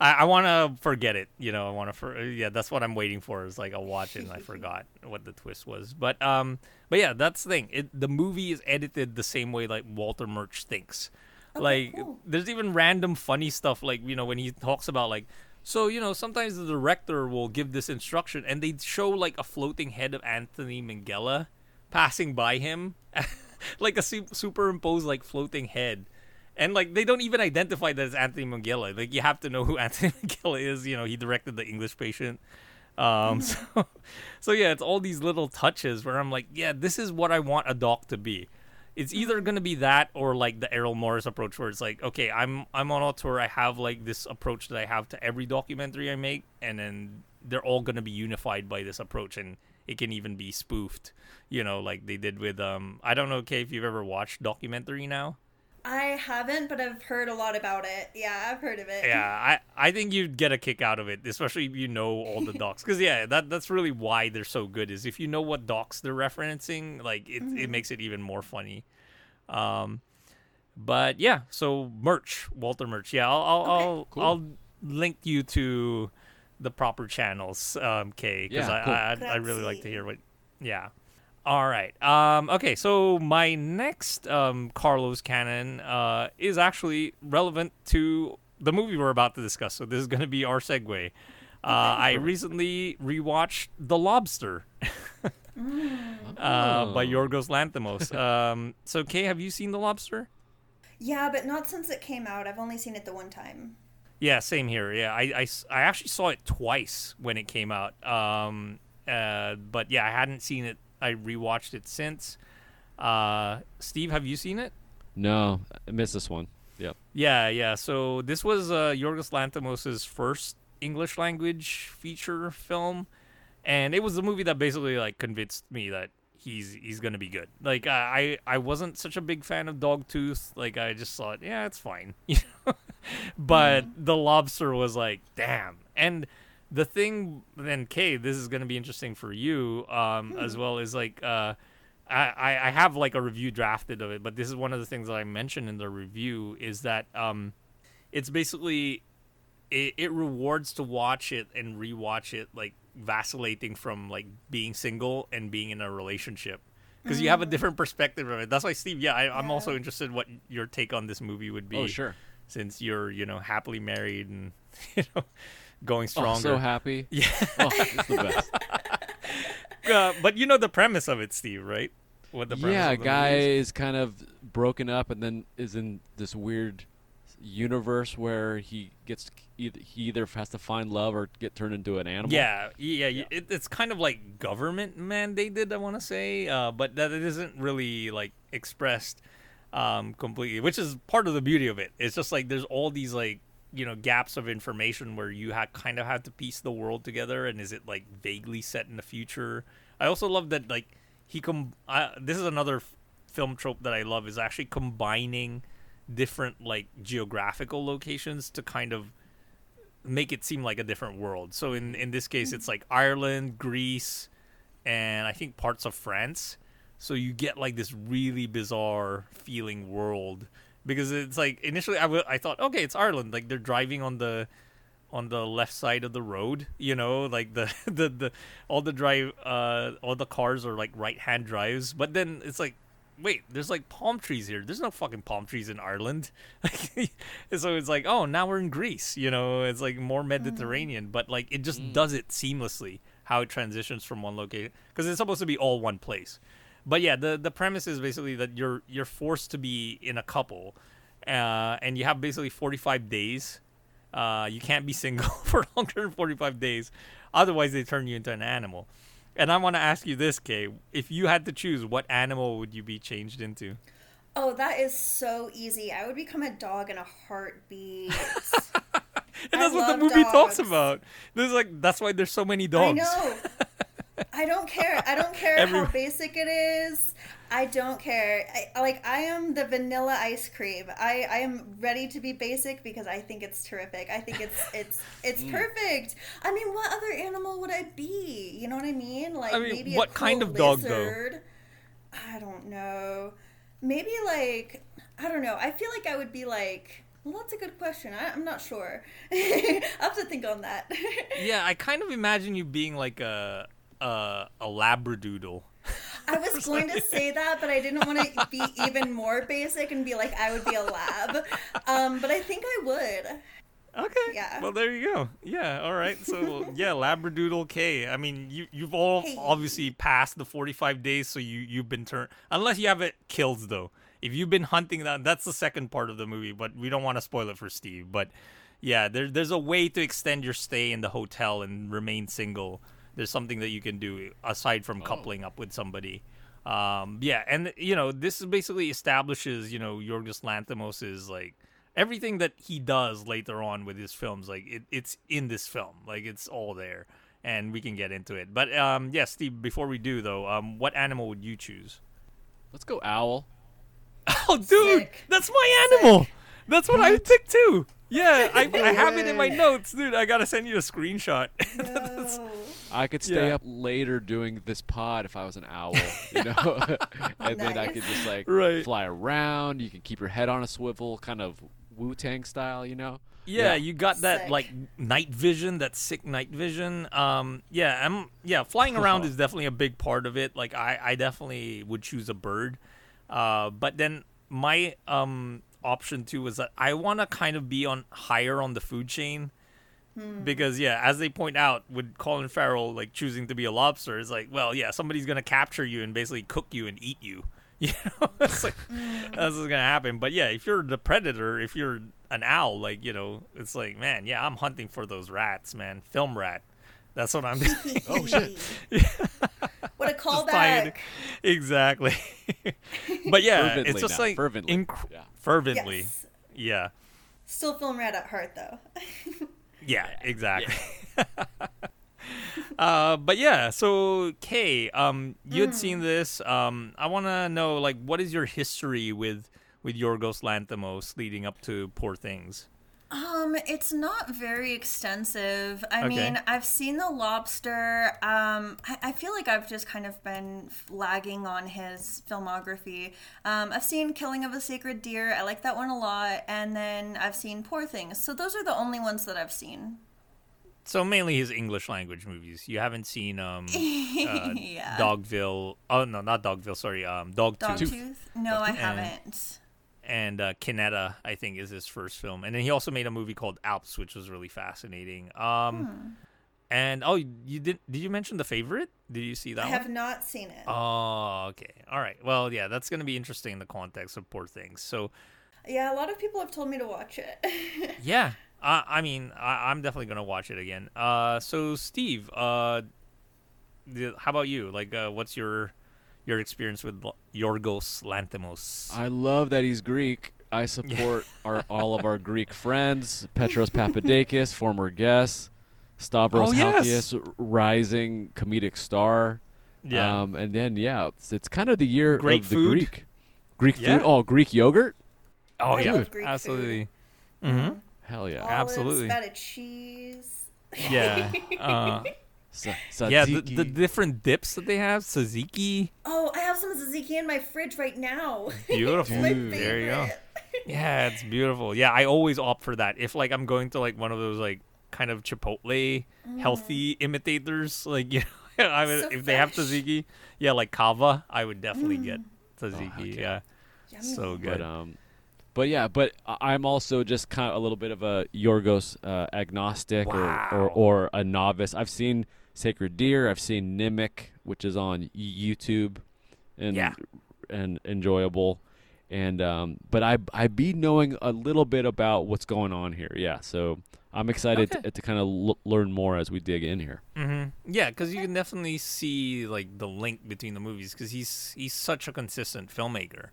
I, I want to forget it. You know, I want to. For, yeah, that's what I'm waiting for. Is like I'll watch it and I forgot what the twist was. But um, but yeah, that's the thing. It the movie is edited the same way like Walter Murch thinks. Okay, like cool. there's even random funny stuff like you know when he talks about like So, you know, sometimes the director will give this instruction and they show like a floating head of Anthony Minghella passing by him, like a su- superimposed like floating head. And like they don't even identify that it's Anthony Minghella. Like you have to know who Anthony Minghella is. You know, he directed The English Patient. Um, so, so yeah, it's all these little touches where I'm like, yeah, this is what I want a doc to be. It's either gonna be that or like the Errol Morris approach, where it's like, okay, I'm I'm an auteur. I have like this approach that I have to every documentary I make, and then they're all gonna be unified by this approach, and it can even be spoofed. You know, like they did with um, I don't know, Kay, if you've ever watched documentary now. I haven't, but I've heard a lot about it. Yeah, I've heard of it. Yeah, I, I think you'd get a kick out of it, especially if you know all the docs. Because yeah, that that's really why they're so good. Is if you know what docs they're referencing, like it Mm-hmm. it makes it even more funny. Um, but yeah, so Murch, Walter Murch. Yeah, I'll I'll Okay. I'll, Cool. I'll link you to the proper channels, um, Kay, because Yeah, I, cool. I I really like to hear what. Yeah. All right. Um, okay, so my next um, Carlo's Canon uh, is actually relevant to the movie we're about to discuss. So this is going to be our segue. Uh, I recently rewatched The Lobster uh, by. Yorgos Lanthimos. Um, so, Kay, have you seen The Lobster? Yeah, but not since it came out. I've only seen it the one time. Yeah, same here. Yeah, I I actually saw it twice when it came out. Um, uh, but yeah, I hadn't seen it. I rewatched it since. Uh, Steve, have you seen it? No, I missed this one. Yep. Yeah, yeah. So this was uh, Yorgos Lanthimos' first English language feature film, and it was the movie that basically like convinced me that he's he's gonna be good. Like I I wasn't such a big fan of Dogtooth. Like I just thought, yeah, it's fine, you know. but The Lobster was like, damn. And the thing then, Kay, this is gonna be interesting for you um, as well. Is like. Uh, I, I I have like a review drafted of it, but this is one of the things that I mentioned in the review is that um, it's basically it, it rewards to watch it and rewatch it like vacillating from like being single and being in a relationship because you have a different perspective of it. That's why Steve, yeah, I, I'm also interested what your take on this movie would be. Oh, sure. since you're you know happily married and you know going Oh, stronger. so happy. yeah, Oh, it's the best. uh, but you know the premise of it, Steve, right? What the premise yeah, of the guy is? is kind of broken up and then is in this weird universe where he gets either he either has to find love or get turned into an animal. Yeah, yeah, yeah. It, it's kind of like government mandated, I want to say, uh, but that it isn't really like expressed um, completely, which is part of the beauty of it. It's just like there's all these like you know gaps of information where you ha- kind of have to piece the world together, and is it like vaguely set in the future? I also love that like he com. I, this is another f- film trope that I love is actually combining different like geographical locations to kind of make it seem like a different world. So in in this case, it's like Ireland, Greece, and I think parts of France. So you get like this really bizarre feeling world because it's like initially I, w- I thought okay it's Ireland. Like they're driving on the on the left side of the road you know? Like the the, the all the drive uh all the cars are like right hand drives. But then it's like wait there's like palm trees here. There's no fucking palm trees in Ireland. So it's like oh now we're in Greece you know? It's like more Mediterranean. But like it just does it seamlessly how it transitions from one location because it's supposed to be all one place but yeah the the premise is basically that you're you're forced to be in a couple uh, and you have basically 45 days uh, you can't be single for longer than 45 days otherwise they turn you into an animal and i want to ask you this kay if you had to choose what animal would you be changed into Oh, that is so easy. I would become a dog in a heartbeat. and I that's what the movie talks dogs. about there's like that's why there's so many I dogs know. I don't care. I don't care Every- how basic it is. I don't care. I, like I am the vanilla ice cream. I, I am ready to be basic because I think it's terrific. I think it's it's it's Mm. perfect. I mean, what other animal would I be? You know what I mean? Like I mean, maybe what a kind of dog, though? I don't know. Maybe like I don't know. I feel like I would be like. Well, that's a good question. I, I'm not sure. I have to think on that. yeah i kind of imagine you being like a a, a labradoodle I was going to say that, but I didn't want to be even more basic and be like, I would be a lab. Um, but I think I would. Okay. Yeah. Well, there you go. Yeah. All right. So yeah, Labradoodle Kay. I mean, you you've all Hey. obviously passed the 45 days, so you you've been turned. Unless you have it kills though. If you've been hunting that, that's the second part of the movie. But we don't want to spoil it for Steve. But yeah, there, there's a way to extend your stay in the hotel and remain single. There's something that you can do aside from coupling up with somebody. Um, yeah, and you know this basically establishes you know Yorgos Lanthimos is like everything that he does later on with his films. Like it, it's in this film. Like it's all there, and we can get into it. But um, yeah, Steve. Before we do though, um, what animal would you choose? Let's go owl. Oh, dude, Sick. that's my animal. That's what I would pick too. Yeah, I, I have it in my notes, dude. I gotta send you a screenshot. No. I could stay Yeah. up later doing this pod if I was an owl, you know, and then I could just like Right. fly around. You can keep your head on a swivel, kind of Wu Tang style, you know. Yeah, Yeah. you got that Sick. like night vision, that sick night vision. Um, yeah, I'm yeah, flying around is definitely a big part of it. Like I, I definitely would choose a bird. Uh, but then my um option too was that I want to kind of be on higher on the food chain. Hmm. Because yeah, as they point out, with Colin Farrell like choosing to be a lobster, it's like, well, yeah, somebody's gonna capture you and basically cook you and eat you. You know, it's like hmm. that's what's gonna happen. But yeah, if you're the predator, if you're an owl, like you know, it's like, man, yeah, I'm hunting for those rats, man. Film rat. That's what I'm doing. oh shit. what a Just tie callback. exactly. but yeah, Fervently it's just now, like fervently. inc- Yeah. Fervently. Yes. Yeah. Still film red at heart though. Yeah, exactly. uh, but yeah, so Kay, um, you had seen this. Um, I want to know, like, what is your history with with Yorgos Lanthimos leading up to Poor Things? Um, it's not very extensive. I Okay. mean, I've seen The Lobster. Um, I, I feel like I've just kind of been lagging on his filmography. Um, I've seen Killing of a Sacred Deer. I like that one a lot. And then I've seen Poor Things. So those are the only ones that I've seen. So mainly his English language movies. You haven't seen um, uh, yeah. Dogville. Oh no, not Dogville. Sorry, um, Dogtooth. Dogtooth? No, I haven't. And uh, Kinetta, I think, is his first film. And then he also made a movie called Alps, which was really fascinating. Um, Hmm. and oh, you did? Did you mention the favorite? Did you see that I one? have not seen it. Oh, okay. All right. Well, yeah, that's going to be interesting in the context of Poor Things. So, yeah, a lot of people have told me to watch it. yeah, I, I mean, I, I'm definitely going to watch it again. Uh, so Steve, uh, the, how about you? Like, uh, what's your your experience with Yorgos Lanthimos? I love that he's Greek. I support our all of our Greek friends, Petros Papadakis, former guest, Stavros Oh, yes. Halkias, rising comedic star. yeah. Um, and then yeah, it's, it's kind of the year Great of the. Greek. Greek Yeah. food. Oh, Greek yogurt. oh I yeah, love Greek food. absolutely. hmm Hell yeah. Olives, Absolutely. feta cheese. Yeah. Uh, Sa- yeah. The, the different dips that they have, tzatziki. Oh, I have some tzatziki in my fridge right now. Beautiful. Dude. There you go. Yeah, it's beautiful. Yeah, I always opt for that. If like I'm going to like one of those like kind of Chipotle healthy imitators, like you know, I would, So if they have fresh. tzatziki, yeah, like Cava, I would definitely get tzatziki. heck yeah. yeah, Yummy. so good. But um, but yeah, but I- I'm also just kind of a little bit of a Yorgos uh, agnostic or, or or a novice. I've seen Sacred Deer. I've seen Nimic, which is on YouTube, and Yeah. and enjoyable. And um, but I I be knowing a little bit about what's going on here. Yeah, so I'm excited Okay. to, to kind of l- learn more as we dig in here. hmm Yeah, because you can definitely see like the link between the movies because he's he's such a consistent filmmaker.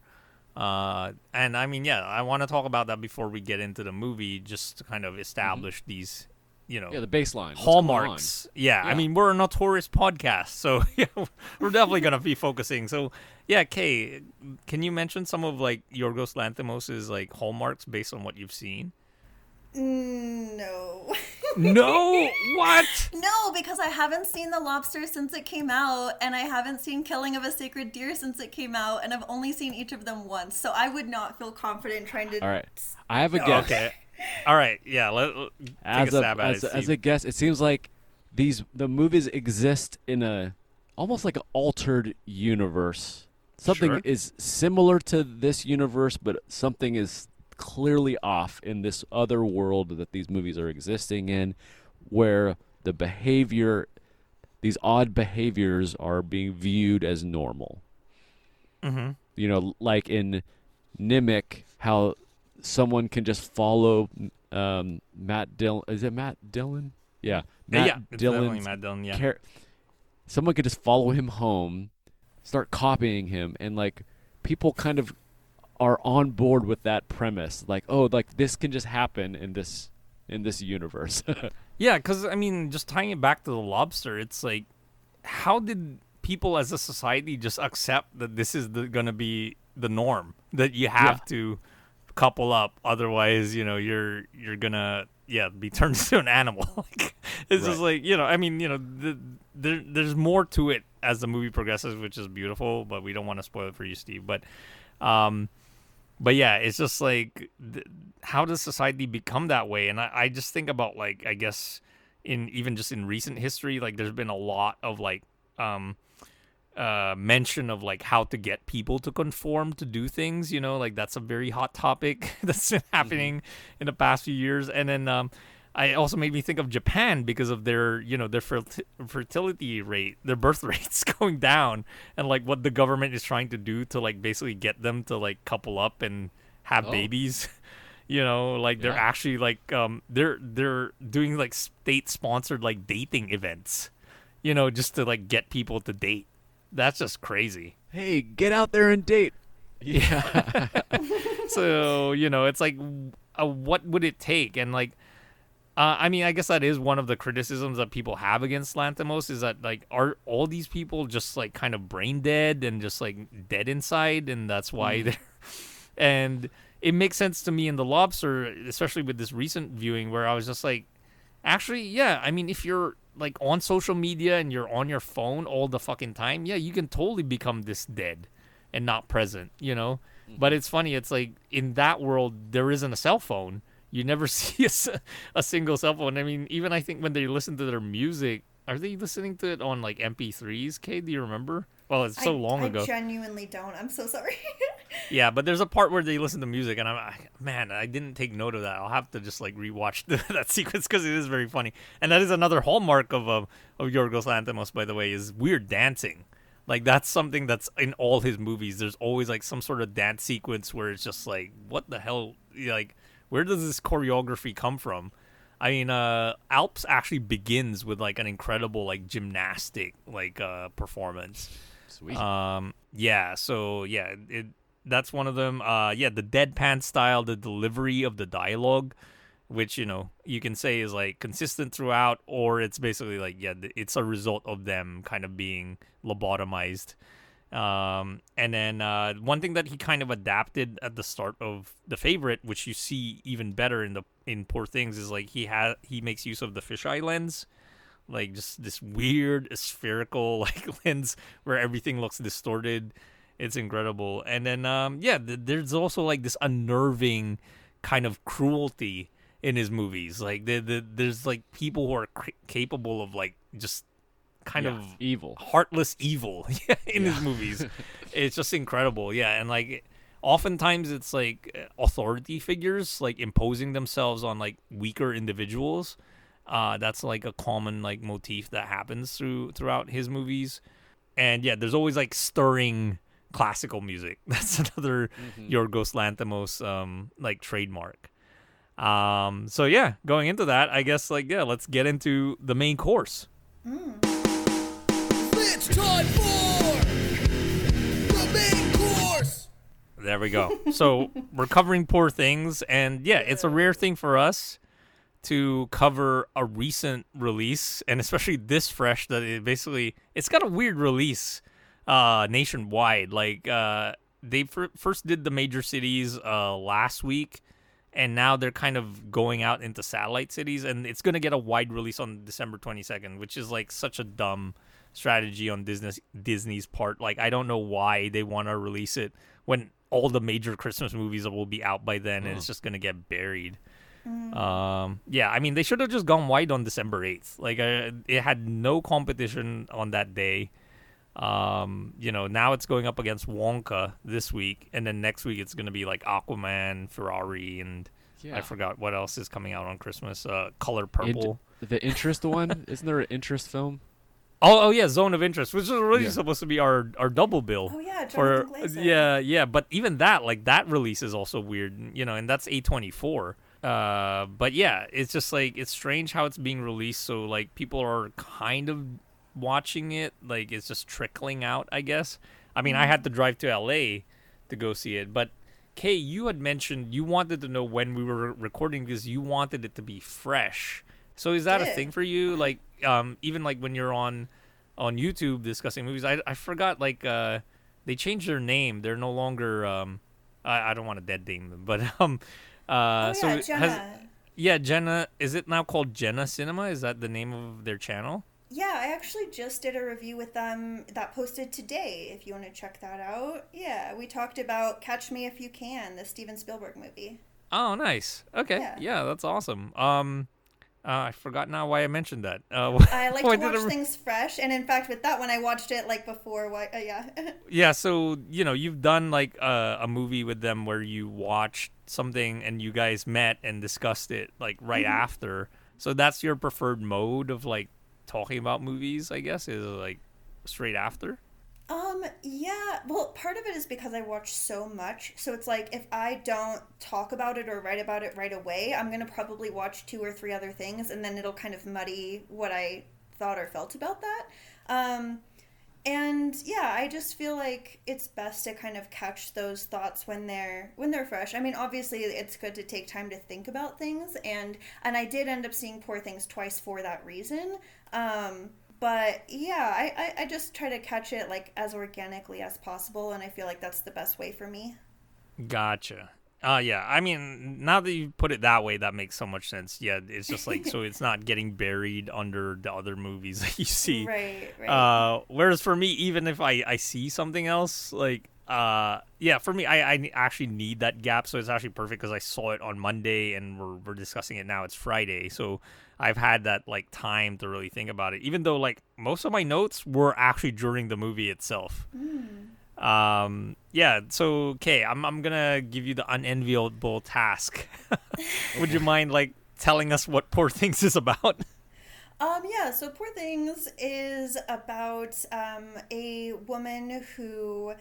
Uh, and I mean, yeah, I want to talk about that before we get into the movie, just to kind of establish these, you know, Yeah, the baseline what's going on? hallmarks. Yeah, I mean, we're a notorious podcast, so yeah, we're definitely gonna be focusing. So, yeah, Kay, can you mention some of like Yorgos Lanthimos's like hallmarks based on what you've seen? No. no, what? no, because I haven't seen The Lobster since it came out, and I haven't seen Killing of a Sacred Deer since it came out, and I've only seen each of them once, so I would not feel confident trying to. All right, I have a oh, guess. Okay, all right, yeah. Let, let- as a a, as, it. as a guess, it seems like these the movies exist in a almost like an altered universe. Something Sure. is similar to this universe, but something is clearly off in this other world that these movies are existing in, where the behavior, these odd behaviors, are being viewed as normal. Mm-hmm. You know, like in Nimic, how someone can just follow um, Matt Dillon. Is it Matt Dillon? Yeah, Matt yeah, definitely Matt Dillon. Yeah. char- someone could just follow him home, start copying him, and like people kind of are on board with that premise. Like, oh, like this can just happen in this in this universe. Yeah, because I mean, just tying it back to the lobster, it's like, how did people as a society just accept that this is the, gonna be the norm that you have to couple up, otherwise, you know, you're you're gonna yeah be turned into an animal. like, it's just like you know, I mean, you know, the, there there's more to it as the movie progresses, which is beautiful, but we don't want to spoil it for you, Steve. But, um, but yeah, it's just like, th- how does society become that way? And I, I just think about like, I guess, in even just in recent history, like there's been a lot of like, um, uh, mention of like how to get people to conform to do things. You know, like that's a very hot topic that's been happening in the past few years. And then, um, I also made me think of Japan because of their, you know, their ferti- fertility rate, their birth rates going down, and like what the government is trying to do to like basically get them to like couple up and have Oh. babies. You know, like they're Yeah. actually like um they're they're doing like state sponsored like dating events. You know, just to like get people to date. That's just crazy. hey, get out there and date. Yeah. so you know it's like uh, what would it take and like uh, i mean i guess that is one of the criticisms that people have against lanthimos is that like are all these people just like kind of brain dead and just like dead inside and that's why they're and it makes sense to me in the lobster especially with this recent viewing where i was just like actually yeah i mean if you're like on social media and you're on your phone all the fucking time yeah you can totally become this dead and not present you know? Mm-hmm. But it's funny it's like in that world there isn't a cell phone. You never see a, a single cell phone. I mean even i think when they listen to their music are they listening to it on like mp3s Kay, do you remember well it's so I, long I ago I genuinely don't. I'm so sorry. yeah, but there's a part where they listen to music, and I'm I, man, I didn't take note of that. I'll have to just like rewatch the, that sequence because it is very funny, and that is another hallmark of uh, of Yorgos Lanthimos, by the way, is weird dancing. Like that's something that's in all his movies. There's always like some sort of dance sequence where it's just like, what the hell? Like, where does this choreography come from? I mean, uh, Alps actually begins with like an incredible like gymnastic like uh, performance. Sweet. Um, yeah. So yeah, it that's one of them. Uh, yeah, the deadpan style, the delivery of the dialogue, which you know you can say is like consistent throughout, or it's basically like yeah, it's a result of them kind of being lobotomized. Um, and then uh, one thing that he kind of adapted at the start of the favorite, which you see even better in the in Poor Things, is like he has he makes use of the fisheye lens like just this weird spherical like lens where everything looks distorted it's incredible and then um yeah th- there's also like this unnerving kind of cruelty in his movies like the, the, there's like people who are c- capable of like just kind Yeah, of evil. heartless evil in his movies. it's just incredible. Yeah, and like oftentimes it's like authority figures like imposing themselves on like weaker individuals. Uh, that's like a common like motif that happens through throughout his movies. And yeah, there's always like stirring classical music. That's another Yorgos Lanthimos um like trademark. Um so yeah, going into that, I guess like yeah, let's get into the main course. It's time for the main course. There we go. So we're covering poor things, and yeah, it's a rare thing for us to cover a recent release, and especially this fresh. That it basically it's got a weird release uh, nationwide. Like uh, they fir- first did the major cities uh, last week, and now they're kind of going out into satellite cities, and it's gonna get a wide release on December twenty second, which is like such a dumb strategy on Disney Disney's part. Like I don't know why they want to release it when all the major Christmas movies will be out by then, and it's just gonna get buried. Um, yeah, I mean they should have just gone wide on December eighth. Like uh, it had no competition on that day. Um, you know, now it's going up against Wonka this week, and then next week it's going to be like Aquaman, Ferrari, and Yeah. I forgot what else is coming out on Christmas. Uh, Color Int- Purple. the interest one isn't there an interest film? Oh, oh yeah, Zone of Interest, which is really Yeah. supposed to be our our double bill. Oh, yeah, for Jonathan Glazer. yeah, yeah, but even that, like that release is also weird, you know, and that's A twenty four. Uh, but yeah, it's just like it's strange how it's being released. So like people are kind of watching it, like it's just trickling out. I guess. I mean, I had to drive to L.A. to go see it, but Kay, you had mentioned you wanted to know when we were recording because you wanted it to be fresh. So is that a thing for you? Like, um, even like when you're on on YouTube discussing movies, I I forgot like uh they changed their name. They're no longer um I, I don't want to dead name them, but um uh oh so yeah, it Jena. has yeah Jena is it now called Jena Cinema? Is that the name of their channel? Yeah, I actually just did a review with them that posted today. If you want to check that out, yeah, we talked about Catch Me If You Can, the Steven Spielberg movie. Oh, nice. Okay, Yeah. yeah, that's awesome. Um, uh, I forgot now why I mentioned that. Uh, I like to watch I- things fresh, and in fact, with that one, I watched it like before. Why? Uh, yeah. Yeah, so you know you've done like uh, a movie with them where you watched something and you guys met and discussed it like right Mm-hmm. after. So that's your preferred mode of like talking about movies, I guess, is like straight after. Um, yeah. Well, part of it is because I watch so much. So it's like if I don't talk about it or write about it right away, I'm going to probably watch two or three other things and then it'll kind of muddy what I thought or felt about that. Um, and yeah, I just feel like it's best to kind of catch those thoughts when they're when they're fresh. I mean, obviously it's good to take time to think about things and and I did end up seeing Poor Things twice for that reason. Um, but yeah, I, I, I just try to catch it like as organically as possible and I feel like that's the best way for me. Gotcha. Uh yeah. I mean, now that you put it that way, that makes so much sense. Yeah, it's just like so it's not getting buried under the other movies that you see. Right, right. Uh, whereas for me, even if I, I see something else, like uh, yeah, for me, I, I actually need that gap. So it's actually perfect because I saw it on Monday and we're we're discussing it now. It's Friday, so I've had that like time to really think about it. Even though like most of my notes were actually during the movie itself. Um, yeah. So okay, I'm I'm gonna give you the unenviable task. Would you mind like telling us what Poor Things is about? Um, yeah, so Poor Things is about um, a woman who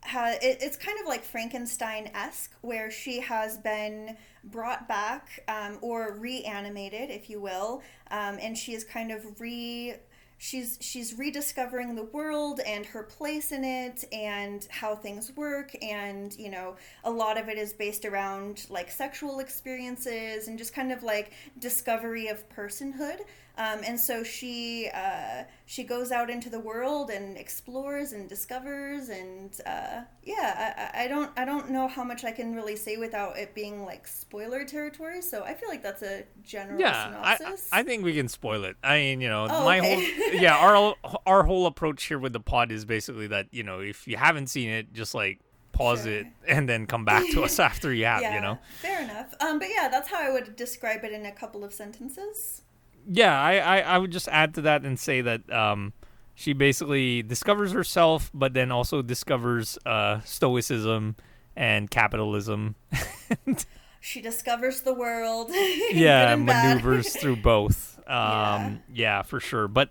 has, it, it's kind of like Frankenstein esque, where she has been brought back um, or reanimated, if you will, um, and she is kind of re. She's she's rediscovering the world and her place in it and how things work and you know a lot of it is based around like sexual experiences and just kind of like discovery of personhood um, and so she uh, she goes out into the world and explores and discovers and uh, yeah I, I don't I don't know how much I can really say without it being like spoiler territory. So I feel like that's a general yeah I, I think we can spoil it. I mean you know Oh, my okay. whole yeah our our whole approach here with the pod is basically that you know if you haven't seen it just like pause Sure. it and then come back to us after you have yeah you know? fair enough. Um, but yeah that's how I would describe it in a couple of sentences yeah I, I i would just add to that and say that um she basically discovers herself but then also discovers uh stoicism and capitalism. She discovers the world yeah and maneuvers through both. Um Yeah. yeah. for sure. But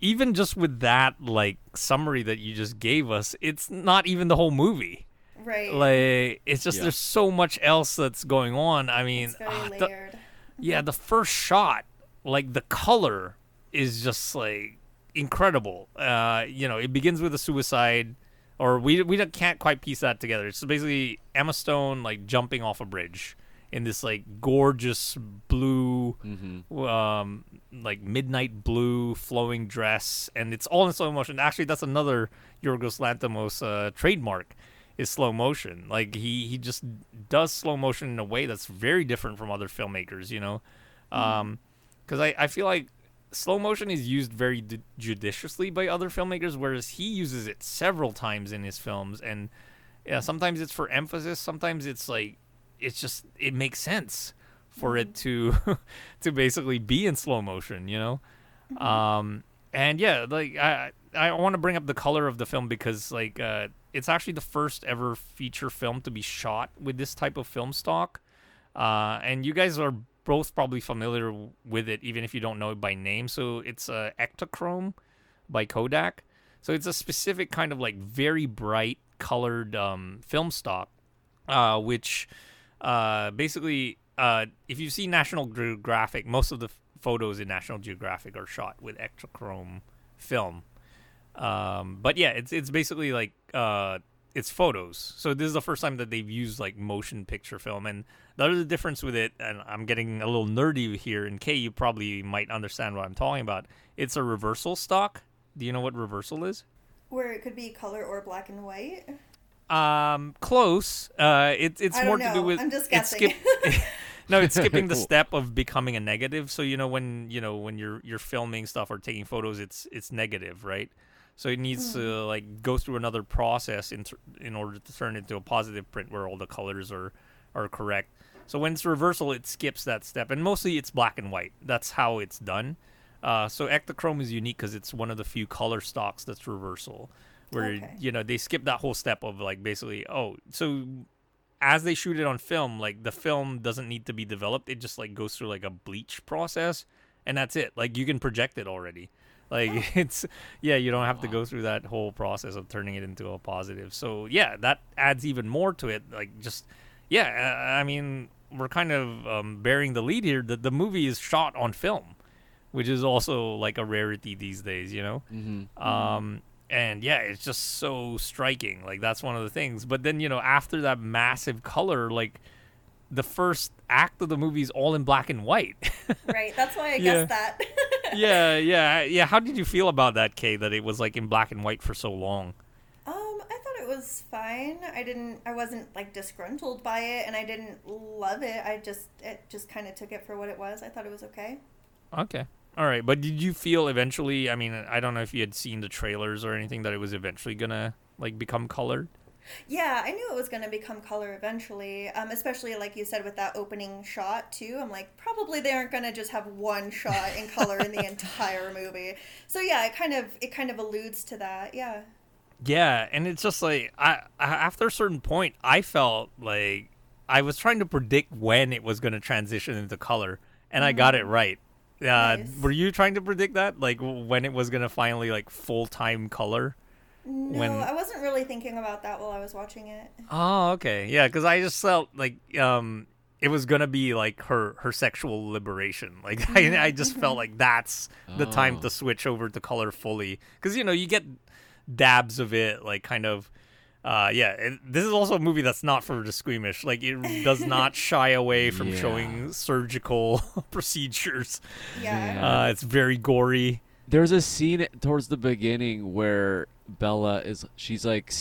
even just with that like summary that you just gave us it's not even the whole movie. Right. Like it's just Yeah. there's so much else that's going on. I mean it's very ah, the- yeah the first shot like the color is just like incredible. Uh you know it begins with a suicide or we we can't quite piece that together. It's basically emma stone like jumping off a bridge in this like gorgeous blue um like midnight blue flowing dress and it's all in slow motion. Actually that's another yorgos lanthimos uh trademark is slow motion. Like he he just does slow motion in a way that's very different from other filmmakers you know? Um because I, I feel like slow motion is used very d- judiciously by other filmmakers whereas he uses it several times in his films and yeah sometimes it's for emphasis sometimes it's like it's just it makes sense for it to to basically be in slow motion you know? Um and yeah like i I want to bring up the color of the film because like uh, it's actually the first ever feature film to be shot with this type of film stock, uh, and you guys are both probably familiar with it, even if you don't know it by name. So it's uh, Ektachrome by Kodak. So it's a specific kind of like very bright colored um, film stock, uh, which uh, basically, uh, if you see National Geographic, most of the f- photos in National Geographic are shot with Ektachrome film. Um, but yeah, it's it's basically like uh, it's photos. So this is the first time that they've used like motion picture film, and the other difference with it, and I'm getting a little nerdy here. And Kay, you probably might understand what I'm talking about. It's a reversal stock. Do you know what reversal is? Where it could be color or black and white. Um, close. Uh, it, it's I more don't to do with I'm just it's skip- no, it's skipping the Cool. step of becoming a negative. So you know when you know when you're you're filming stuff or taking photos, it's it's negative, right? So it needs Hmm. to like go through another process in in order to turn it into a positive print where all the colors are are correct. So when it's reversal, it skips that step, and mostly it's black and white. That's how it's done. Uh, so Ektachrome is unique because it's one of the few color stocks that's reversal, where Okay. you know they skip that whole step of like basically oh so as they shoot it on film, like the film doesn't need to be developed. It just like goes through like a bleach process, and that's it. Like you can project it already. Like it's yeah, you don't have to go through that whole process of turning it into a positive. So yeah, that adds even more to it. Like just yeah, I mean we're kind of um, bearing the lead here. That the movie is shot on film, which is also like a rarity these days. You know. Mm-hmm. Um, and yeah, it's just so striking. Like that's one of the things. But then you know, after that massive color, like the first act of the movie is all in black and white. Right. That's why I Yeah. guessed that. yeah, yeah, yeah. How did you feel about that, Kay? That it was like in black and white for so long. Um, I thought it was fine. I didn't. I wasn't like disgruntled by it, and I didn't love it. I just it just kind of took it for what it was. I thought it was okay. Okay. All right, but did you feel eventually? I mean, I don't know if you had seen the trailers or anything that it was eventually gonna like become colored. Yeah, I knew it was going to become color eventually. Um, especially like you said with that opening shot too. I'm like, probably they aren't going to just have one shot in color in the entire movie. So yeah, it kind of it kind of alludes to that. Yeah. Yeah, and it's just like I, after a certain point, I felt like I was trying to predict when it was going to transition into color, and I got it right. Uh, Nice. Were you trying to predict that, like when it was going to finally like full time color? No, When- I wasn't really thinking about that while I was watching it. Oh, okay, yeah, because I just felt like um it was gonna be like her her sexual liberation. Like I, I just felt like that's the time Oh. to switch over to color fully, because you know you get dabs of it, like kind of. Uh, yeah, it, this is also a movie that's not for the squeamish. Like, it does not shy away from Yeah. showing surgical procedures. Yeah. Yeah. Uh, it's very gory. There's a scene towards the beginning where Bella is she's like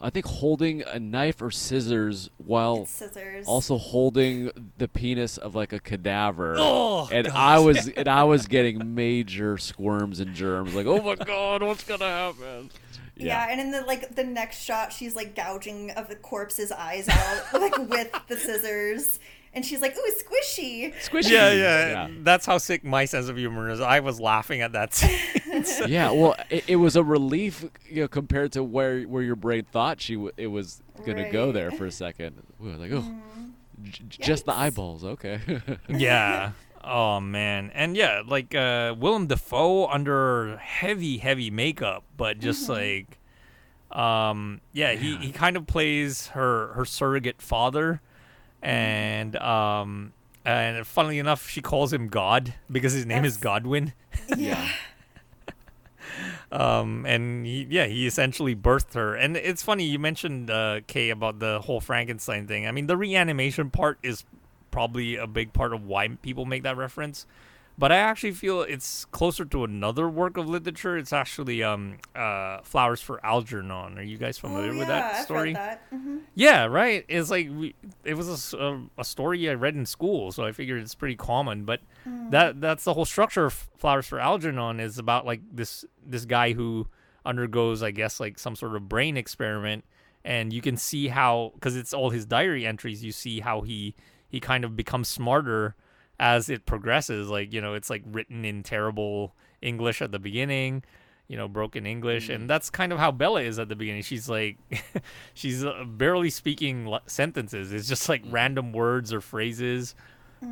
I think holding a knife or scissors while scissors. also holding the penis of like a cadaver. Oh, and I was and I was getting major squirms and germs like, "Oh my god, what's going to happen?" Yeah. Yeah. and in the like the next shot, she's like gouging of the corpse's eyes out, like with the scissors, and she's like, "Ooh, squishy." Squishy. yeah, yeah, That's how sick my sense of humor is. I was laughing at that scene. So- yeah, well, it, it was a relief, you know, compared to where where your brain thought she w- it was gonna go there for a second. We were like, oh, j- j- just the eyeballs, okay. yeah. Oh man, and yeah, like uh, Willem Dafoe under heavy, heavy makeup, but just like, um, yeah, he, he kind of plays her her surrogate father, and um, and funnily enough, she calls him God because his name is Godwin. Yeah. um and he, yeah he essentially birthed her and it's funny you mentioned uh kay about the whole frankenstein thing i mean the reanimation part is probably a big part of why people make that reference but i actually feel it's closer to another work of literature it's actually um uh flowers for algernon are you guys familiar oh, with yeah, that I've story that. hmm yeah, right. It's like we, it was a story I read in school, so I figured it's pretty common. But that that's the whole structure of Flowers for Algernon is about like this this guy who undergoes, I guess, like some sort of brain experiment, and you can see how because it's all his diary entries. You see how he he kind of becomes smarter as it progresses. Like you know, it's like written in terrible English at the beginning. you know, broken English, and that's kind of how Bella is at the beginning. She's like, she's uh, barely speaking sentences. It's just like random words or phrases.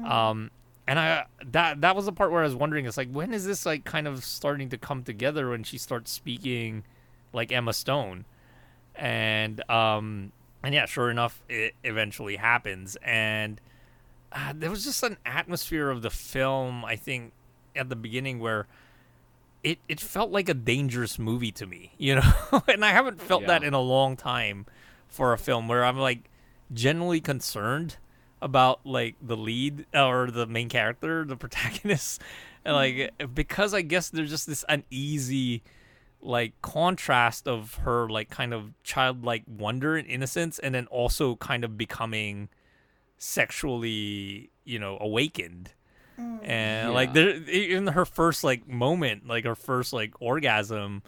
Um, and I that that was the part where I was wondering. It's like when is this like kind of starting to come together when she starts speaking like Emma Stone, and um, and yeah, sure enough, it eventually happens, and uh, there was just an atmosphere of the film. I think at the beginning where it it felt like a dangerous movie to me, you know, and I haven't felt that in a long time for a film where I'm like generally concerned about like the lead or the main character, the protagonist, and like because I guess there's just this uneasy like contrast of her like kind of childlike wonder and innocence and then also kind of becoming sexually you know awakened. And like there in her first like moment like her first like orgasm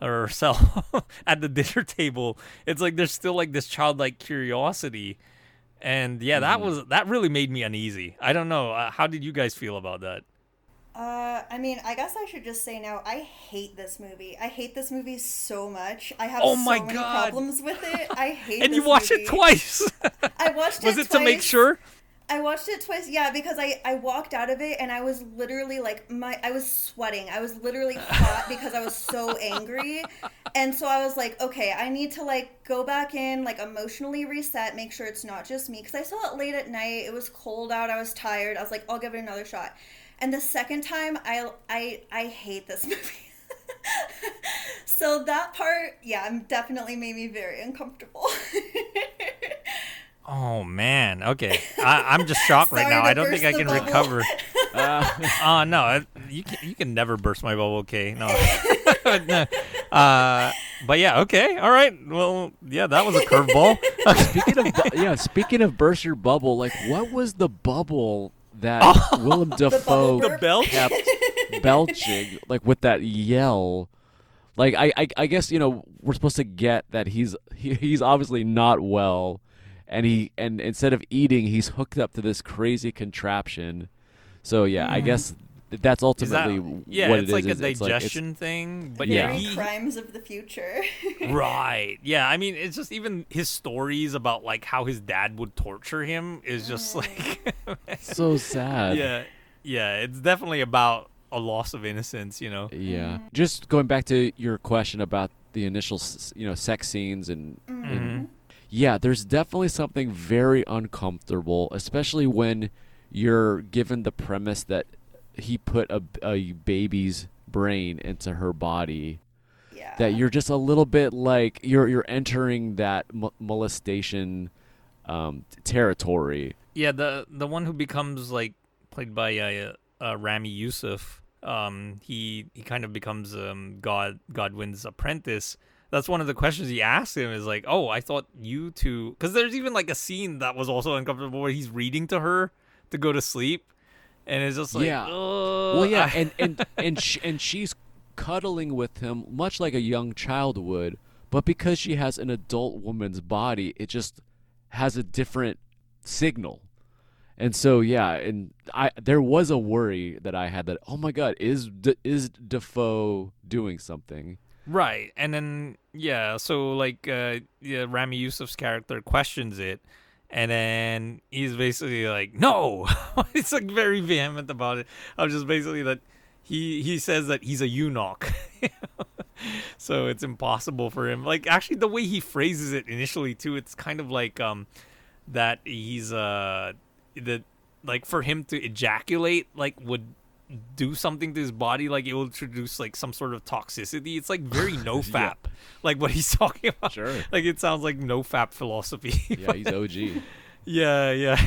herself at the dinner table it's like there's still like this childlike curiosity. And yeah that was that really made me uneasy. I don't know. Uh, how did you guys feel about that Uh, I mean, I guess I should just say now, I hate this movie. I hate this movie so much. I have Oh so my many God. problems with it. I hate it. and you watched movie. it twice I watched it. Twice. Was it it to make sure I watched it twice, yeah, because I I walked out of it and I was literally like my I was sweating. I was literally hot because I was so angry. And so I was like, okay, I need to like go back in, like emotionally reset, make sure it's not just me cuz I saw it late at night. It was cold out. I was tired. I was like, I'll give it another shot. And the second time, I I I hate this movie. so that part, yeah, definitely made me very uncomfortable. Oh man. Okay. I, I'm just shocked right now. I don't think I can bubble. recover. Uh, Oh no, I- you can you can never burst my bubble. Okay, no. No. uh, but yeah, okay, all right. Well, yeah, that was a curveball. speaking of bu- yeah, speaking of burst your bubble, like what was the bubble that Willem Dafoe burp? belt? kept belching like with that yell? Like I, I I guess you know we're supposed to get that he's he, he's obviously not well, and he and instead of eating he's hooked up to this crazy contraption. So yeah, I guess th- that's Mm-hmm. That, ultimately yeah, what it's it like is. a It's- it's like- digestion thing. But Yeah. yeah, Very he, crimes of the future. right. Yeah, I mean, it's just even his stories about like how his dad would torture him is just like, so sad. yeah, yeah. It's definitely about a loss of innocence. You know. Yeah. Just going back to your question about the initial, you know, sex scenes and, Mm-hmm. and yeah, there's definitely something very uncomfortable, especially when you're given the premise that he put a, a baby's brain into her body. yeah. That you're just a little bit like you're you're entering that molestation um, territory. Yeah, the the one who becomes like played by uh, uh, Ramy Youssef, Um, he he kind of becomes um God Godwin's apprentice. That's one of the questions he asks him is like, "Oh, I thought you two," because there's even like a scene that was also uncomfortable where he's reading to her to go to sleep, and it's just like, Yeah. "Ugh." Well, yeah, and and and sh- and she's cuddling with him much like a young child would, but because she has an adult woman's body, it just has a different signal. And so, yeah, and I there was a worry that I had that oh my god, is is Dafoe doing something? Right, and then yeah, so like uh, yeah, Ramy Youssef's character questions it, and then he's basically like, "No," it's like very vehement about it. I'm just basically that he he says that he's a eunuch, so it's impossible for him. Like actually, the way he phrases it initially too, it's kind of like um that he's uh that like for him to ejaculate like would do something to his body like it will introduce like some sort of toxicity. It's like very no fap like what he's talking about. Sure. like it sounds like no fap philosophy. Yeah, he's OG. yeah yeah.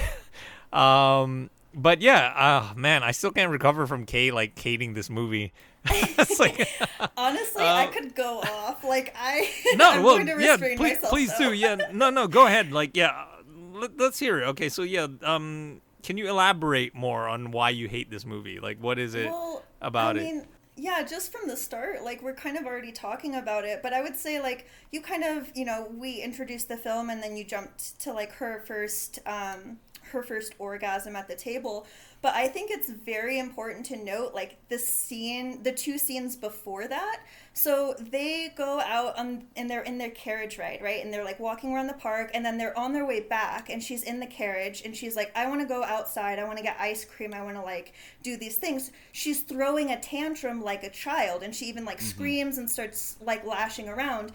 Um but yeah uh man i still can't recover from kay like hating this movie. It's like Honestly, I Uh, could go off. Like I, no I'm well going to yeah please, myself. please do. yeah no no go ahead. Like yeah let, let's hear it. Okay so yeah um can you elaborate more on why you hate this movie like what is it well, about I it? yeah, just from the start, like we're kind of already talking about it, but I would say like you kind of, you know, we introduced the film and then you jumped to like her first um her first orgasm at the table. But I think it's very important to note like the scene, the two scenes before that. So they go out on and they're in their carriage ride, right? And they're like walking around the park and then they're on their way back and she's in the carriage and she's like, I want to go outside. I want to get ice cream. I want to like do these things. She's throwing a tantrum like a child and she even like mm-hmm. screams and starts like lashing around.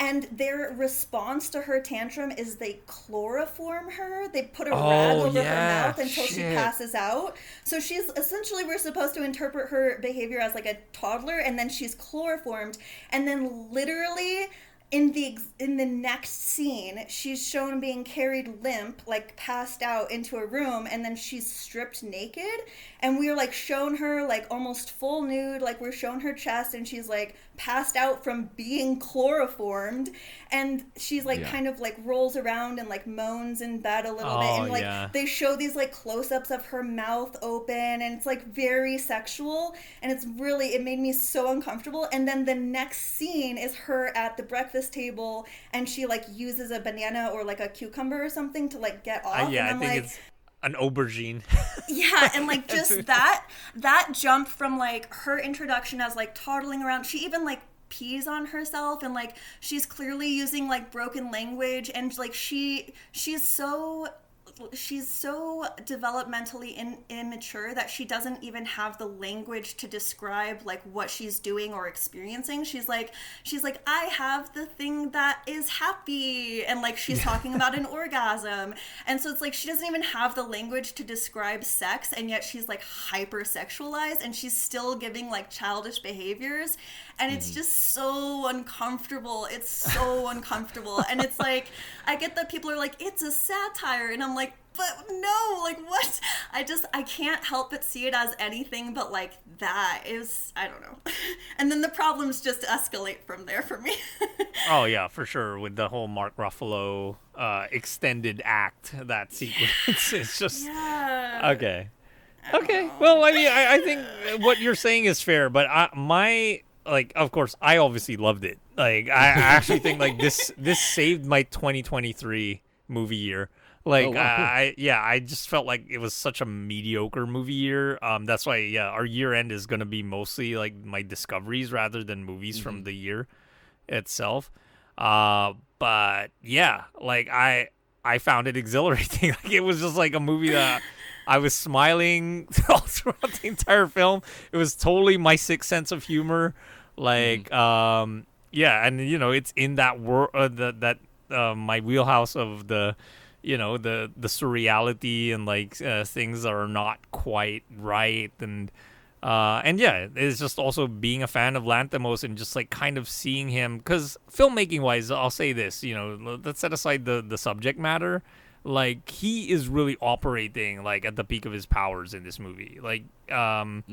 And their response to her tantrum is they chloroform her. They put a oh, rag Oh, over yeah, her mouth until she passes out. So she's essentially we're supposed to interpret her behavior as like a toddler, and then she's chloroformed, and then literally in the in the next scene, she's shown being carried limp, like passed out into a room, and then she's stripped naked, and we're like shown her like almost full nude, like we're shown her chest, and she's like passed out from being chloroformed, and she's like Yeah. kind of like rolls around and like moans in bed a little bit, Oh, and like yeah. they show these like close-ups of her mouth open and it's like very sexual. And it's really it made me so uncomfortable. And then the next scene is her at the breakfast table and she like uses a banana or like a cucumber or something to like get off. Uh, yeah, and I I'm think like it's an aubergine. yeah and like just that that jump from like her introduction as like toddling around she even like pees on herself and like she's clearly using like broken language and like she she's so she's so developmentally in, immature that she doesn't even have the language to describe like what she's doing or experiencing. She's like she's like i have the thing that is happy and like she's talking about an orgasm. And so it's like she doesn't even have the language to describe sex and yet she's like hyper sexualized and she's still giving like childish behaviors and it's just so uncomfortable. It's so uncomfortable. And it's like i get that people are like it's a satire. And i'm like but no like what? I just i can't help but see it as anything but like that is i don't know. And then the problems just escalate from there for me. Oh yeah, for sure. With the whole Mark Ruffalo uh, extended act, that sequence, it's just yeah. Okay. Okay. Well, I mean, I, I think what you're saying is fair, but I, my like, of course, I obviously loved it. Like, I actually think like this this saved my 2023 movie year. Like, Oh, wow. I yeah, I just felt like it was such a mediocre movie year. Um, that's why yeah, our year end is gonna be mostly like my discoveries rather than movies Mm-hmm. from the year itself. Uh, but yeah, like I I found it exhilarating. like it was just like a movie that I was smiling all throughout the entire film. It was totally my sixth sense of humor. Like um yeah, and you know, it's in that world uh, that that uh, my wheelhouse of the you know the the surreality and like uh, things that are not quite right and uh, and yeah, it's just also being a fan of Lanthimos and just like kind of seeing him because filmmaking wise, I'll say this, you know, let's set aside the the subject matter. Like he is really operating like at the peak of his powers in this movie. Like um,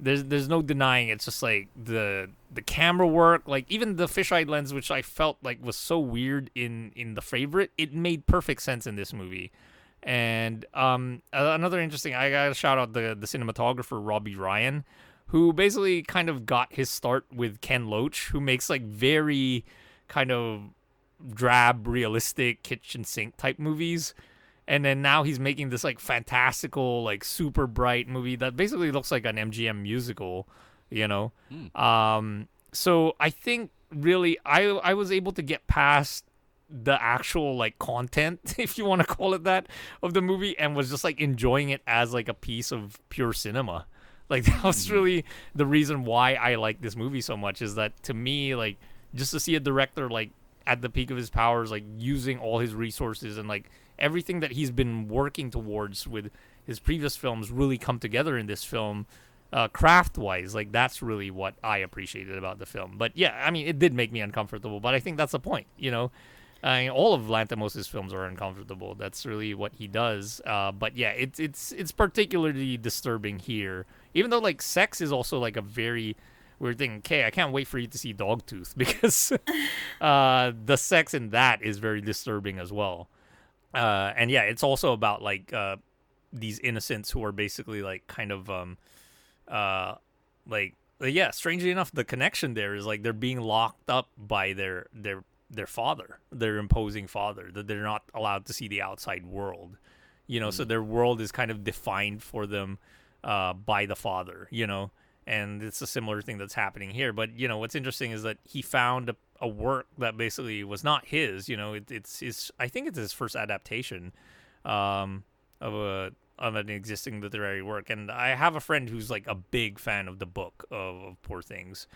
there's there's no denying it's just like the the camera work, like even the fisheye lens, which I felt like was so weird in in the favorite, it made perfect sense in this movie. And um, another interesting, I gotta shout out the the cinematographer Robbie Ryan, who basically kind of got his start with Ken Loach, who makes like very kind of drab, realistic kitchen sink type movies. And then now he's making this like fantastical, like super bright movie that basically looks like an MGM musical, you know. Um, so I think really I I was able to get past the actual like content, if you want to call it that, of the movie, and was just like enjoying it as like a piece of pure cinema. Like that was really the reason why I like this movie so much. Is that to me like just to see a director like at the peak of his powers, like using all his resources and like everything that he's been working towards with his previous films really come together in this film uh, craft wise like that's really what i appreciated about the film but yeah i mean it did make me uncomfortable but i think that's the point you know I mean, all of Lanthimos' films are uncomfortable. That's really what he does. Uh, but yeah, it's it's it's particularly disturbing here. Even though like sex is also like a very weird thing. Okay, I can't wait for you to see Dogtooth because uh, the sex in that is very disturbing as well. Uh, and yeah, it's also about like uh, these innocents who are basically like kind of um, uh, like yeah. Strangely enough, the connection there is like they're being locked up by their their their father, their imposing father, that they're not allowed to see the outside world, You know, so their world is kind of defined for them uh, by the father. You know, and it's a similar thing that's happening here. But you know, what's interesting is that he found a, a work that basically was not his. You know, it, it's his. I think it's his first adaptation um, of a of an existing literary work. And I have a friend who's like a big fan of the book of, of Poor Things.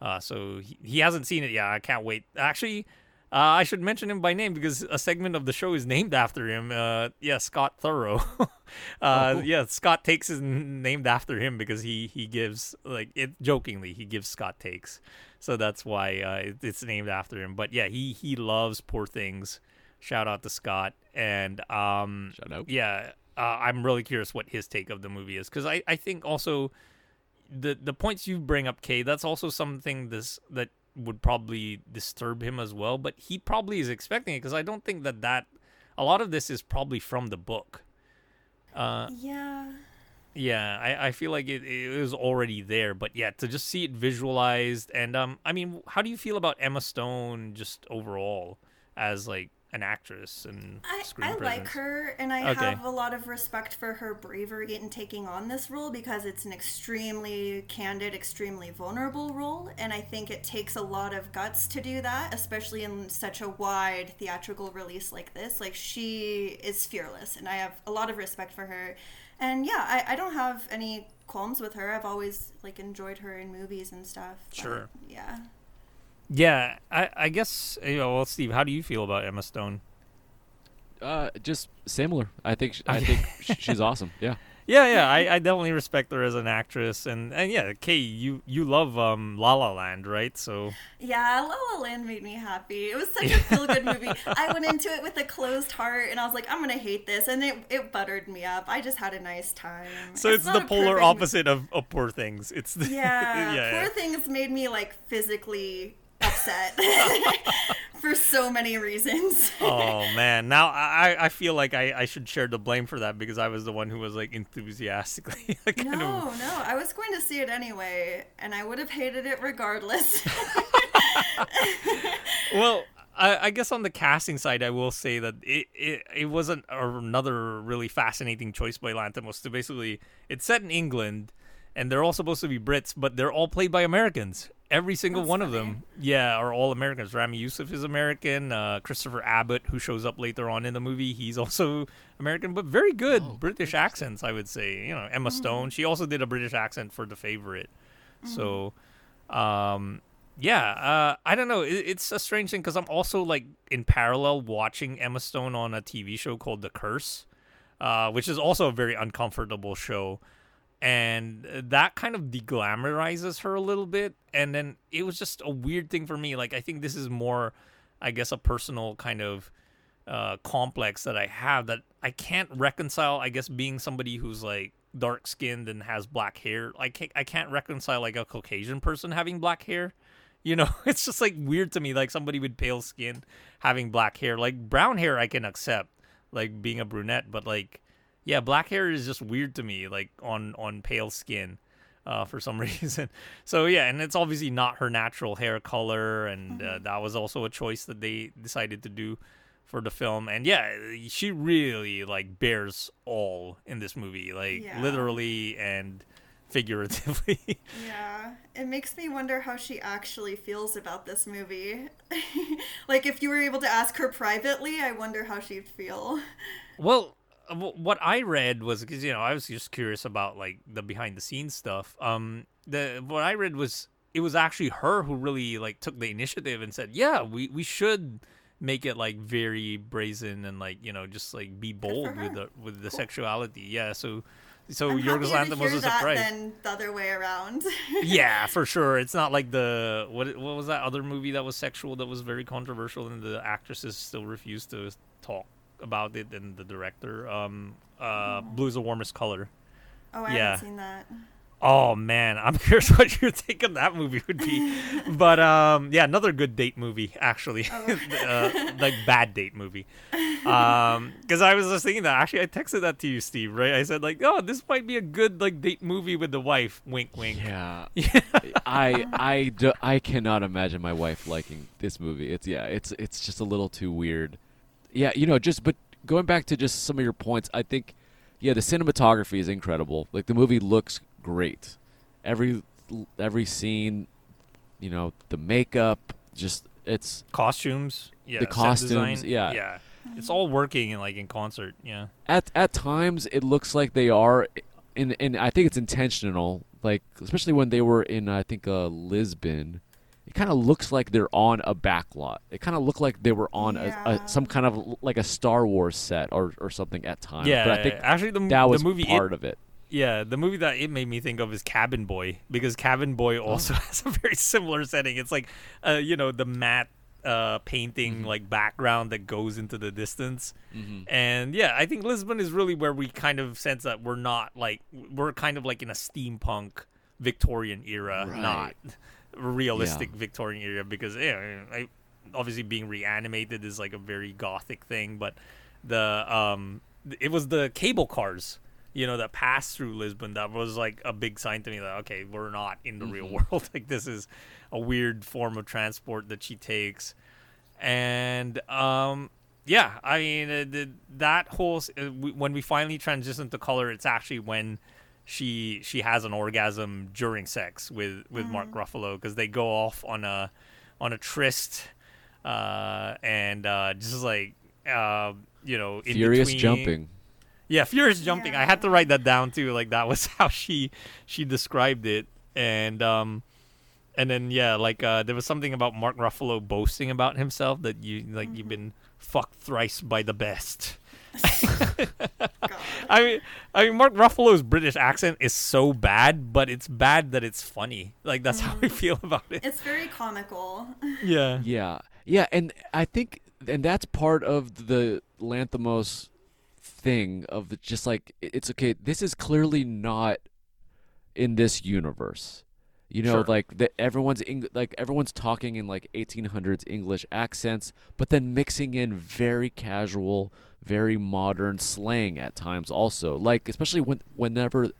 Uh, so he, he hasn't seen it yet. I can't wait. Actually, uh, I should mention him by name because a segment of the show is named after him. Uh, yeah, Scott Thorough. uh, Yeah, Scott Takes is named after him because he he gives like it jokingly he gives Scott Takes, so that's why uh, it, it's named after him. But yeah, he he loves Poor Things. Shout out to Scott and um Shout out. yeah, uh, I'm really curious what his take of the movie is because I, I think also the the points you bring up, Kay, that's also something this that would probably disturb him as well. But he probably is expecting it because I don't think that that a lot of this is probably from the book. Uh, Yeah. yeah, I, I feel like it, it was already there, but yeah, to just see it visualized and um, I mean, how do you feel about Emma Stone just overall as like an actress and I, I like her, and I Okay. have a lot of respect for her bravery in taking on this role because it's an extremely candid, extremely vulnerable role, and I think it takes a lot of guts to do that, especially in such a wide theatrical release like this. Like, she is fearless, and I have a lot of respect for her. And yeah, I, I don't have any qualms with her. I've always like enjoyed her in movies and stuff. Sure. Yeah. Yeah, I, I guess you know. Well, Steve, how do you feel about Emma Stone? Uh, just similar. I think sh- I think she's awesome. Yeah. Yeah, yeah, I, I definitely respect her as an actress, and and yeah, Kay, you you love um La La Land, right? So Yeah, La La Land made me happy. It was such a feel good movie. I went into it with a closed heart and I was like, I'm gonna hate this, and it, it buttered me up. I just had a nice time. so it's, not the polar perfect- opposite of, of Poor Things. It's the, Yeah, yeah, poor yeah. things made me like physically upset for so many reasons. Oh man, now I I feel like I, I should share the blame for that because I was the one who was like enthusiastically like, No, of no, I was going to see it anyway, and I would have hated it regardless. Well, I, I guess on the casting side, I will say that it it, it wasn't another really fascinating choice by Lanthimos to basically it's set in England, and they're all supposed to be Brits, but they're all played by Americans. Every single That's one of them, yeah, are all Americans. Ramy Youssef is American. Uh, Christopher Abbott, who shows up later on in the movie, he's also American, but very good Oh, British accents, I would say. You know, Emma Stone, she also did a British accent for The Favorite. So, um, yeah, uh, I don't know. It, it's a strange thing because I'm also like in parallel watching Emma Stone on a TV show called The Curse, uh, which is also a very uncomfortable show, and that kind of deglamorizes her a little bit. And then it was just a weird thing for me. Like I think this is more, I guess, a personal kind of uh, complex that I have that I can't reconcile. I guess being somebody who's like dark skinned and has black hair, I can't, I can't reconcile like a Caucasian person having black hair. You know, it's just like weird to me, like somebody with pale skin having black hair. Like brown hair, I can accept, like being a brunette, but like, yeah, black hair is just weird to me, like on on pale skin, uh, for some reason. So yeah, and it's obviously not her natural hair color, and uh, that was also a choice that they decided to do for the film. And yeah, she really like bears all in this movie, like Yeah. literally and figuratively. Yeah, it makes me wonder how she actually feels about this movie. like, if you were able to ask her privately, I wonder how she'd feel. Well, uh, what I read was because you know I was just curious about like the behind the scenes stuff. Um, the what I read was it was actually her who really like took the initiative and said, "Yeah, we we should make it like very brazen and like you know just like be bold with the with the sexuality." Yeah, so so I'm Yorgos Lanthimos was that surprised. than the other way around. yeah, for sure. It's not like the what what was that other movie that was sexual that was very controversial and the actresses still refused to talk about it and the director um uh Blue's the warmest color. oh, I Yeah. haven't seen that. Oh man, I'm curious what your take on that movie would be. but um yeah, another good date movie actually. uh, like bad date movie. Um cuz I was just thinking that actually I texted that to you Steve, right? I said like, "Oh, this might be a good like date movie with the wife." Wink wink. Yeah. I I do, I cannot imagine my wife liking this movie. It's yeah, it's it's just a little too weird. Yeah, you know, just but going back to just some of your points, I think, yeah, the cinematography is incredible. Like the movie looks great. Every every scene, you know, the makeup, just it's Costumes, yeah. The costumes, yeah. yeah. It's all working in like in concert, yeah. at at times it looks like they are, and and I think it's intentional. Like especially when they were in I think uh, Lisbon, it kind of looks like they're on a backlot. It kind of looked like they were on Yeah. a some kind of like a Star Wars set or or something at times. Yeah, but I think actually the, that was the movie part it, of it. Yeah, the movie that it made me think of is Cabin Boy because Cabin Boy Oh. also has a very similar setting. It's like, uh, you know, the matte uh, painting Mm-hmm. like background that goes into the distance. And yeah, I think Lisbon is really where we kind of sense that we're not like we're kind of like in a steampunk Victorian era, Right. not realistic Victorian era because yeah, I, obviously being reanimated is like a very gothic thing, but the um it was the cable cars you know that passed through lisbon that was like a big sign to me that okay we're not in the real world. Like this is a weird form of transport that she takes. And um yeah i mean uh, the, that whole uh, w- when we finally transition to color it's actually when she she has an orgasm during sex with with mark ruffalo because they go off on a on a tryst uh and uh just like uh you know in Furious between- jumping. yeah, furious jumping. I had to write that down too. Like that was how she she described it, and um, and then yeah, like uh, there was something about Mark Ruffalo boasting about himself that you like you've been fucked thrice by the best. I mean, I mean, Mark Ruffalo's British accent is so bad, but it's bad that it's funny. Like that's how I mm. feel about it. It's very comical. Yeah, Yeah, yeah, and I think, and that's part of the Lanthimos thing of the, just like it's okay. This is clearly not in this universe. You know, Sure. like that everyone's Eng- like everyone's talking in like 1800s English accents, but then mixing in very casual, very modern slang at times. Also, like especially when whenever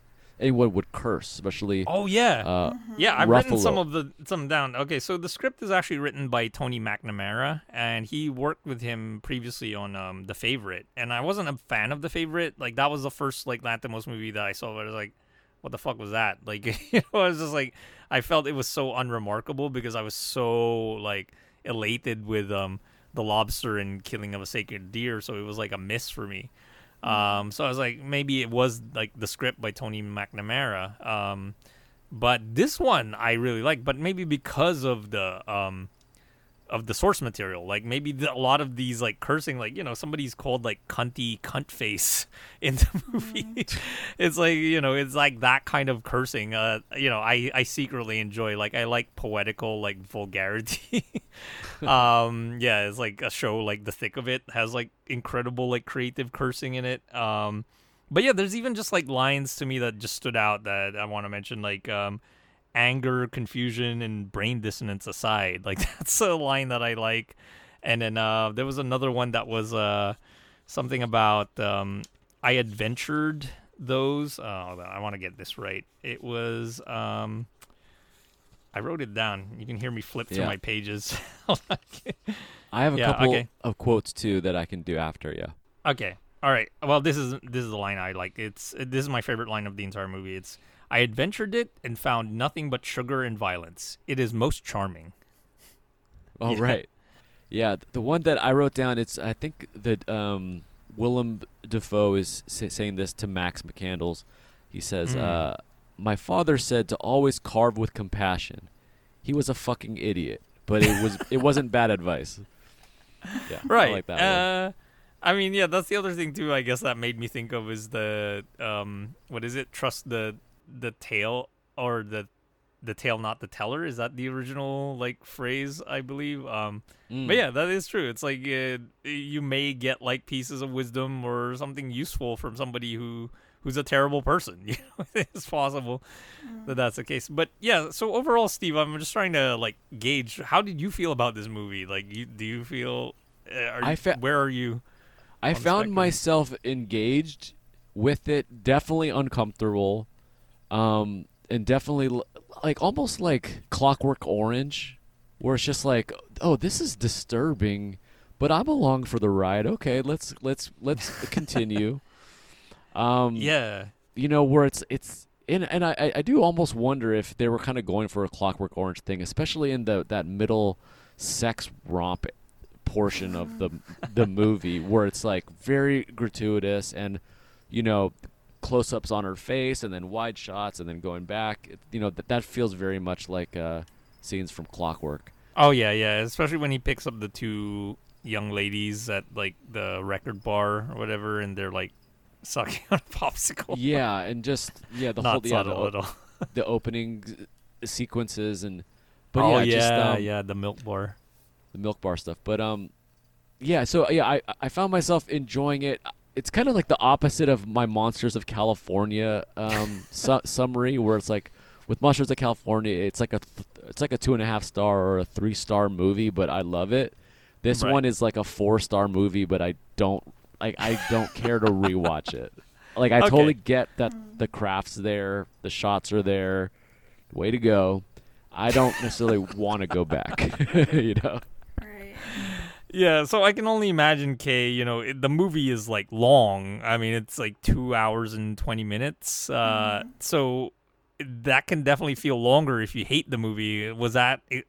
anyone would curse, especially Oh yeah. uh, Yeah, I've written some of the some down. Okay, so the script is actually written by Tony McNamara, and he worked with him previously on um, The Favorite. And I wasn't a fan of The Favorite. Like that was the first like Lanthimos movie that I saw. Where I was like, what the fuck was that? Like, you know, I was just like, I felt it was so unremarkable because I was so like elated with um the lobster and killing of a sacred deer. So it was like a miss for me. Um, so I was like, maybe it was like the script by Tony McNamara. Um, but this one I really like, but maybe because of the um of the source material, like maybe the, a lot of these like cursing, like you know somebody's called like cunty cunt face in the movie. it's like you know it's like that kind of cursing. Uh, you know I I secretly enjoy like I like poetical like vulgarity. um yeah it's like a show like the thick of it has like incredible like creative cursing in it um but yeah there's even just like lines to me that just stood out that i want to mention like um anger confusion and brain dissonance aside like that's a line that i like and then uh there was another one that was uh something about um i adventured those uh i want to get this right it was um I wrote it down. You can hear me flip through Yeah. my pages. I have a Yeah, couple okay. of quotes too that I can do after. Yeah. Okay. All right. Well, this is this is the line I like. It's this is my favorite line of the entire movie. It's I adventured it and found nothing but sugar and violence. It is most charming. Oh Yeah. right. Yeah, the one that I wrote down. It's I think that um, Willem Dafoe is sa- saying this to Max McCandles. He says, Mm. uh, "My father said to always carve with compassion. He was a fucking idiot, but it was it wasn't bad advice." Yeah, Right. I like that one. uh, I mean, yeah, that's the other thing too. I guess that made me think of is the um, what is it? Trust the the tale or the the tale, not the teller. Is that the original like phrase? I believe. Um, Mm. But yeah, that is true. It's like uh, you may get like pieces of wisdom or something useful from somebody who who's a terrible person. You know, it's possible that that's the case. But yeah, so overall, Steve, I'm just trying to like gauge how did you feel about this movie? Like, you, do you feel? Uh, are I you, fe- where are you? I found myself engaged with it, definitely uncomfortable, um, and definitely like almost like Clockwork Orange, where it's just like, oh, this is disturbing, but I'm along for the ride. Okay, let's let's let's continue. Um, Yeah. you know where it's it's and and I I- I do almost wonder if they were kind of going for a Clockwork Orange thing, especially in the that middle sex romp portion of the the movie where it's like very gratuitous and you know close-ups on her face and then wide shots and then going back It- you know that that feels very much like uh scenes from Clockwork Oh yeah, yeah. Especially when he picks up the two young ladies at like the record bar or whatever, and they're like sucking on a popsicle. yeah and just yeah the whole yeah, the, subtle at all. the opening sequences and but oh yeah, yeah, just, um, yeah. The milk bar. the milk bar stuff. But um, yeah. So yeah, I I found myself enjoying it. It's kind of like the opposite of my Monsters of California um su- summary, where it's like with Monsters of California, it's like a th- it's like a two and a half star or a three star movie, but I love it. This Right. one is like a four star movie, but I don't like I don't care to rewatch it. Like I Okay. totally get that the crafts there, the shots are there. Way to go. I don't necessarily want to go back, you know. Yeah, so I can only imagine Kay. You know, it, the movie is like long. I mean, it's like two hours and twenty minutes. Uh, so that can definitely feel longer if you hate the movie. Was that i-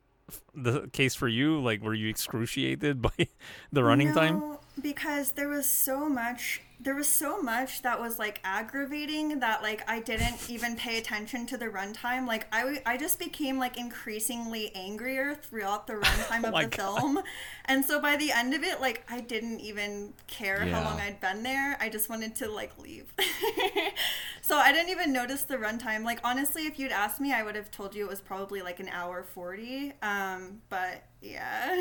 the case for you? Like, were you excruciated by the running time? No, because there was so much there was so much that was like aggravating that like I didn't even pay attention to the runtime. Like I, w- I just became like increasingly angrier throughout the runtime of my the God. film. And so by the end of it, like I didn't even care Yeah. how long I'd been there. I just wanted to like leave. so I didn't even notice the runtime. Like honestly, if you'd asked me, I would have told you it was probably like an hour 40. Um, but yeah.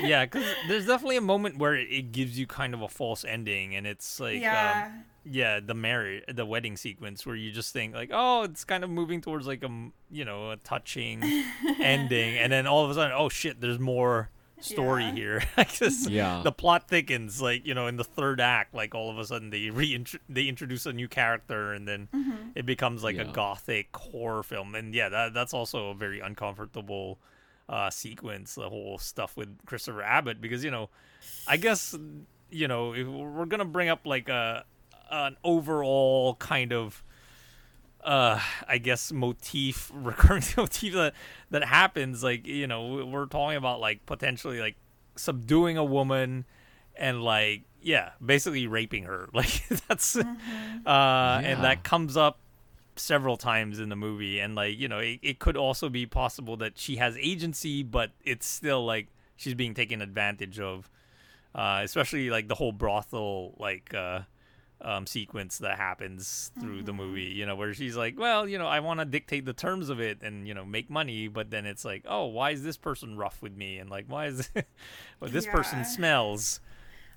yeah, because there's definitely a moment where it, it gives you kind of a false ending, and it's like, yeah. um, yeah, the marriage, the wedding sequence where you just think like, oh, it's kind of moving towards like a, m- you know, a touching ending, and then all of a sudden, oh shit, there's more story Yeah. here. Yeah. the plot thickens. Like you know, in the third act, like all of a sudden they re they introduce a new character, and then it becomes like a gothic horror film. And yeah, that that's also a very uncomfortable uh, sequence. The whole stuff with Christopher Abbott, because you know, I guess you know if we're gonna bring up like a an overall kind of uh i guess motif recurring motif that that happens like you know we're talking about like potentially like subduing a woman and like yeah basically raping her like that's uh and that comes up several times in the movie and like you know it, it could also be possible that she has agency but it's still like she's being taken advantage of uh especially like the whole brothel like uh um, sequence that happens through the movie, you know, where she's like, well, you know, I want to dictate the terms of it and, you know, make money. But then it's like, oh, why is this person rough with me? And like, why is well, this person smells?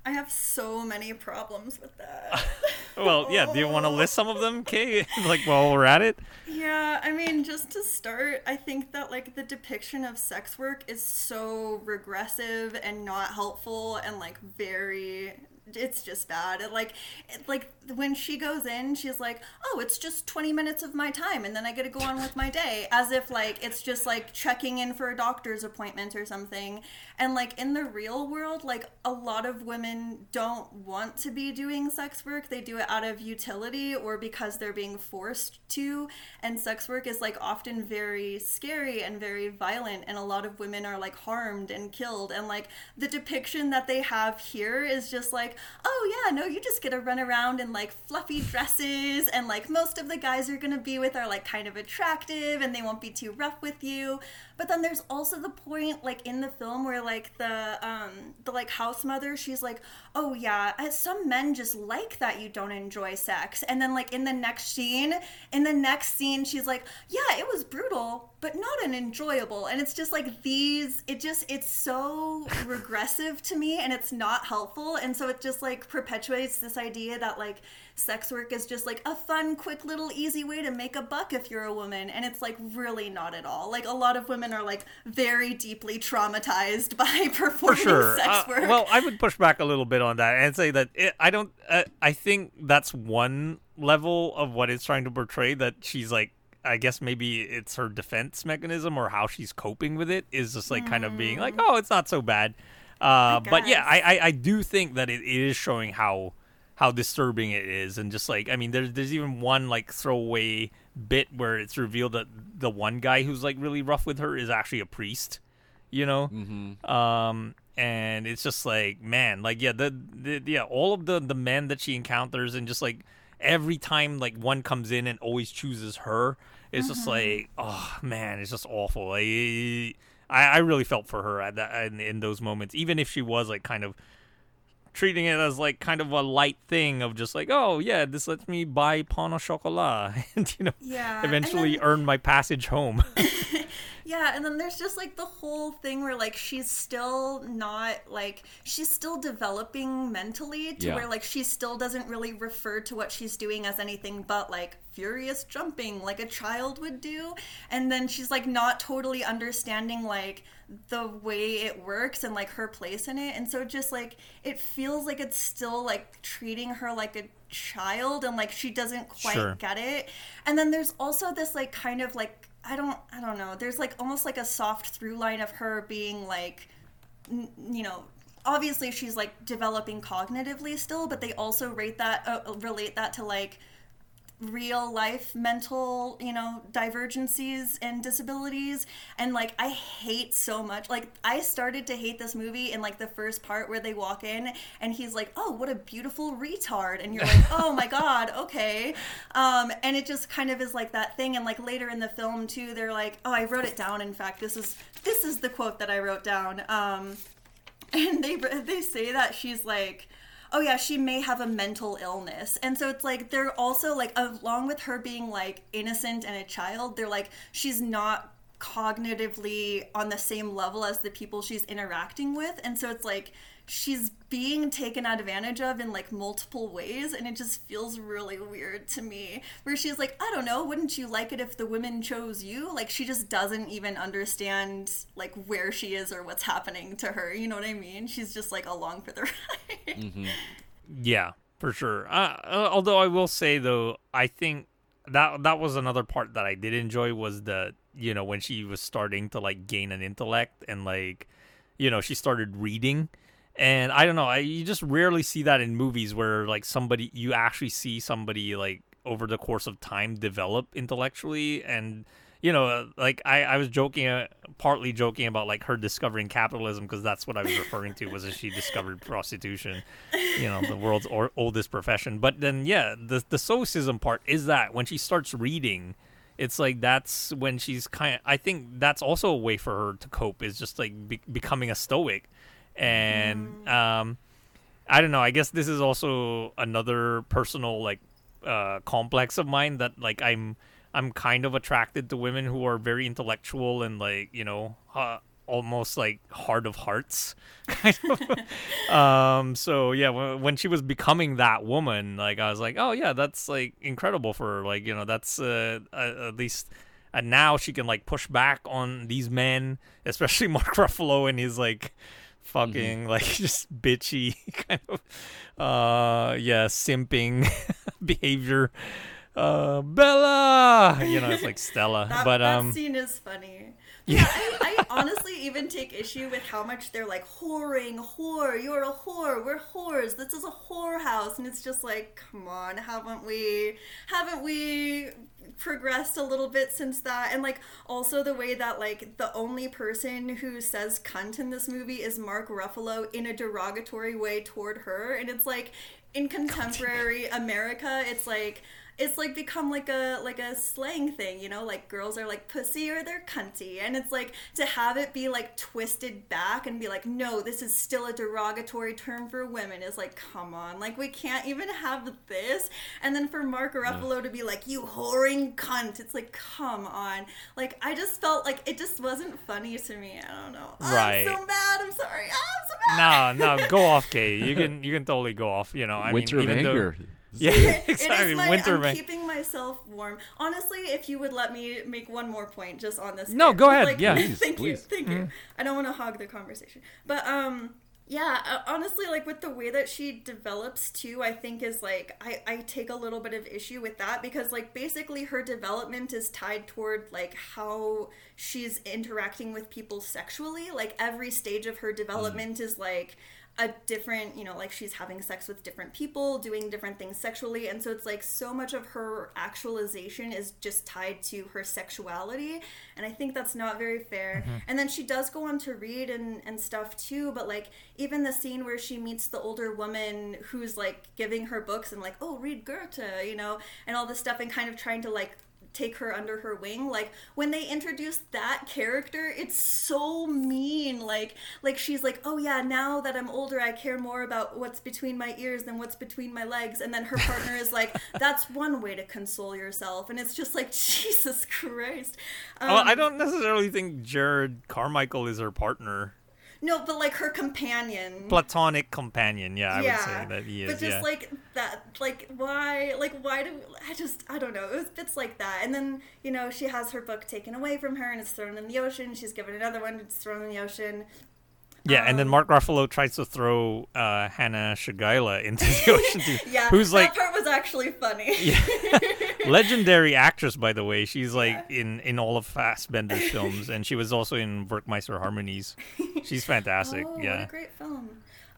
I have so many problems with that. Well, yeah. Do you want to list some of them, Kay? like, while we're at it? yeah, I mean, just to start, I think that like the depiction of sex work is so regressive and not helpful and like very it's just bad. Like it, like when she goes in, she's like, "Oh, it's just 20 minutes of my time and then I get to go on with my day." As if like it's just like checking in for a doctor's appointment or something. And like in the real world, like a lot of women don't want to be doing sex work. They do it out of utility or because they're being forced to. And sex work is like often very scary and very violent and a lot of women are like harmed and killed and like the depiction that they have here is just like, "Oh yeah, no, you just get to run around in like fluffy dresses and like most of the guys you're to be with are like kind of attractive and they won't be too rough with you." But then there's also the point like in the film where like the um the like house mother she's like, "Oh yeah, some men just like that you don't enjoy sex." And then like in the next scene, in the next scene she's like, "Yeah, it was brutal, but not an enjoyable." And it's just like these it just it's so regressive to me and it's not helpful and so it just like perpetuates this idea that like sex work is just like a fun quick little easy way to make a buck if you're a woman and it's like really not at all like a lot of women are like very deeply traumatized by For performing sure. sex Uh, work well, I would push back a little bit on that and say that it, I don't. Uh, I think that's one level of what it's trying to portray. That she's like. I guess maybe it's her defense mechanism or how she's coping with it is just like kind of being like, Mm. oh, it's not so bad. Uh, but yeah. I, I, I do think that it, it is showing how how disturbing it is, and just like I mean, there's there's even one like throwaway bit where it's revealed that the one guy who's like really rough with her is actually a priest, you know. Mm-hmm. Um, and it's just like man, like yeah, the, the yeah, all of the the men that she encounters, and just like every time like one comes in and always chooses her, it's just like oh man, it's just awful. Like, I I really felt for her at that in, in those moments, even if she was like kind of treating it as like kind of a light thing of just like oh yeah this lets me buy pain au chocolat and you know Yeah, eventually then- earn my passage home Yeah, and then there's just like the whole thing where like she's still not like she's still developing mentally to Yeah. where like she still doesn't really refer to what she's doing as anything but like furious jumping like a child would do. And then she's like not totally understanding like the way it works and like her place in it. And so just like it feels like it's still like treating her like a child and like she doesn't quite Sure. get it. And then there's also this like kind of like I don't I don't know. There's like almost like a soft through line of her being like n- you know obviously she's like developing cognitively still but they also rate that uh, relate that to like real life mental you know divergencies and disabilities. And like i hate so much like i started to hate this movie in like the first part where they walk in and he's like oh what a beautiful retard. And you're like oh my god okay. Um and it just kind of is like that thing. And like later in the film too they're like oh i wrote it down. In fact this is this is the quote that i wrote down. Um and they they say that she's like oh yeah she may have a mental illness. And so it's like they're also like along with her being like innocent and a child they're like she's not cognitively on the same level as the people she's interacting with. And so it's like she's being taken advantage of in like multiple ways and it just feels really weird to me. Where she's like i don't know wouldn't you like it if the women chose you? Like she just doesn't even understand like where she is or what's happening to her you know what i mean? She's just like along for the ride. Yeah, for sure. Uh, uh, although I will say though, I think that that was another part that I did enjoy was the you know when she was starting to like gain an intellect and like you know she started reading. And I don't know, I you just rarely see that in movies where like somebody you actually see somebody like over the course of time develop intellectually. And you know uh, like I, I was joking uh, partly joking about like her discovering capitalism because that's what I was referring to was that she discovered prostitution you know the world's or- oldest profession. But then yeah the the stoicism part is that when she starts reading it's like that's when she's kind of i think that's also a way for her to cope is just like be- becoming a stoic and um i don't know i guess this is also another personal like uh complex of mine that like i'm i'm kind of attracted to women who are very intellectual and like you know uh, almost like heart of hearts kind of. Um so yeah when, when she was becoming that woman like i was like oh yeah that's like incredible for her like you know that's uh, uh, at least and now she can like push back on these men especially mark ruffalo and his like fucking like just bitchy kind of uh yeah simping behavior. Uh bella! You know it's like stella. That, but that um scene is funny yeah, I, I honestly even take issue with how much they're like whoring, whore, you're a whore, we're whores, this is a whorehouse, and it's just like, come on, haven't we, haven't we progressed a little bit since that? And like also the way that like the only person who says cunt in this movie is Mark Ruffalo in a derogatory way toward her, and it's like in contemporary America, it's like it's like become like a like a slang thing, you know, like girls are like pussy or they're cunty. And it's like to have it be like twisted back and be like, no, this is still a derogatory term for women is like, come on. Like we can't even have this. And then for Mark Ruffalo to be like, you whoring cunt, it's like, come on. Like I just felt like it just wasn't funny to me. I don't know. Right. I'm so mad. I'm sorry. I'm so mad. no no go off kay you can you can totally go off you know i Winter mean of even though- anger. Yeah It exactly is my, winter I'm of Ang- keeping myself warm. Honestly, if you would let me make one more point just on this. No, bit. go ahead. Like, Yeah. Please, thank please. you, thank you. I don't want to hog the conversation, but um, Yeah, uh, honestly, like with the way that she develops too, I think is like I I take a little bit of issue with that because like basically her development is tied toward like how she's interacting with people sexually. Like every stage of her development is like a different, you know, like she's having sex with different people, doing different things sexually, and so it's like so much of her actualization is just tied to her sexuality, and I think that's not very fair. Mm-hmm. And then she does go on to read and and stuff too, but like even the scene where she meets the older woman who's like giving her books and like, oh, read Goethe, you know, and all this stuff, and kind of trying to like take her under her wing like when they introduce that character it's so mean like like she's like oh yeah now that i'm older i care more about what's between my ears than what's between my legs and then her partner is like that's one way to console yourself and it's just like jesus christ um, well, I don't necessarily think Jerrod Carmichael is her partner. No but like her companion Platonic companion, yeah, I would say that he is. But just yeah. like that, like why, like why do I just I don't know. It was bits like that, and then you know she has her book taken away from her and it's thrown in the ocean. She's given another one, it's thrown in the ocean. Yeah, and then Um, Mark Ruffalo tries to throw uh, Hanna Schygulla into the ocean too. Yeah, who's like that part was actually funny. legendary actress, by the way. She's like in in all of Fassbinder's films, and she was also in Werckmeister Harmonies. She's fantastic. Oh, what yeah. a great film.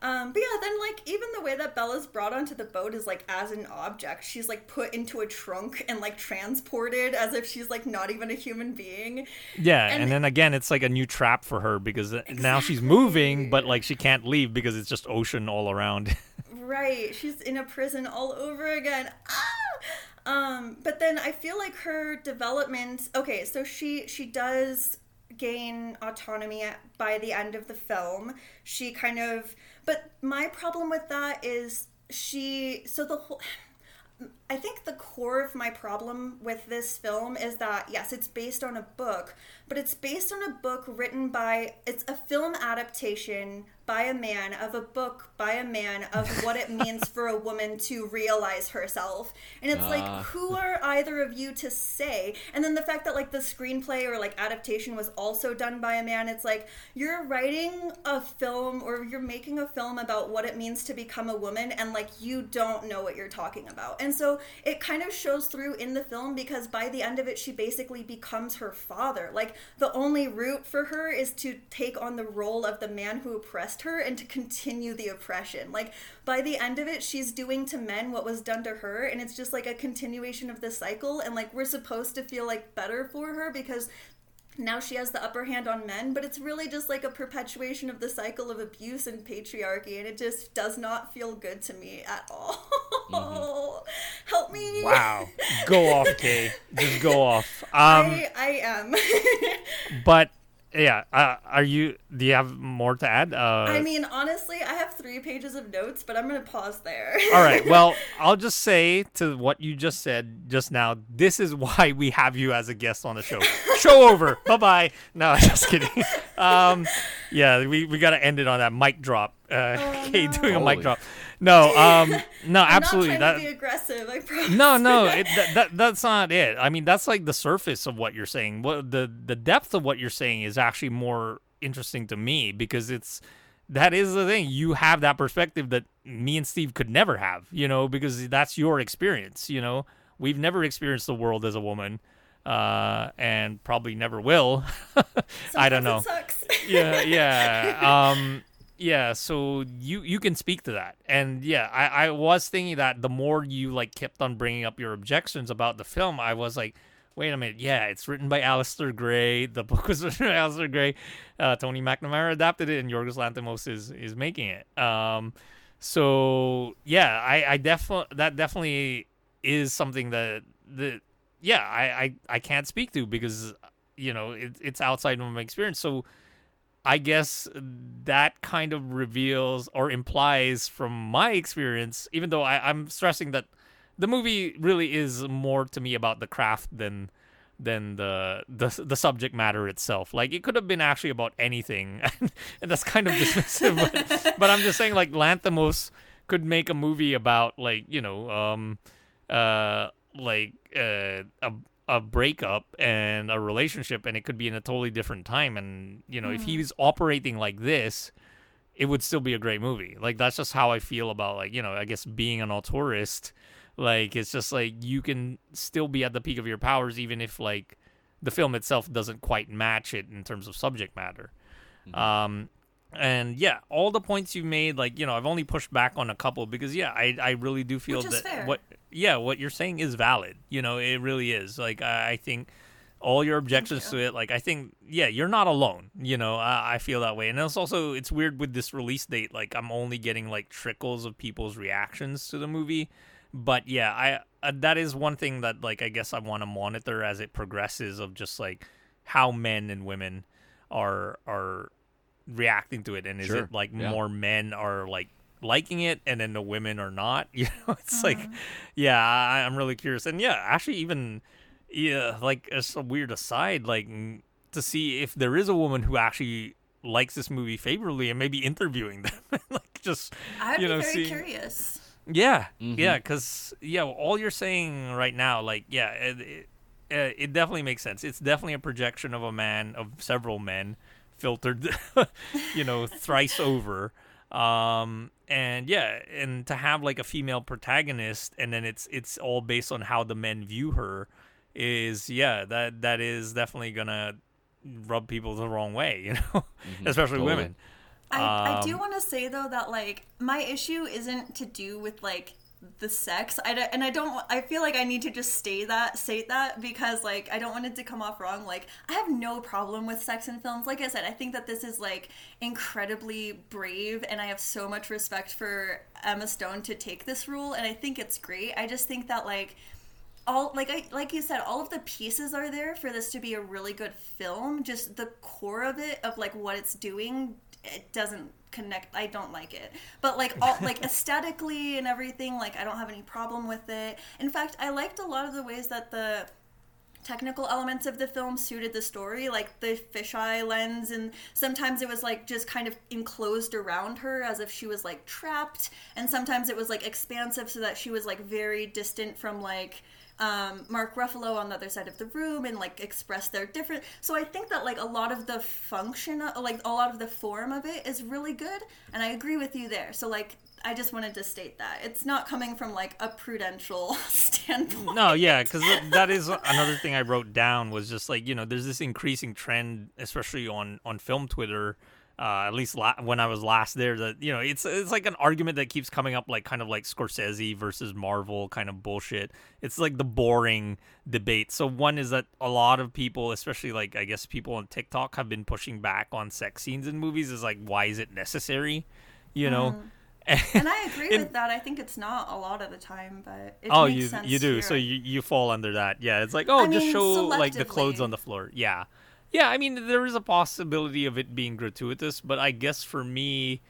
Um, but yeah, then like even the way that Bella's brought onto the boat is like as an object. She's like put into a trunk and like transported as if she's like not even a human being. Yeah, And- and, then again, it's like a new trap for her because uh now she's moving, but like she can't leave because it's just ocean all around. Right, she's in a prison all over again. Ah! Um, but then I feel like her development. Okay, so she she does gain autonomy by the end of the film. She kind of, but my problem with that is she. So the whole. I think the core of my problem with this film is that yes, it's based on a book, but it's based on a book written by it's a film adaptation by a man of a book by a man of what it means for a woman to realize herself. And it's like Ah. who are either of you to say? And then the fact that like the screenplay or like adaptation was also done by a man, it's like you're writing a film or you're making a film about what it means to become a woman and like you don't know what you're talking about. And so it kind of shows through in the film because by the end of it she basically becomes her father. Like the only route for her is to take on the role of the man who oppressed her and to continue the oppression. Like by the end of it she's doing to men what was done to her and it's just like a continuation of the cycle and like we're supposed to feel like better for her because now she has the upper hand on men, but it's really just like a perpetuation of the cycle of abuse and patriarchy, and it just does not feel good to me at all. Help me! wow, go off, Kay. Just go off. Um, I, I am. but yeah, uh, are you? Do you have more to add? Uh, I mean, honestly, I have three pages of notes, but I'm gonna pause there. All right. Well, I'll just say to what you just said just now. This is why we have you as a guest on the show. show over. Bye bye. No, just kidding. Um, yeah, we, we got to end it on that mic drop. Uh, Kate doing a mic drop. No, um, no, absolutely. That, be aggressive. I promise. no, no, it, that, that that's not it. I mean, that's like the surface of what you're saying. What the the depth of what you're saying is actually more interesting to me because it's that is the thing. You have that perspective that me and Steve could never have, you know, because that's your experience. You know, we've never experienced the world as a woman, uh, and probably never will. I don't know It sucks. yeah yeah um yeah so you you can speak to that. And yeah I, I was thinking that the more you like kept on bringing up your objections about the film i was like wait a minute yeah it's written by Alasdair Gray. The book was written by Alasdair Gray. Uh, Tony McNamara adapted it and Yorgos Lanthimos is is making it. Um so yeah I I definitely that definitely is something that that yeah I, I I can't speak to because you know it, it's outside of my experience. So I guess that kind of reveals or implies from my experience, even though I, I'm stressing that the movie really is more to me about the craft than than the the the subject matter itself. Like it could have been actually about anything, and that's kind of dismissive. but, but I'm just saying, like Lanthimos could make a movie about like you know um uh like uh, a a breakup and a relationship and it could be in a totally different time and you know if he's operating like this it would still be a great movie. Like that's just how I feel about like, you know, I guess being an auteurist. Like it's just like you can still be at the peak of your powers even if like the film itself doesn't quite match it in terms of subject matter. Um and yeah, all the points you made, like you know, I've only pushed back on a couple because yeah, I I really do feel that fair. what yeah what you're saying is valid. You know, it really is. Like I, I think all your objections to it, like I think yeah, you're not alone. You know, I, I feel that way, and it's also it's weird with this release date. Like I'm only getting like trickles of people's reactions to the movie, but yeah, I uh, that is one thing that like I guess I want to monitor as it progresses of just like how men and women are are reacting to it and is Sure, it like yeah. more men are like liking it and then the women are not you know it's Uh-huh. like yeah I, i'm really curious and yeah actually even yeah like as a weird aside like to see if there is a woman who actually likes this movie favorably and maybe interviewing them like just I'd you be know very seeing curious. yeah, Mhm. yeah, because yeah, all you're saying right now, like, yeah, it, it, uh, it definitely makes sense. It's definitely a projection of a man, of several men, filtered, you know, thrice over. Um, and yeah, and to have like a female protagonist, and then it's it's all based on how the men view her, is yeah, that that is definitely gonna rub people the wrong way, you know, especially totally. women. I, I do Um, want to say though that like my issue isn't to do with like the sex I don't, and I don't I feel like I need to just stay that state that because like I don't want it to come off wrong. Like I have no problem with sex in films. Like I said I think that this is like incredibly brave and I have so much respect for Emma Stone to take this rule and I think it's great. I just think that like all like I like you said, all of the pieces are there for this to be a really good film. Just the core of it, of like what it's doing, it doesn't connect. I don't like it, but like all like aesthetically and everything, like I don't have any problem with it. In fact, I liked a lot of the ways that the technical elements of the film suited the story like the fisheye lens and sometimes it was like just kind of enclosed around her as if she was like trapped and sometimes it was like expansive so that she was like very distant from like um, Mark Ruffalo on the other side of the room and like express their different. So I think that like a lot of the function, like a lot of the form of it is really good, and I agree with you there. So like I just wanted to state that it's not coming from like a prudential standpoint. No, yeah, because that is another thing I wrote down was just like you know there's this increasing trend, especially on on film Twitter. Uh, at least la- when I was last there, that you know it's it's like an argument that keeps coming up, like kind of like Scorsese versus Marvel kind of bullshit. It's like the boring debate. So one is that a lot of people, especially like I guess people on TikTok, have been pushing back on sex scenes in movies. Is like why is it necessary? You know. And I agree In- with that. I think it's not a lot of the time, but it Oh, makes you you do. here. So you you fall under that. Yeah, it's like oh, I just mean, show like the clothes on the floor. Yeah, yeah. I mean, there is a possibility of it being gratuitous, but I guess for me,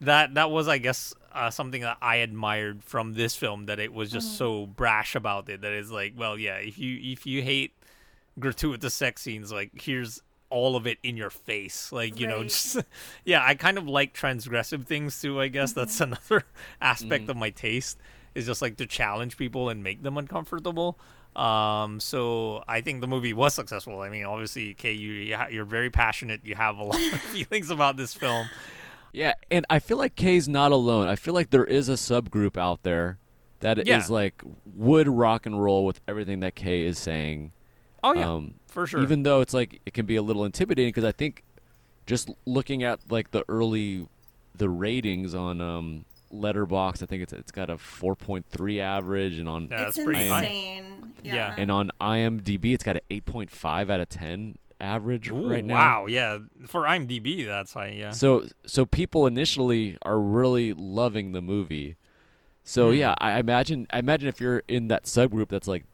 that that was I guess uh, something that I admired from this film that it was Mm-hmm. just so brash about it that it's like, well, yeah, if you if you hate gratuitous sex scenes, like here's all of it in your face like you know just yeah i kind of like transgressive things too i guess that's Mm-hmm. another aspect of my taste is just like to challenge people and make them uncomfortable um so i think the movie was successful i mean obviously kay you you're very passionate you have a lot of feelings about this film Yeah, and I feel like Kay's not alone. I feel like there is a subgroup out there that is Yeah. like would rock and roll with everything that Kay is saying. oh yeah um, for sure Even though it's like it can be a little intimidating because I think just looking at like the early the ratings on um Letterboxd, I think it's it's got a 4.3 average, and on Yeah, it's that's pretty high. insane. Yeah. Yeah. and on IMDb it's got an 8.5 out of 10 average Ooh, right now. wow yeah for imdb that's high yeah So so people initially are really loving the movie. So Hmm. yeah, I imagine I imagine if you're in that subgroup that's like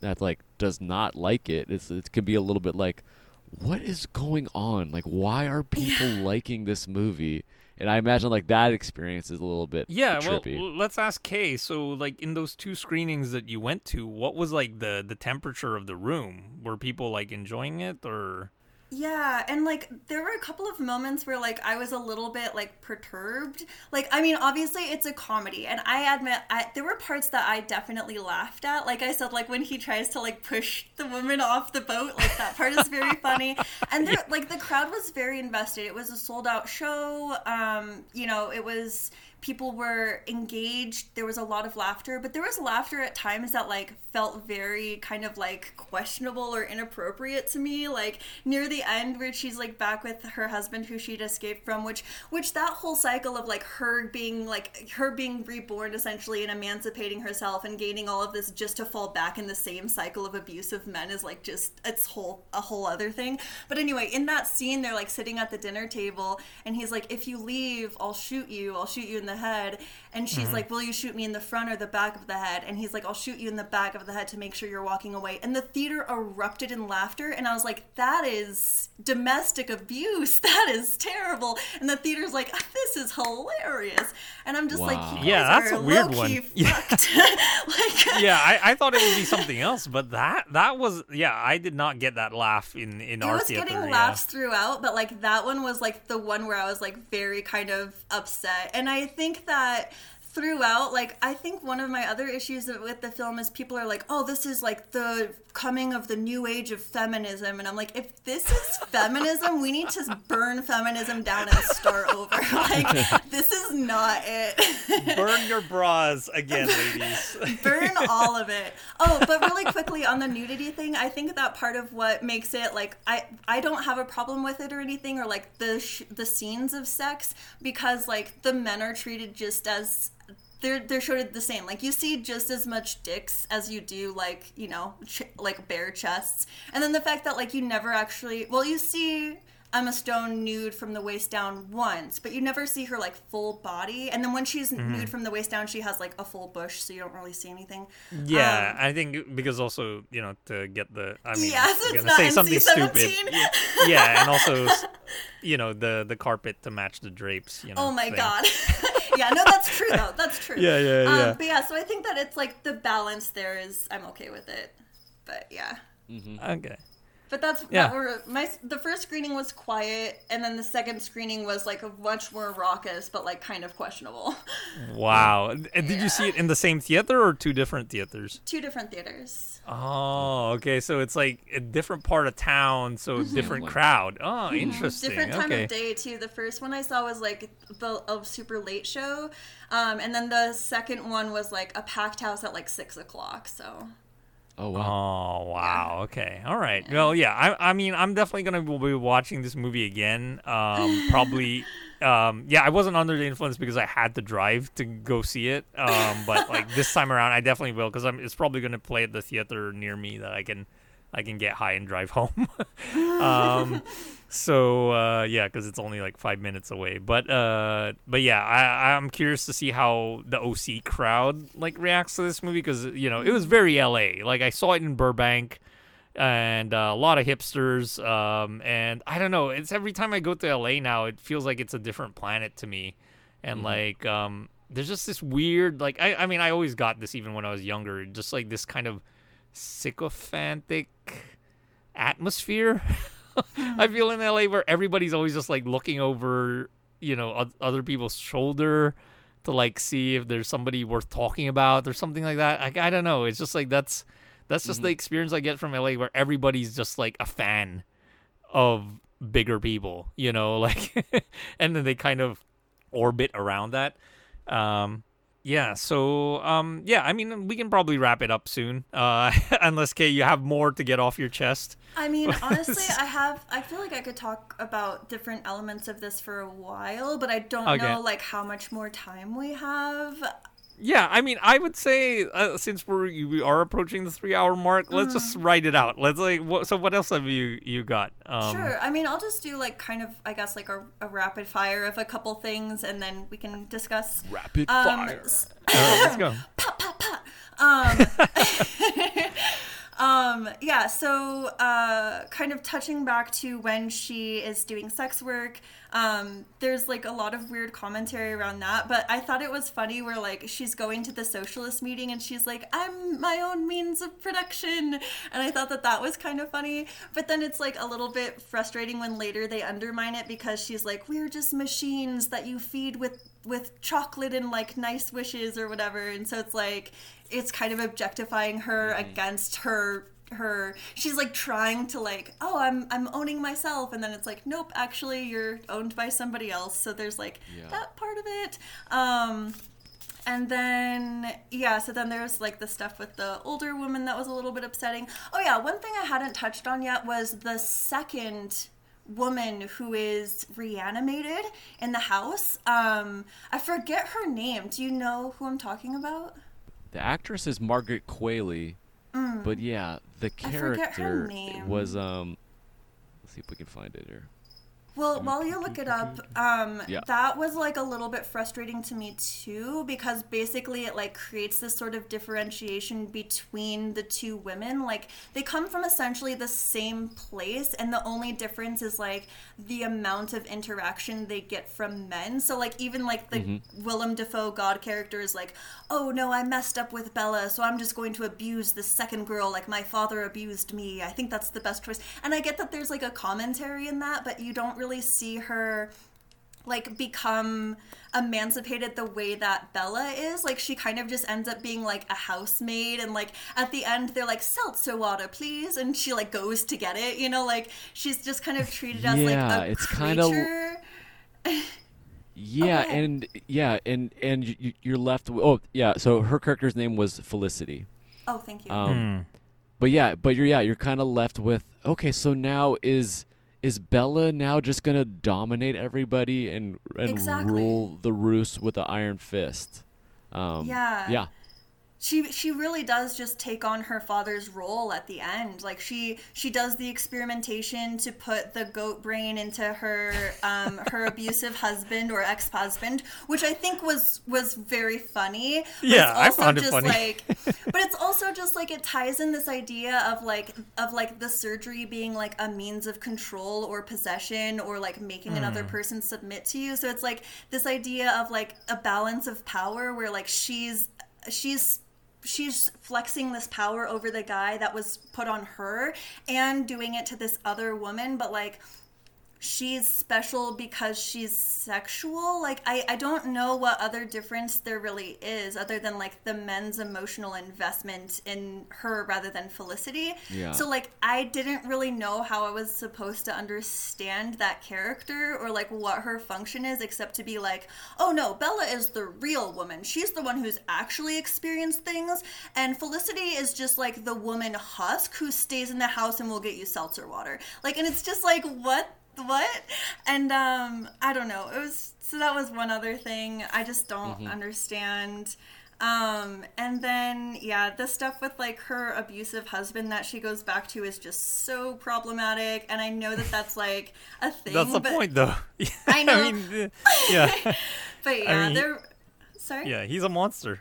that like does not like it, it's it can be a little bit like what is going on? Like why are people liking this movie? And I imagine like that experience is a little bit Yeah, well, trippy. l- let's ask Kay. So, like in those two screenings that you went to, what was like the the temperature of the room? Were people like enjoying it, or Yeah, and like there were a couple of moments where like I was a little bit like perturbed. Like I mean, obviously it's a comedy, and I admit I, there were parts that I definitely laughed at. Like I said, like when he tries to like push the woman off the boat, like that part is very funny. And there, like the crowd was very invested. It was a sold out show. Um, you know, it was people were engaged. There was a lot of laughter but there was laughter at times that like felt very kind of like questionable or inappropriate to me like near the end where she's like back with her husband who she'd escaped from which which that whole cycle of like her being like her being reborn essentially and emancipating herself and gaining all of this just to fall back in the same cycle of abusive men is like just it's whole a whole other thing. But anyway in that scene they're like sitting at the dinner table and he's like if you leave i'll shoot you. I'll shoot you in the head and she's mm-hmm. like will you shoot me in the front or the back of the head and he's like i'll shoot you in the back of the head to make sure you're walking away and the theater erupted in laughter and i was like that is domestic abuse that is terrible and the theater's like this is hilarious and i'm just Wow. like Yeah, that's a weird one. Yeah. like yeah, I, I thought it would be something else, but that that was yeah, I did not get that laugh in in it our was theater. getting yeah. laughs throughout, but like that one was like the one where I was like very kind of upset. And I think that throughout, like I think one of my other issues with the film is people are like, "Oh, this is like the coming of the new age of feminism." And I'm like, if this is feminism, we need to burn feminism down and start over. Like this is not it. Burn your bras again, ladies. burn all of it. Oh, but really quickly on the nudity thing, I think that part of what makes it like I I don't have a problem with it or anything or like the sh- the scenes of sex because like the men are treated just as they're they're showed the same. Like you see just as much dicks as you do like you know ch- like bare chests, and then the fact that like you never actually well you see. Emma Stone nude from the waist down once, but you never see her like full body. And then when she's Mm-hmm. nude from the waist down, she has like a full bush, so you don't really see anything. Yeah, Um, I think because also you know to get the I mean Yeah, so gonna say something stupid. NC-17. Yeah, yeah, and also you know the the carpet to match the drapes. You know. Oh my thing. god. yeah, no, that's true though. That's true. Yeah, yeah, um, yeah. But yeah, so I think that it's like the balance there is I'm okay with it. But yeah. Mm-hmm. Okay. But that's Yeah. that were my the first screening was quiet, and then the second screening was like a much more raucous, but like kind of questionable. Wow. And Did you see it in the same theater or two different theaters? Two different theaters. Oh, okay. So it's like a different part of town, so different crowd. Oh, interesting. Mm-hmm. Different time okay. of day too. The first one I saw was like the a super late show, um, and then the second one was like a packed house at like six o'clock. So Oh wow. Oh wow. Okay. All right. Well, yeah. I I mean, I'm definitely gonna be watching this movie again. Um, probably. Um, yeah, I wasn't under the influence because I had to drive to go see it. Um, but like this time around, I definitely will because I'm. It's probably gonna play at the theater near me that I can, I can get high and drive home. um, so uh, yeah, because it's only like five minutes away. But uh, but yeah, I I'm curious to see how the OC crowd like reacts to this movie because you know it was very LA. Like I saw it in Burbank. And uh, a lot of hipsters, um, and I don't know. It's every time I go to LA now, it feels like it's a different planet to me, and like um, there's just this weird, like I, I mean, I always got this even when I was younger, just like this kind of sycophantic atmosphere. I feel in LA where everybody's always just like looking over, you know, other people's shoulder to like see if there's somebody worth talking about or something like that. Like I don't know. It's just like that's that's just the experience I get from LA where everybody's just like a fan of bigger people, you know, like and then they kind of orbit around that. Um yeah, so um yeah, I mean we can probably wrap it up soon. Uh unless Kay you have more to get off your chest. I mean, honestly, I have. I feel like I could talk about different elements of this for a while, but I don't Okay. know like how much more time we have. Yeah, I mean, I would say uh, since we're we are approaching the three hour mark, let's just write it out. Let's like, what, so what else have you you got? Um, Sure. I mean, I'll just do like kind of, I guess, like a, a rapid fire of a couple things, and then we can discuss. Rapid Um, fire. s- all right, let's go. Um, yeah, so uh, kind of touching back to when she is doing sex work, um, there's like a lot of weird commentary around that. But I thought it was funny where like she's going to the socialist meeting and she's like, I'm my own means of production. And I thought that that was kind of funny. But then it's like a little bit frustrating when later they undermine it because she's like, we're just machines that you feed with with chocolate and like nice wishes or whatever. And so it's like it's kind of objectifying her against her her she's like trying to like oh i'm i'm owning myself and then it's like nope actually you're owned by somebody else so there's like Yeah. that part of it. Um and then yeah so then there's like the stuff with the older woman that was a little bit upsetting. Oh yeah one thing i hadn't touched on yet was the second woman who is reanimated in the house. Um i forget her name. Do you know who i'm talking about The actress is Margaret Qualley, but yeah, the Mm. character was um. Let's see if we can find it here. Well, while you look it up, um, Yeah. that was like a little bit frustrating to me too, because basically it like creates this sort of differentiation between the two women. Like they come from essentially the same place, and the only difference is like the amount of interaction they get from men. So like even like the Willem Dafoe God character is like, oh no, I messed up with Bella, so I'm just going to abuse the second girl like my father abused me. I think that's the best choice. And I get that there's like a commentary in that, but you don't really see her like become emancipated the way that Bella is. Like she kind of just ends up being like a housemaid and like at the end they're like seltzer water please and she like goes to get it, you know, like she's just kind of treated as like Yeah, a it's kinda creature. Yeah, Okay. and yeah, and and y- y- you're left. w oh, yeah. So her character's name was Felicity. Oh, thank you. Um, but yeah, but you're yeah, you're kind of left with okay. So now is is Bella now just gonna dominate everybody and and Exactly. rule the roost with the iron fist? Um, Yeah. Yeah. She she really does just take on her father's role at the end. Like she she does the experimentation to put the goat brain into her um her abusive husband or ex-husband which i think was was very funny Yeah, I it's also found it just funny. like but it's also just like it ties in this idea of like of like the surgery being like a means of control or possession or like making another person submit to you. So it's like this idea of like a balance of power where like she's she's she's flexing this power over the guy that was put on her and doing it to this other woman but like she's special because she's sexual. Like I, I don't know what other difference there really is other than like the men's emotional investment in her rather than felicity. Yeah. so like i didn't really know how i was supposed to understand that character or like what her function is except to be like oh no bella is the real woman. She's the one who's actually experienced things and felicity is just like the woman husk who stays in the house and will get you seltzer water. Like and it's just like what what and um i don't know it was so that was one other thing i just don't understand um and then yeah the stuff with like her abusive husband that she goes back to is just so problematic and i know that that's like a thing That's the but, point, though. I know. mean, uh, yeah, but yeah mean, they're sorry yeah, he's a monster.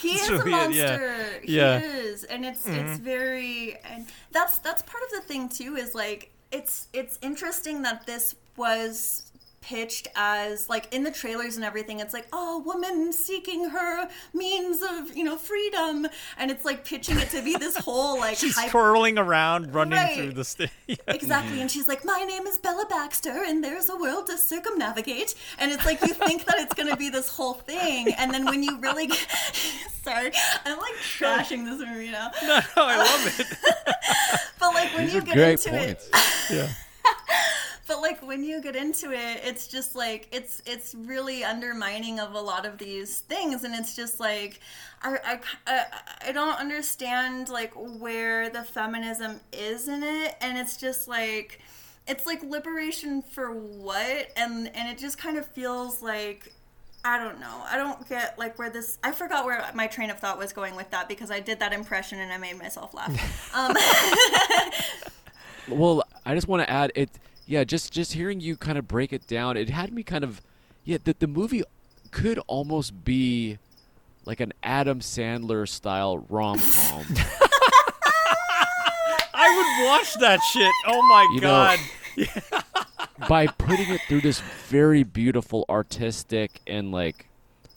he is a really it, monster. Yeah. Yeah. He is, and it's it's very and that's that's part of the thing too. Is like it's it's interesting that this was pitched as like in the trailers and everything it's like oh woman seeking her means of you know freedom and it's like pitching it to be this whole like She's hype- twirling around, running Right. through the stage. Exactly, and she's like, "My name is Bella Baxter, and there's a world to circumnavigate." And it's like you think that it's gonna be this whole thing, and then when you really, get... sorry, I'm like trashing this movie now. no, I love it. But like when These you get into points. it, Yeah. But like when you get into it, it's just like it's it's really undermining of a lot of these things, and it's just like I I I, don't understand like where the feminism is in it, and it's just like it's like liberation for what, and and it just kind of feels like. I don't know. I don't get like where this. I forgot where my train of thought was going with that because I did that impression and I made myself laugh. Um, Well, I just want to add it. Yeah, just just hearing you kind of break it down, it had me kind of. Yeah, that the movie could almost be like an Adam Sandler style rom com. I would watch that shit. Oh my You know- god. by putting it through this very beautiful artistic and like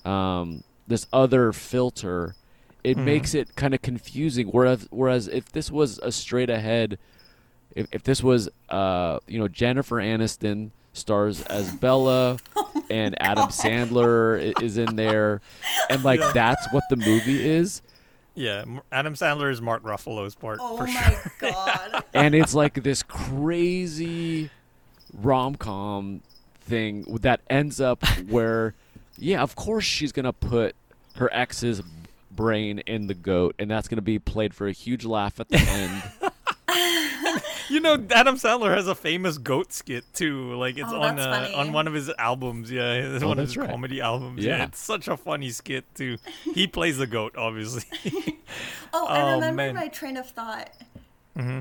um this other filter it makes it kind of confusing whereas whereas if this was a straight ahead if, if this was uh you know Jennifer Aniston stars as Bella and Adam Sandler is in there and like that's what the movie is Yeah, Adam Sandler is Mark Ruffalo's part Oh for my sure. god. and it's like this crazy rom-com thing that ends up where yeah of course she's gonna put her ex's brain in the goat and that's gonna be played for a huge laugh at the end You know, Adam Sandler has a famous goat skit too. Like it's Oh, on that's uh, funny. on one of his albums. Yeah, it's Oh, one of his right. comedy albums. Yeah. Yeah. it's such a funny skit too. He plays the goat, obviously. Oh, I Oh, remember man. my train of thought.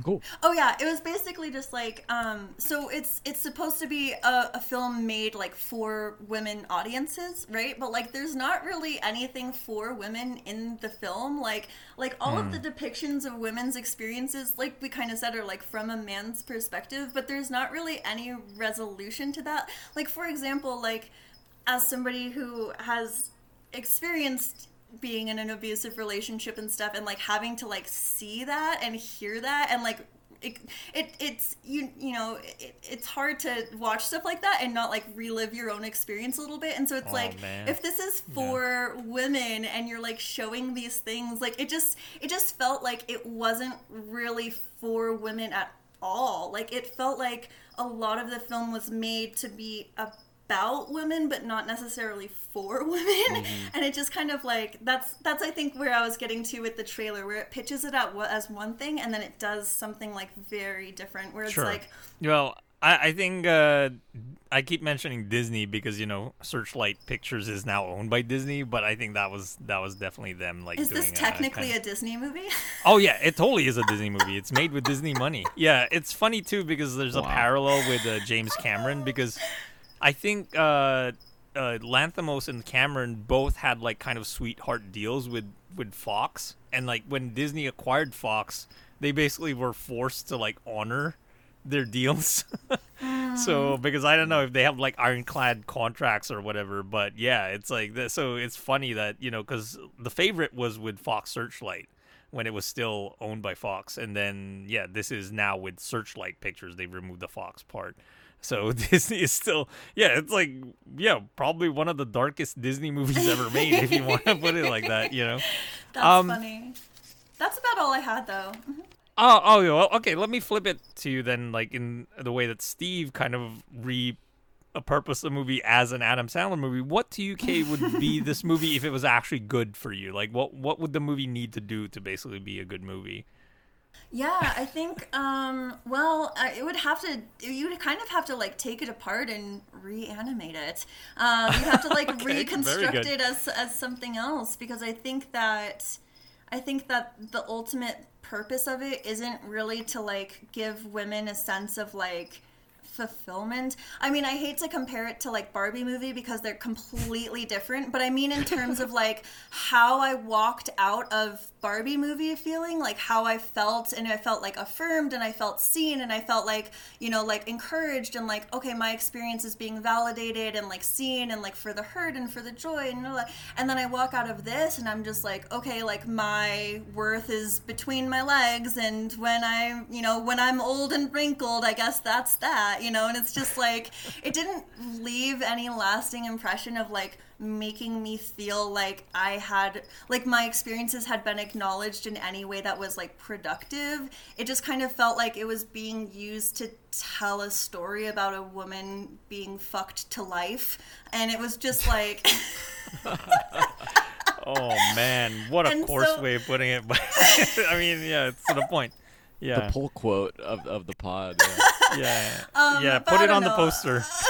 Cool Oh yeah, it was basically just like um so it's it's supposed to be a, a film made like for women audiences, right? But like there's not really anything for women in the film. Like like all of the depictions of women's experiences, like we kind of said, are like from a man's perspective, but there's not really any resolution to that. Like for example, like as somebody who has experienced being in an abusive relationship and stuff and like having to like see that and hear that and like it, it it's you you know it, it's hard to watch stuff like that and not like relive your own experience a little bit and so it's Oh, like man. if this is for women and you're like showing these things like it just it just felt like it wasn't really for women at all like it felt like a lot of the film was made to be about women but not necessarily for women Mm-hmm. and it just kind of like that's that's i think where i was getting to with the trailer where it pitches it out wa- as one thing and then it does something like very different where it's Sure. like well, I, I think uh, I keep mentioning Disney because you know Searchlight Pictures is now owned by Disney, but I think that was that was definitely them. Like, is doing this a technically kind a disney movie Oh yeah, it totally is a Disney movie. It's made with Disney money. Yeah, it's funny too because there's a parallel with uh, James Cameron because I think uh, uh, Lanthimos and Cameron both had like kind of sweetheart deals with with Fox, and like when Disney acquired Fox, they basically were forced to like honor their deals. so because I don't know if they have like ironclad contracts or whatever, but yeah, it's like so it's funny that you know because the favorite was with Fox Searchlight when it was still owned by Fox, and then yeah, this is now with Searchlight Pictures. They've removed the Fox part. So Disney is still, yeah, it's like, yeah, probably one of the darkest Disney movies ever made, if you want to put it like that, you know. that's Um, funny that's about all i had though Oh, oh, well, okay. Let me flip it to you then, like in the way that Steve kind of re a purpose the movie as an Adam Sandler movie. What to you, Kay, would be this movie if it was actually good for you? Like, what what would the movie need to do to basically be a good movie? Yeah, I think. Um, well, uh, it would have to. You would kind of have to like take it apart and reanimate it. Um, you have to like Okay, reconstruct it as as something else because I think that I think that the ultimate purpose of it isn't really to like give women a sense of like fulfillment. I mean, I hate to compare it to like Barbie movie because they're completely different, but I mean in terms of like how I walked out of Barbie movie feeling, like how I felt and I felt like affirmed and I felt seen and I felt like, you know, like encouraged and like okay, my experience is being validated and like seen and like for the hurt and for the joy and. And then I walk out of this and I'm just like, okay, like my worth is between my legs and when I, you know, when I'm old and wrinkled, I guess that's that, you know, and it's just like it didn't leave any lasting impression of like making me feel like I had like my experiences had been acknowledged in any way that was like productive. It just kind of felt like it was being used to tell a story about a woman being fucked to life and it was just like Oh man, what a And coarse so- way of putting it. But I mean, yeah, it's to the point. Yeah, the pull quote of, of the pod yeah. Yeah, Um, yeah. Put it on the poster.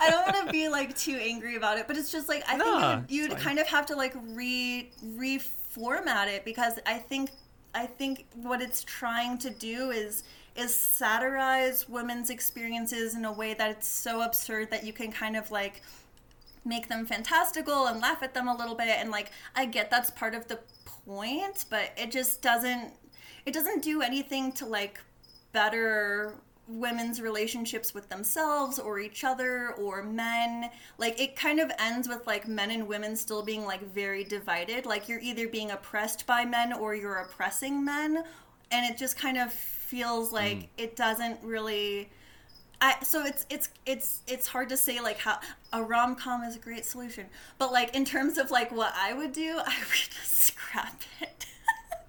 I don't want to be like too angry about it, but it's just like I think you'd, you'd kind of have to like re reformat it because I think I think what it's trying to do is is satirize women's experiences in a way that it's so absurd that you can kind of like make them fantastical and laugh at them a little bit and like I get that's part of the point, but it just doesn't it doesn't do anything to like better women's relationships with themselves or each other or men. Like it kind of ends with like men and women still being like very divided. Like you're either being oppressed by men or you're oppressing men. And it just kind of feels like mm. it doesn't really I, so it's it's it's it's hard to say like how a rom com is a great solution, but like in terms of like what I would do, I would just scrap it.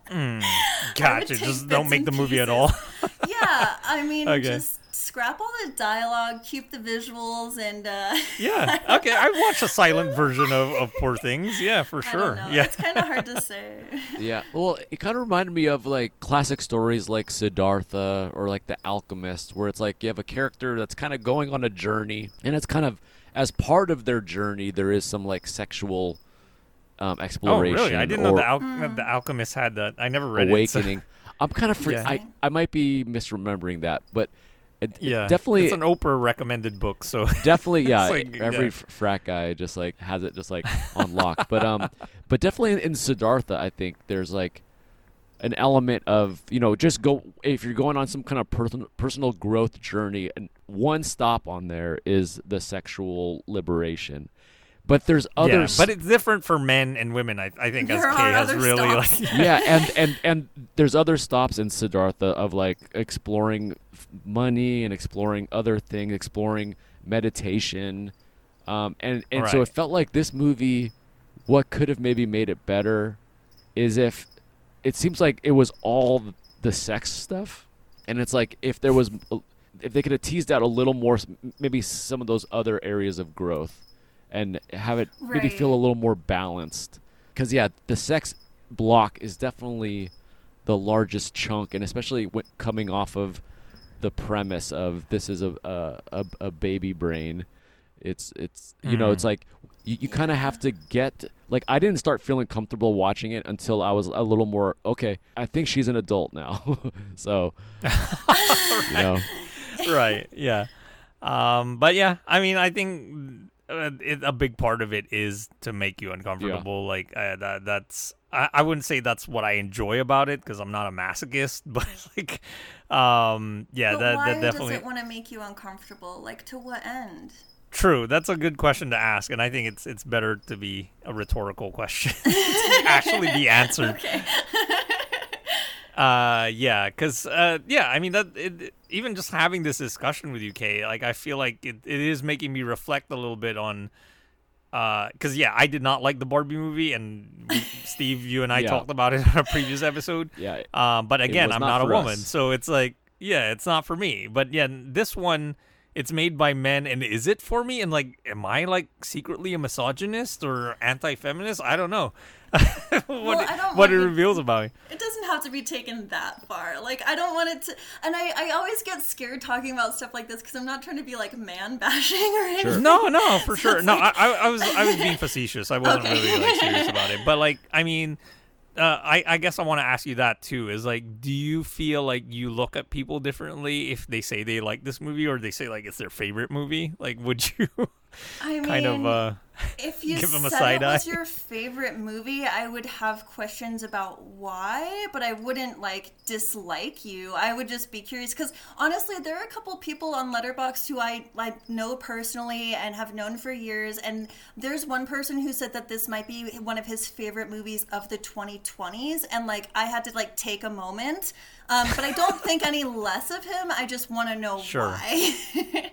Gotcha. take Just don't make the movie at all. yeah, I mean Okay. just scrap all the dialogue, keep the visuals, and uh, yeah. Okay. I watched a silent version of, of Poor Things. Yeah, for I sure. don't know. Yeah. It's kind of hard to say. Yeah. Well, it kind of reminded me of like classic stories like Siddhartha or like The Alchemist, where it's like you have a character that's kind of going on a journey, and it's kind of as part of their journey, there is some like sexual um, Oh, really? I didn't know the, Al- the Alchemist had that. I never read awakening. I'm kind of fr- Yeah. I I might be misremembering that, but it, it. Yeah. definitely It's an Oprah recommended book. So definitely yeah like, every yeah. frat guy just like has it just like on lock but um but definitely in, in siddhartha i think there's like an element of you know just go if you're going on some kind of person, personal growth journey and one stop on there is the sexual liberation but there's other yeah, but it's different for men and women. I, I think as There Kay has really stops. like yeah, and, and and there's other stops in Siddhartha of like exploring money and exploring other things, exploring meditation, um, and and so it felt like this movie. What could have maybe made it better is if it seems like it was all the sex stuff, and it's like if there was if they could have teased out a little more, maybe some of those other areas of growth, and have it maybe feel a little more balanced. Because yeah, the sex block is definitely the largest chunk, and especially w- coming off of the premise of this is a a, a, a baby brain. It's it's you know it's Mhm. like you, you kind of have to get like I didn't start feeling comfortable watching it until I was a little more okay. I think she's an adult now, so you know right. Yeah. Um, but yeah, I mean, I think uh, it, a big part of it is to make you uncomfortable. Like uh, that. That's. I, I wouldn't say that's what I enjoy about it because I'm not a masochist, but like, um, yeah, but that why that definitely does it want to make you uncomfortable? Like to what end? true. That's a good question to ask, and I think it's it's better to be a rhetorical question to actually be answered. Okay. Uh, yeah, because uh, yeah, I mean that it, even just having this discussion with you, Kay, like I feel like it, it is making me reflect a little bit on. Because yeah, I did not like the Barbie movie, and Steve, you and I Yeah. talked about it on a previous episode. yeah. Um, but again, I'm not not, a woman, us. so it's like, yeah, it's not for me. But yeah, this one, it's made by men, and is it for me? And like, am I like secretly a misogynist or anti-feminist? I don't know. what Well, it, I don't what it want you- reveals about me. It doesn't have to be taken that far. Like I don't want it to, and I, I always get scared talking about stuff like this because I'm not trying to be like man bashing or anything. No, no, for So sure. No, like- I, I, I was, I was being facetious. I wasn't Okay. really like serious about it. But like, I mean, uh, I, I guess I want to ask you that too. Is like, do you feel like you look at people differently if they say they like this movie or they say like it's their favorite movie? Like, would you I mean, kind of? uh if you give 'em a said side it was your favorite movie, I would have questions about why, but I wouldn't like dislike you. I would just be curious because honestly, there are a couple people on Letterboxd who I like know personally and have known for years, and there's one person who said that this might be one of his favorite movies of the 2020s, and like I had to like take a moment, um, but I don't think any less of him. I just want to know Sure. why.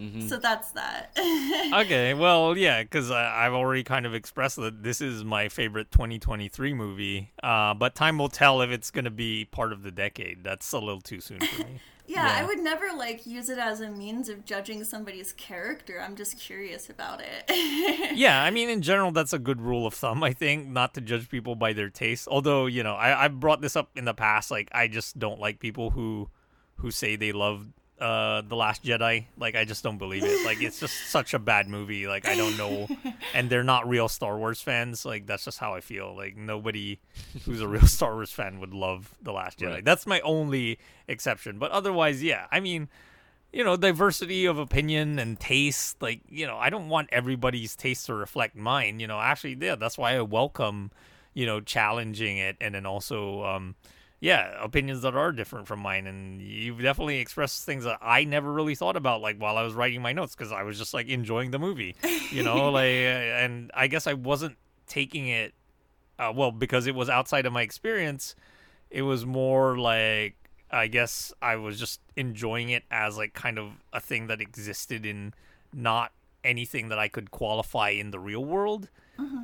Mm-hmm. So that's that. okay, well, yeah, because I've already kind of expressed that this is my favorite 2023 movie. Uh, but time will tell if it's going to be part of the decade. That's a little too soon for me. Yeah, Yeah. I would never like use it as a means of judging somebody's character. I'm just curious about it. yeah, I mean, in general, that's a good rule of thumb. I think not to judge people by their taste. Although, you know, I I brought this up in the past. Like, I just don't like people who who say they love uh the Last Jedi. Like, I just don't believe it. Like, it's just such a bad movie. Like, I don't know, and they're not real Star Wars fans. Like, that's just how I feel. Like, nobody who's a real Star Wars fan would love the Last Jedi. Right. That's my only exception. But otherwise, yeah, I mean you know, diversity of opinion and taste. Like, you know, I don't want everybody's taste to reflect mine. You know, actually, yeah, that's why I welcome, you know, challenging it and then also, um, yeah, opinions that are different from mine, and you've definitely expressed things that I never really thought about, like while I was writing my notes, because I was just like enjoying the movie, you know, like, and I guess I wasn't taking it, uh, well, because it was outside of my experience. It was more like I guess I was just enjoying it as like kind of a thing that existed in not anything that I could qualify in the real world.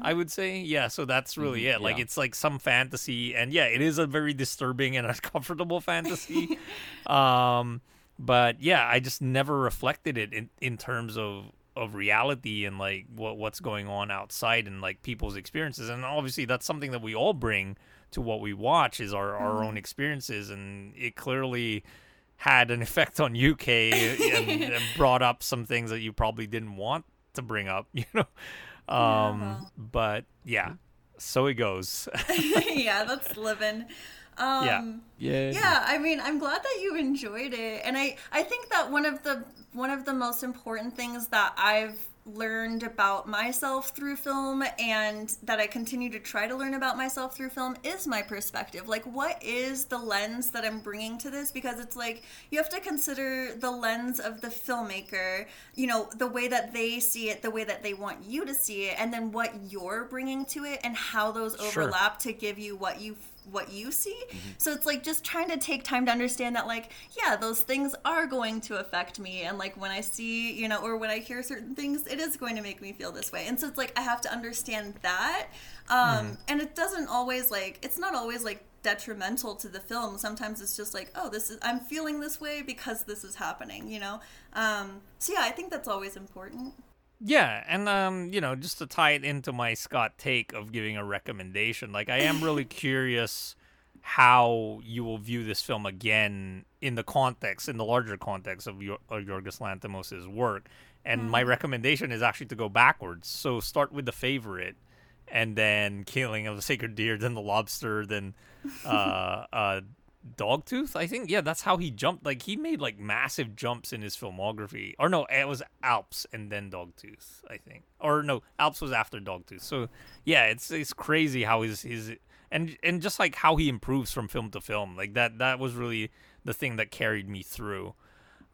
I would say, yeah. So that's really it. Like yeah. it's like some fantasy, and yeah, it is a very disturbing and uncomfortable fantasy. um, but yeah, I just never reflected it in in terms of of reality and like what what's going on outside and like people's experiences. And obviously, that's something that we all bring to what we watch is our our own experiences, and it clearly had an effect on UK and, and brought up some things that you probably didn't want to bring up, you know. Um, well. but yeah, so it goes. yeah, that's living. Um, Yeah. Yeah. yeah i mean i'm glad that you enjoyed it and i i think that one of the one of the most important things that i've learned about myself through film and that i continue to try to learn about myself through film is my perspective like what is the lens that i'm bringing to this because it's like you have to consider the lens of the filmmaker you know the way that they see it the way that they want you to see it and then what you're bringing to it and how those Sure. overlap to give you what you what you see. So it's like just trying to take time to understand that like yeah, those things are going to affect me and like when I see, you know, or when I hear certain things, it is going to make me feel this way. And so it's like I have to understand that. Um and it doesn't always like it's not always like detrimental to the film. Sometimes it's just like, oh, this is I'm feeling this way because this is happening, you know. Um so yeah, I think that's always important. Yeah, and um, you know, just to tie it into my Scott take of giving a recommendation, like I am really curious how you will view this film again in the context, in the larger context of, Yor- of Yorgos Lanthimos' work. And my recommendation is actually to go backwards. So start with the favorite, and then Killing of the Sacred Deer, then the Lobster, then uh, uh, Dogtooth. I think yeah, that's how he jumped. Like he made like massive jumps in his filmography. Or no, it was Alps and then Dogtooth. I think. Or no, Alps was after Dogtooth. So yeah, it's it's crazy how his his and and just like how he improves from film to film. Like that that was really the thing that carried me through.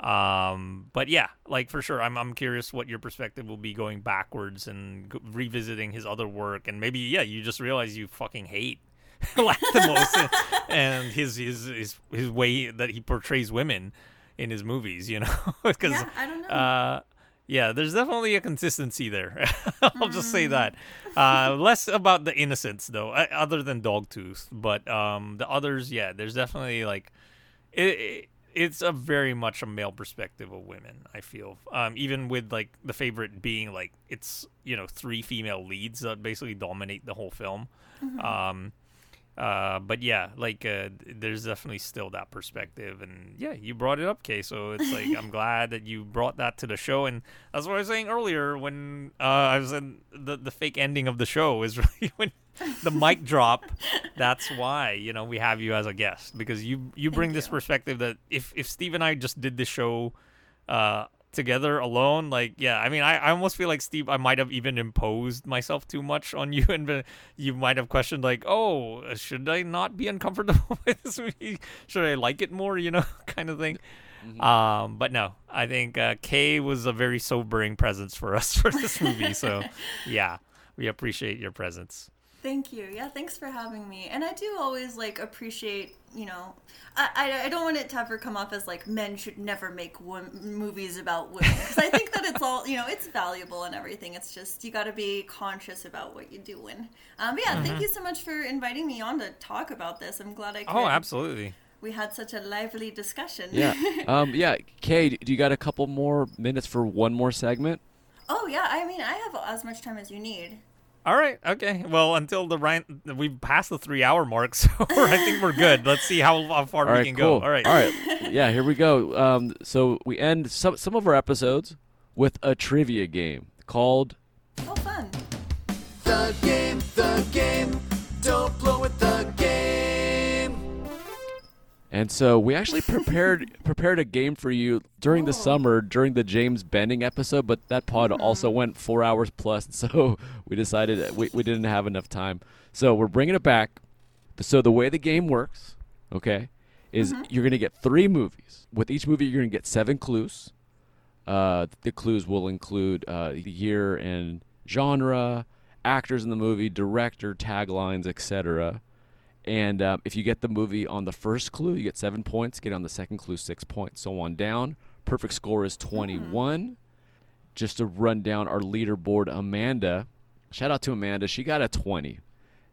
Um, but yeah, like for sure, I'm I'm curious what your perspective will be going backwards and revisiting his other work, and maybe yeah, you just realize you fucking hate Lanthimos and, and his his his his way that he portrays women in his movies, you know, because Yeah, I don't know. uh, yeah, there's definitely a consistency there. I'll just say that. Uh, less about the innocence though, uh, other than Dogtooth, but um, the others, yeah, there's definitely like it, it. It's a very much a male perspective of women. I feel, um, even with like the favorite being like it's you know three female leads that basically dominate the whole film. Um, uh, but yeah, like uh, there's definitely still that perspective, and yeah, you brought it up, Kay. So it's like I'm glad that you brought that to the show, and that's what I was saying earlier when uh, I was in the the fake ending of the show is really when the mic drop. That's why you know we have you as a guest because you you bring this you. perspective that if if Steve and I just did the show. Together alone like yeah i mean I, I almost feel like steve i might have even imposed myself too much on you and been- you might have questioned like oh should i not be uncomfortable with this movie? Should i like it more? You know kind of thing. Um but no i think uh kay was a very sobering presence for us for this movie. So yeah we appreciate your presence Thank you. Yeah, thanks for having me. And I do always like appreciate, you know, I I, I don't want it to ever come off as like men should never make wo- movies about women because I think that it's all, you know, it's valuable and everything. It's just you got to be conscious about what you're doing. Um, but yeah, thank you so much for inviting me on to talk about this. I'm glad I could. oh absolutely We had such a lively discussion. Yeah. um, yeah. Kay, do you got a couple more minutes for one more segment? oh yeah. I mean, I have as much time as you need. All right okay well until the right we've passed the three hour mark so i think we're good let's see how, how far All we right, can cool. go all right All right. Yeah, here we go. Um, so we end some some of our episodes with a trivia game called Oh, fun. The game, the game. Don't blow it, the game. And so we actually prepared prepared a game for you during the Oh. summer during the James Bending episode, but that pod also went four hours plus, so we decided that we, we didn't have enough time. So we're bringing it back. So the way the game works okay, is Mm-hmm. you're gonna get three movies. With each movie, you're gonna get seven clues. Uh, the clues will include uh, the year and genre, actors in the movie, director, taglines, etc. And um, if you get the movie on the first clue, you get seven points. Get on the second clue, six points. So on down. Perfect score is 21. Just to run down our leaderboard, Amanda. Shout out to Amanda. She got a 20.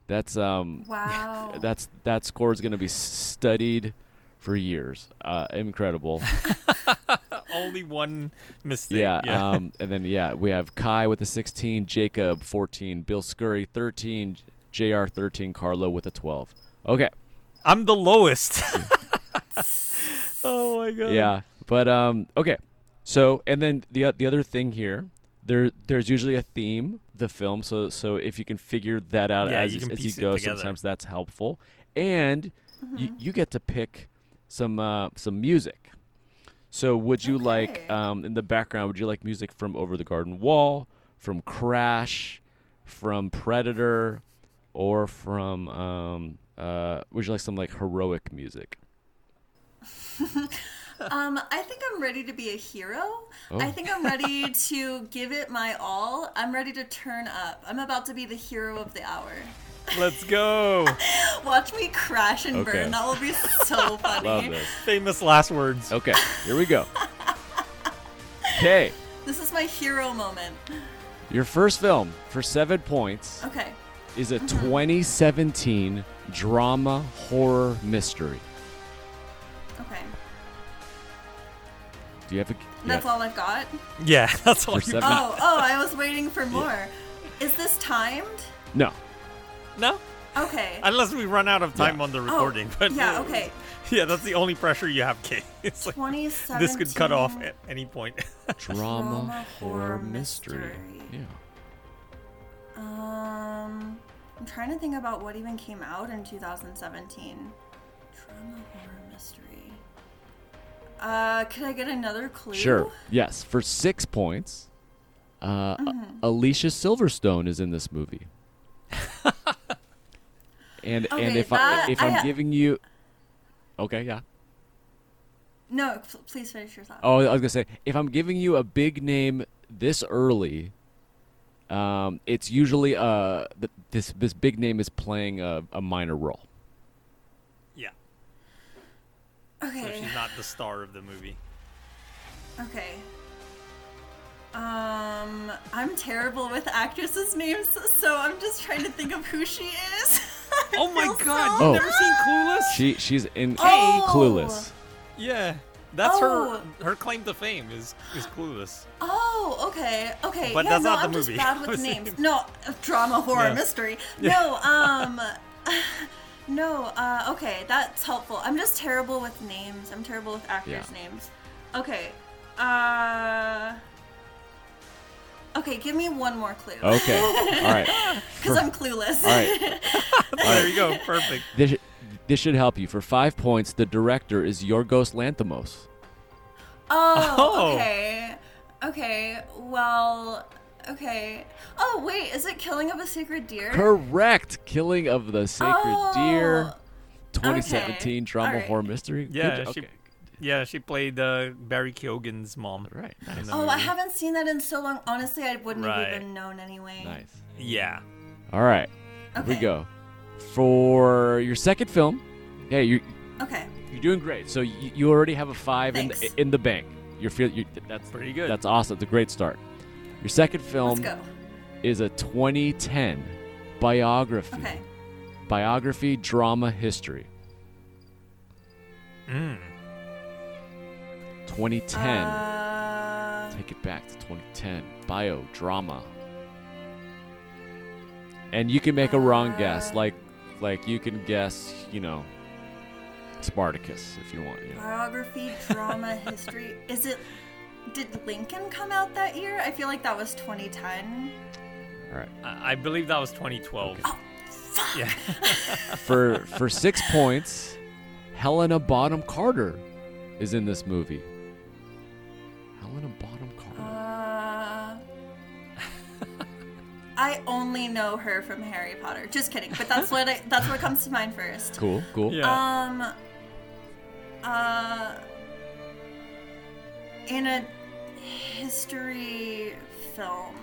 That's um. Wow. That's that score is going to be studied for years. Uh, incredible. Only one mistake. Yeah. Um, and then yeah, we have Kai with a 16, Jacob 14, Bill Scurry 13, Jr 13, Carlo with a 12. Okay. I'm the lowest. oh my god. Yeah. But um, okay. So and then the o- the other thing here, there there's usually a theme the film. So so if you can figure that out Yeah, as you as you go, sometimes that's helpful. And you you get to pick some uh, some music. So would you like um, in the background? Would you like music from Over the Garden Wall, from Crash, from Predator, or from um, uh, would you like some like heroic music? Um, I think I'm ready to be a hero. Oh. I think I'm ready to give it my all. I'm ready to turn up. I'm about to be the hero of the hour. Let's go. Watch me crash and Okay. burn. That will be so funny. Love this. Famous last words. Okay, here we go. Okay, This is my hero moment. your first film for seven points Okay. Is a 2017 drama horror mystery. Okay. Do you have a? That's yeah. all I've got. Yeah, that's all. For You... seven- Oh, oh, I was waiting for more. Is this timed? No. No, Okay. unless we run out of time Yeah. on the recording. but Oh, yeah, uh, okay. Yeah, that's the only pressure you have, Kay. It's like 2017. this could cut off at any point. Drama, Drama horror horror mystery. mystery. Yeah. Um, I'm trying to think about what even came out in 2017. Drama horror mystery. Uh, could I get another clue? Sure. Yes. For six points, uh, Mm-hmm. Alicia Silverstone is in this movie. and and Okay, if I if I I'm ha- giving you, okay, yeah. No, please finish your thought. Oh, I was gonna say if I'm giving you a big name this early, um, it's usually uh th- this this big name is playing a, a minor role. yeah, so okay. she's not the star of the movie. Okay. Um, I'm terrible with actresses' names, so I'm just trying to think of who she is. Oh my god, so Oh. you've never seen Clueless? She she's in Oh! Clueless. Yeah, that's Oh. her her claim to fame is is Clueless. Oh, okay, okay. But yeah, that's no, not the I'm movie. just bad with names. No, drama, horror, Yeah. mystery. No, um, no. Uh, okay, that's helpful. I'm just terrible with names. I'm terrible with actors' Yeah. names. Okay. Uh. Okay, give me one more clue. Okay. All right. Because I'm clueless. All right. there you go, perfect. This, this should help you. For five points, the director is Yorgos Lanthimos. Oh, Oh. okay. Okay. Well, okay. Oh, wait, is it Killing of a Sacred Deer? Correct. Killing of the Sacred Deer. Oh, 2017 okay. drama Alright. horror mystery. Yeah, jo- she- okay. Yeah, she played uh, Barry Keoghan's mom. Right. Nice. the Oh, I haven't seen that in so long. Honestly, I wouldn't Right. have even known anyway. Nice. Yeah. All right. Here we go. For your second film, hey, you Okay. you're doing great. So you, you already have a five in Thanks. in the bank. You're feel you, that's Pretty good. That's awesome. It's a great start. Your second film is a 2010 biography. Okay. Biography drama history. Mm. 2010. Uh, Take it back to 2010. Bio drama. And you can make a wrong guess, Uh. like like you can guess, you know, Spartacus if you want. You know. biography, drama, history. Is it? Did Lincoln come out that year? I feel like that was 2010. All right. I, I believe that was 2012. Oh, fuck. Yeah. For for six points, Helena Bonham Carter is in this movie. Helena Bonham I only know her from Harry Potter. Just kidding, but that's what I, that's what comes to mind first. Cool, cool. Yeah. Um, Uh, in a history film,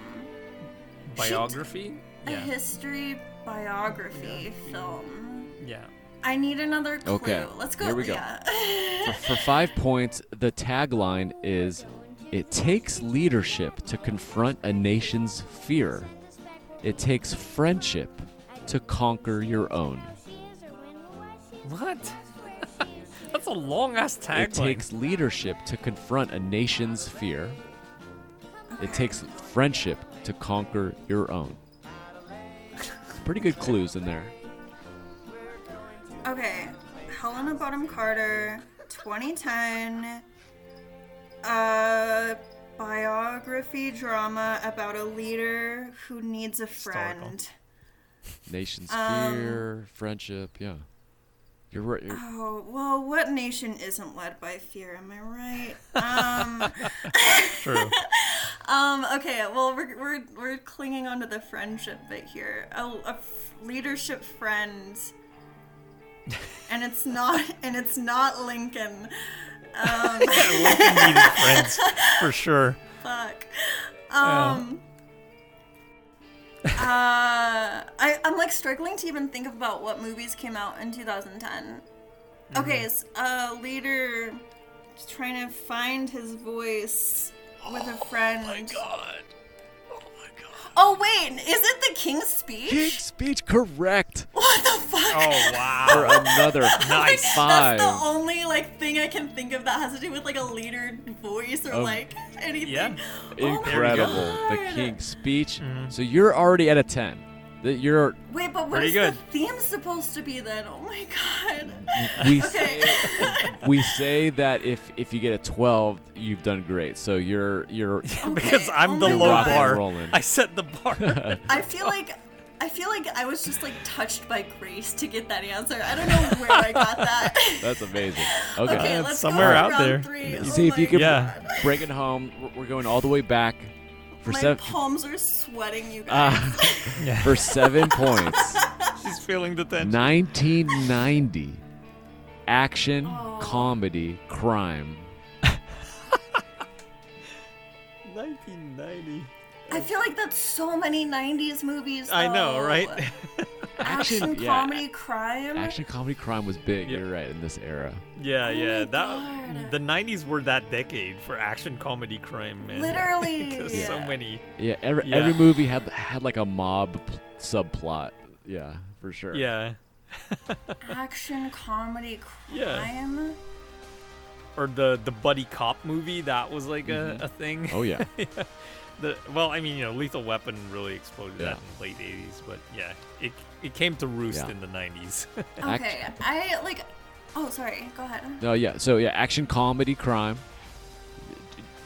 Biography? a Yeah. history biography film. Yeah. I need another clue. Okay, Let's go. here we go. Yeah. For, for five points, the tagline is It takes leadership to confront a nation's fear. It takes friendship to conquer your own. What? That's a long ass tagline. It takes leadership to confront a nation's fear. It takes friendship to conquer your own. Pretty good clues in there. Okay, Helena Bottom Carter, 2010. Uh, biography drama about a leader who needs a Historical. friend. Nation's Um, fear, friendship, yeah. You're right. You're, Oh well, what nation isn't led by fear? Am I right? Um, True. um. Okay. Well, we're we're we're clinging onto the friendship bit here. A, a f- leadership friend, and it's not and it's not Lincoln. Um, needed friends for sure. fuck. Um. uh, I I'm like struggling to even think about what movies came out in 2010. Okay, s a leader trying to find his voice with a friend. Oh my god. Oh wait, is it the King's Speech? King's speech correct What the fuck? Oh wow. for another Nice. five. That's the only like thing I can think of that has to do with like a leader voice or Of- like anything. Yeah. Oh Incredible. the King's speech. Mm-hmm. So you're already at a 10. That you're Wait, but Pretty what's good. the theme supposed to be then? Oh my god. we Okay. we say that if if you get a 12, you've done great. So you're you're because I'm oh the my low God. bar. Rolling. I set the bar. I feel like I feel like I was just like touched by grace to get that answer. I don't know where I got that. that's amazing. Okay. okay, let's somewhere go out round there. Three. See Oh if you my can Yeah. God. bring it home. We're- We're going all the way back for My seven palms are sweating, you guys. uh, for 7 points. She's feeling the tension. 1990 action Oh. comedy crime 1990. I feel like that's so many '90s movies. I know, right? Action, yeah. comedy, crime. action comedy crime was big Yeah. you're right in this era yeah, oh yeah. That God. the 90s were that decade for action comedy crime, man. Literally. Because so many. yeah every, Yeah. every movie had had like a mob p- subplot yeah for sure Yeah. Action, comedy, Yeah. crime. Or the the buddy cop movie that was like a, mm-hmm. a thing. oh yeah The well, I mean, you know, Lethal Weapon really exploded Yeah. that in the late 80s, but yeah, it it came to roost Yeah. in the 90s. Okay, I like. Oh, sorry. Go ahead. no yeah so yeah action comedy crime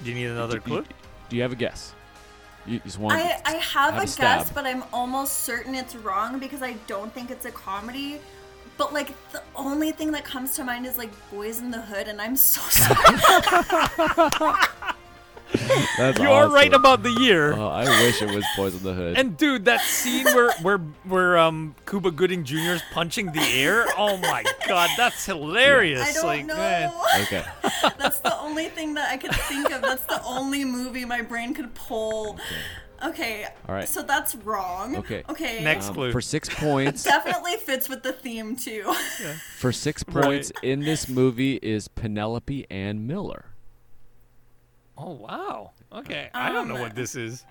Do you need another do, clue? do you have a guess you just want I, I have, have a a guess, but I'm almost certain it's wrong because I don't think it's a comedy. But like the only thing that comes to mind is like Boys in the Hood, and I'm so sorry. that's You are right about the year. oh i wish it was boys in the hood And dude, that scene where where where um Cuba Gooding Jr. is punching the air. Oh my god, that's hilarious. I don't like, know. man. okay That's the only thing that I could think of. That's the only movie my brain could pull. Okay. All right. So that's wrong. Okay. Okay. Next Um, clue. for six points Definitely fits with the theme too. for six Right. points in this movie is penelope ann miller Oh wow. Okay, I don't know Um, what this is.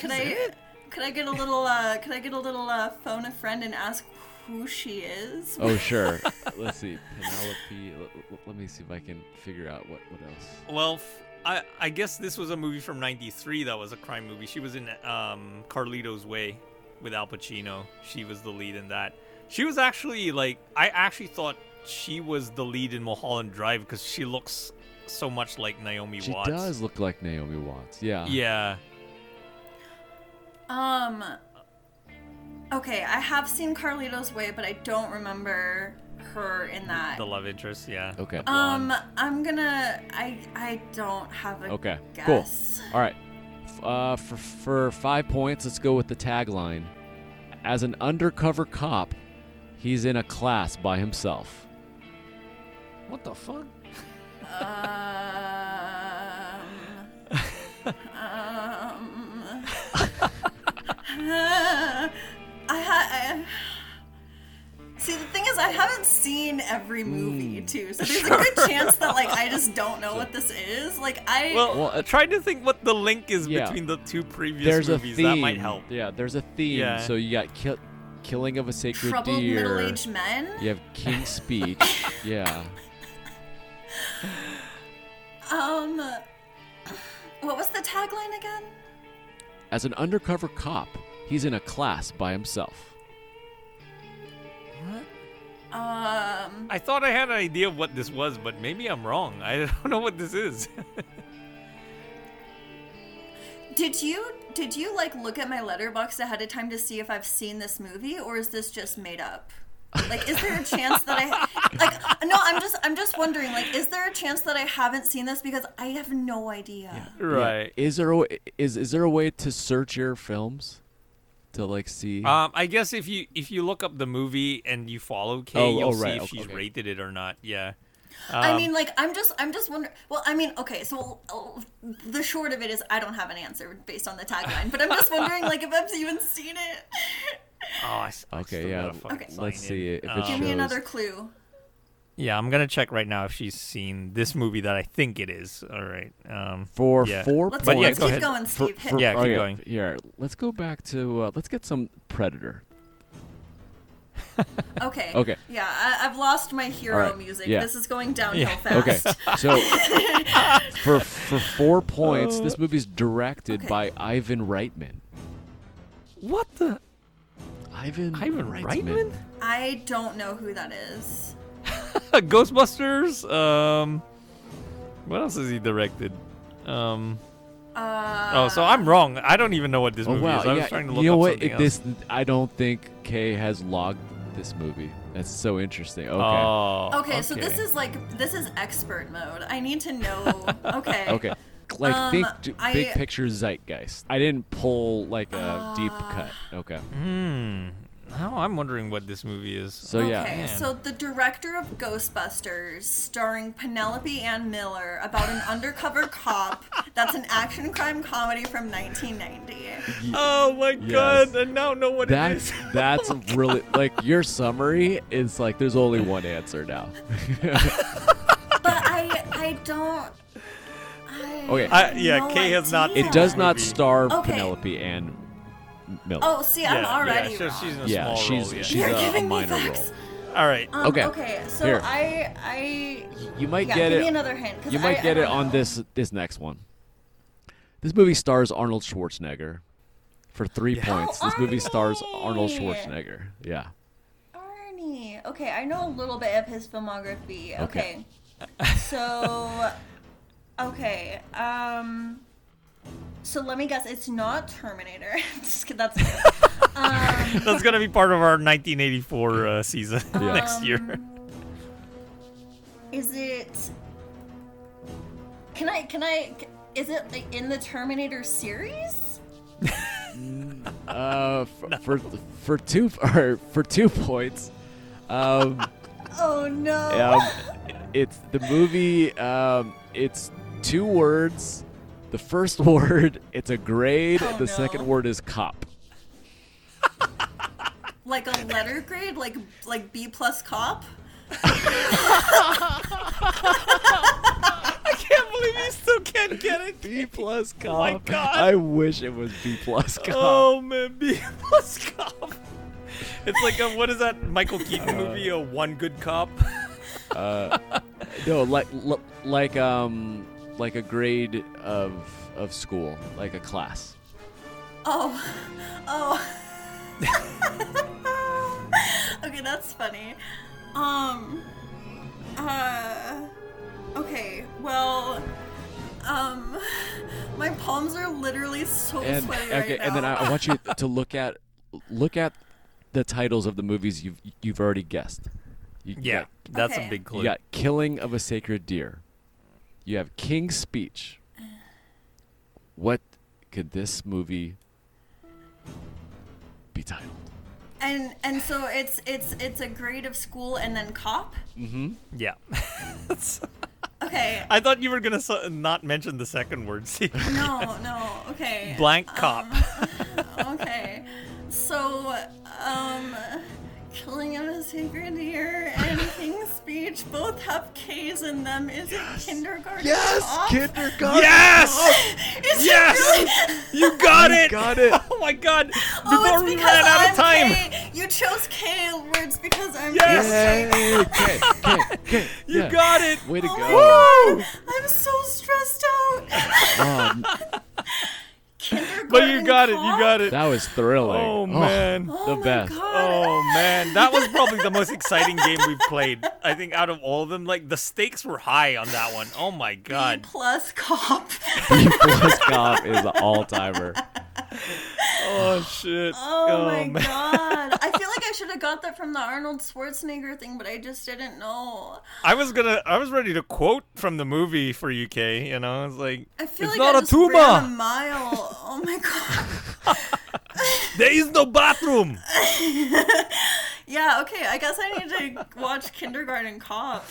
Could She's I? it? Could I get a little? uh Could I get a little uh, phone a friend and ask who she is? Oh sure. Let's see, Penelope. Let, let- let me see if I can figure out what what else. Well, f- I I guess this was a movie from '93 that was a crime movie. She was in um Carlito's Way with Al Pacino. She was the lead in that. She was actually like I actually thought she was the lead in Mulholland Drive because she looks so much like Naomi She Watts. does look like Naomi Watts. Yeah. Yeah. Um. Okay, I have seen Carlito's Way, but I don't remember her in that. The love interest, yeah. Okay. Um, I'm gonna. I I don't have a Okay. Cool. All right. Uh, for for five points, let's go with the tagline. As an undercover cop, he's in a class by himself. What the fuck? Um, um, I ha- I, See, the thing is, I haven't seen every movie too, so there's a good chance that like I just don't know what this is. Like I, Well, Well, uh, try to think what the link is Yeah. between the two previous There's movies. a theme. That might help. Yeah, there's a theme. Yeah. So you got kill, killing of a sacred troubled deer. middle-aged men. You have King's Speech. yeah. Um, what was the tagline again? As an undercover cop, he's in a class by himself. What? Um, I thought I had an idea of what this was, but maybe I'm wrong. I don't know what this is. did you did you like look at my Letterboxd ahead of time to see if I've seen this movie, or is this just made up? Like, is there a chance that I like? No, I'm just I'm just wondering. Like, is there a chance that I haven't seen this because I have no idea? right. Is there a, is is there a way to search your films to like see? Um, I guess if you if you look up the movie and you follow Kay, Oh, you'll oh, see if okay, she's okay. rated it or not. Yeah. I Um, mean, like, I'm just, I'm just wondering. Well, I mean, okay, so uh, the short of it is, I don't have an answer based on the tagline, but I'm just wondering, like, if I've even seen it. Oh, I, s- I Okay, yeah, Okay. let's in. see if it Um, Give me another clue. Yeah, I'm gonna check right now if she's seen this movie that I think it is. All right. Um, for yeah. four Let's, But yeah, let's go keep ahead. going, Steve. Hit for- Yeah, keep okay, going. Yeah, let's go back to uh, let's get some Predator. Okay. Okay. Yeah, I, I've lost my hero Alright, music. yeah. This is going downhill Yeah. fast. Okay, so for for four points, this movie's directed Okay. by Ivan Reitman. what the Ivan Ivan Reitman? I don't know who that is. Ghostbusters. Um, what else has he directed? Um. Uh, Oh, so I'm wrong. I don't even know what this Oh movie wow, is. I was yeah. trying to look you know what? It- else. this I don't think Kay has logged this movie. That's so interesting. Okay. Oh. Okay, so this is like this is expert mode. I need to know. Okay. okay. Like Um, think j- big picture zeitgeist. I didn't pull like a deep Ah. cut. Okay. Hmm. Now I'm wondering what this movie is. So yeah. Okay, Man. so the director of Ghostbusters, starring Penelope Ann Miller, about an undercover cop that's an action crime comedy from 1990. Oh my Yes. I now know what That's that's really like your summary is like there's only one answer now. But I I don't. I Okay. I- yeah, no Kay has not- idea. it does not movie. star Okay. Penelope Ann Miller. Oh, see, I'm already yeah, so wrong. she's in a yeah, small she's role. Yeah. she's You're a, a giving me minor role. facts. All right. Um, Okay. Okay. So Here. I I You might yeah, get give it. me another hint. 'cause You might I get it don't on know. this this next one. This movie stars Arnold Schwarzenegger. For three Yeah. points, Oh, this movie stars Arnie! Arnold Schwarzenegger. Yeah. Arnie. Okay, I know a little bit of his filmography. Okay. Okay. so okay. Um so let me guess, it's not Terminator. Just kid- That's um, That's gonna be part of our 1984 uh, season Yeah. next year. Um, Is it Can I can I is it like in the Terminator series? Uh, f- for for two or for two points, um, Oh no. um, it's the movie. Um, it's two words. The first word, it's a grade. Oh, the no. second word is cop. Like a letter grade, like like B plus cop? I can't believe you still can't get it. B plus cop. Oh my God. I wish it was B plus cop. Oh man, B plus cop. It's like a what is that Michael Keaton movie? A one good cop. No, like like um like a grade of of school, like a class. Oh, oh. okay, that's funny. Um, uh, okay, well, um, my palms are literally so and sweaty okay, right and then I, now. I want you to look at look at the titles of the movies you've you've already guessed. You Yeah, got, that's Okay. a big clue. you got Killing of a Sacred Deer. You have King's Speech. What could this movie be titled? and and so it's it's it's a grade of school and then cop. Mm-hmm. Yeah. Okay. I thought you were gonna so- not mention the second word. See, No, no. Okay. blank cop. Okay. So, um, Killing of a Sacred Deer and King's Speech both have K's in them. Is it kindergarten? cop? kindergarten. yes, Is yes, It really? you got it. You got it. Oh my god! Oh, Before it's we because ran out I'm of time, K. You chose K words because I'm Yes. Yay! Okay, okay, okay. you yeah. got it. Way to Oh go. Woo! I'm so stressed out. Um, Kindergarten But you got it. You got it. that was thrilling. Oh man. Oh the my best. God. Oh man, that was probably the most exciting game we've played. I think out of all of them, like the stakes were high on that one. Oh my B god. plus cop. B plus cop is an all timer. Oh shit. Oh, my man. god. I feel like I should have got that from the Arnold Schwarzenegger thing, but I just didn't know. I was gonna. I was ready to quote from the movie for UK. You know, I was like I feel it's like not I a just ran a tuba. mile. Oh my god. There is no bathroom. Yeah, okay, I guess I need to watch Kindergarten Cop.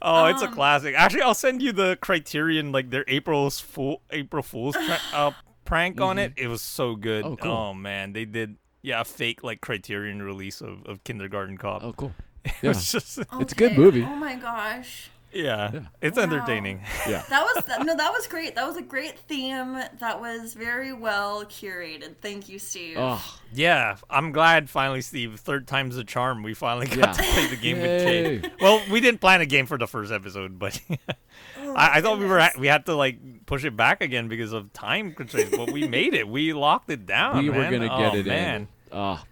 Oh, it's a Um, classic. Actually, I'll send you the Criterion, like their April's fool, April Fool's tra- uh, prank on it. Mm-hmm. It was so good. Oh, cool. Oh, man, they did yeah a fake like Criterion release of, of Kindergarten Cop. Oh, cool. it Yeah. was just oh, It's a good movie. Oh my gosh. yeah, Yeah. it's Wow. entertaining. Yeah. That was that, no, that was great. That was a great theme. That was very well curated. Thank you, Steve. Oh, Yeah, I'm glad finally, Steve. Third time's the charm. We finally got Yeah. to play the game with Yay. Kay. Well, we didn't plan a game for the first episode, but Oh I, I thought we were we had to like push it back again because of time constraints. But we made it. We locked it down. we were gonna get oh, it man. in. Oh,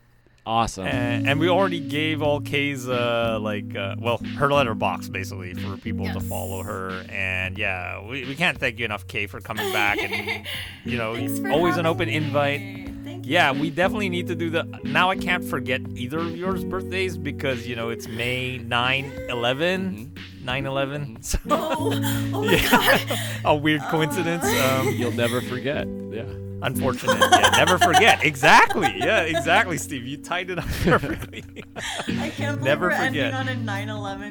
awesome. And, and we already gave all K's uh like uh, well her Letterboxd basically for people to follow her and yeah we, we can't thank you enough Kay for coming back and you know Thanks always an open me. invite Thank you. Yeah we definitely need to do the now I can't forget either of yours birthdays because you know it's May 9 11 9 11 so Oh, oh my Yeah. god. a weird coincidence um You'll never forget. Yeah. Unfortunate. Yeah never forget. Exactly. Yeah exactly Steve. You tied it up perfectly. I can't believe Never we're forget. ending on a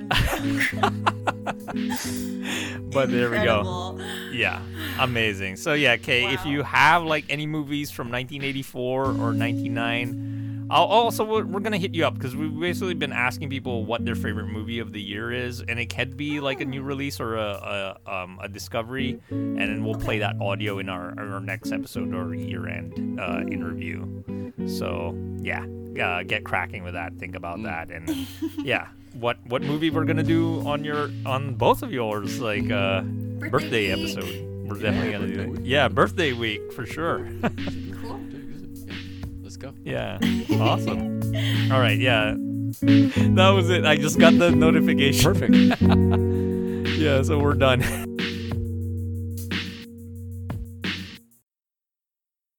9/11. but there we go. Yeah, amazing. So yeah, Kay, if you have like any movies from 1984 or 99, I'll also we're, we're gonna hit you up because we've basically been asking people what their favorite movie of the year is, and it can be like a new release or a a, um, a discovery, and then we'll play that audio in our, our next episode or year-end uh, interview. So yeah, uh, get cracking with that. Think about that, and yeah, what what movie we're gonna do on your on both of yours like. Uh, birthday week. episode. We're definitely gonna do it. Yeah, birthday week for sure. Cool. Let's go. yeah, awesome. All right, yeah, that was it. I just got the notification. Perfect. Yeah, so we're done.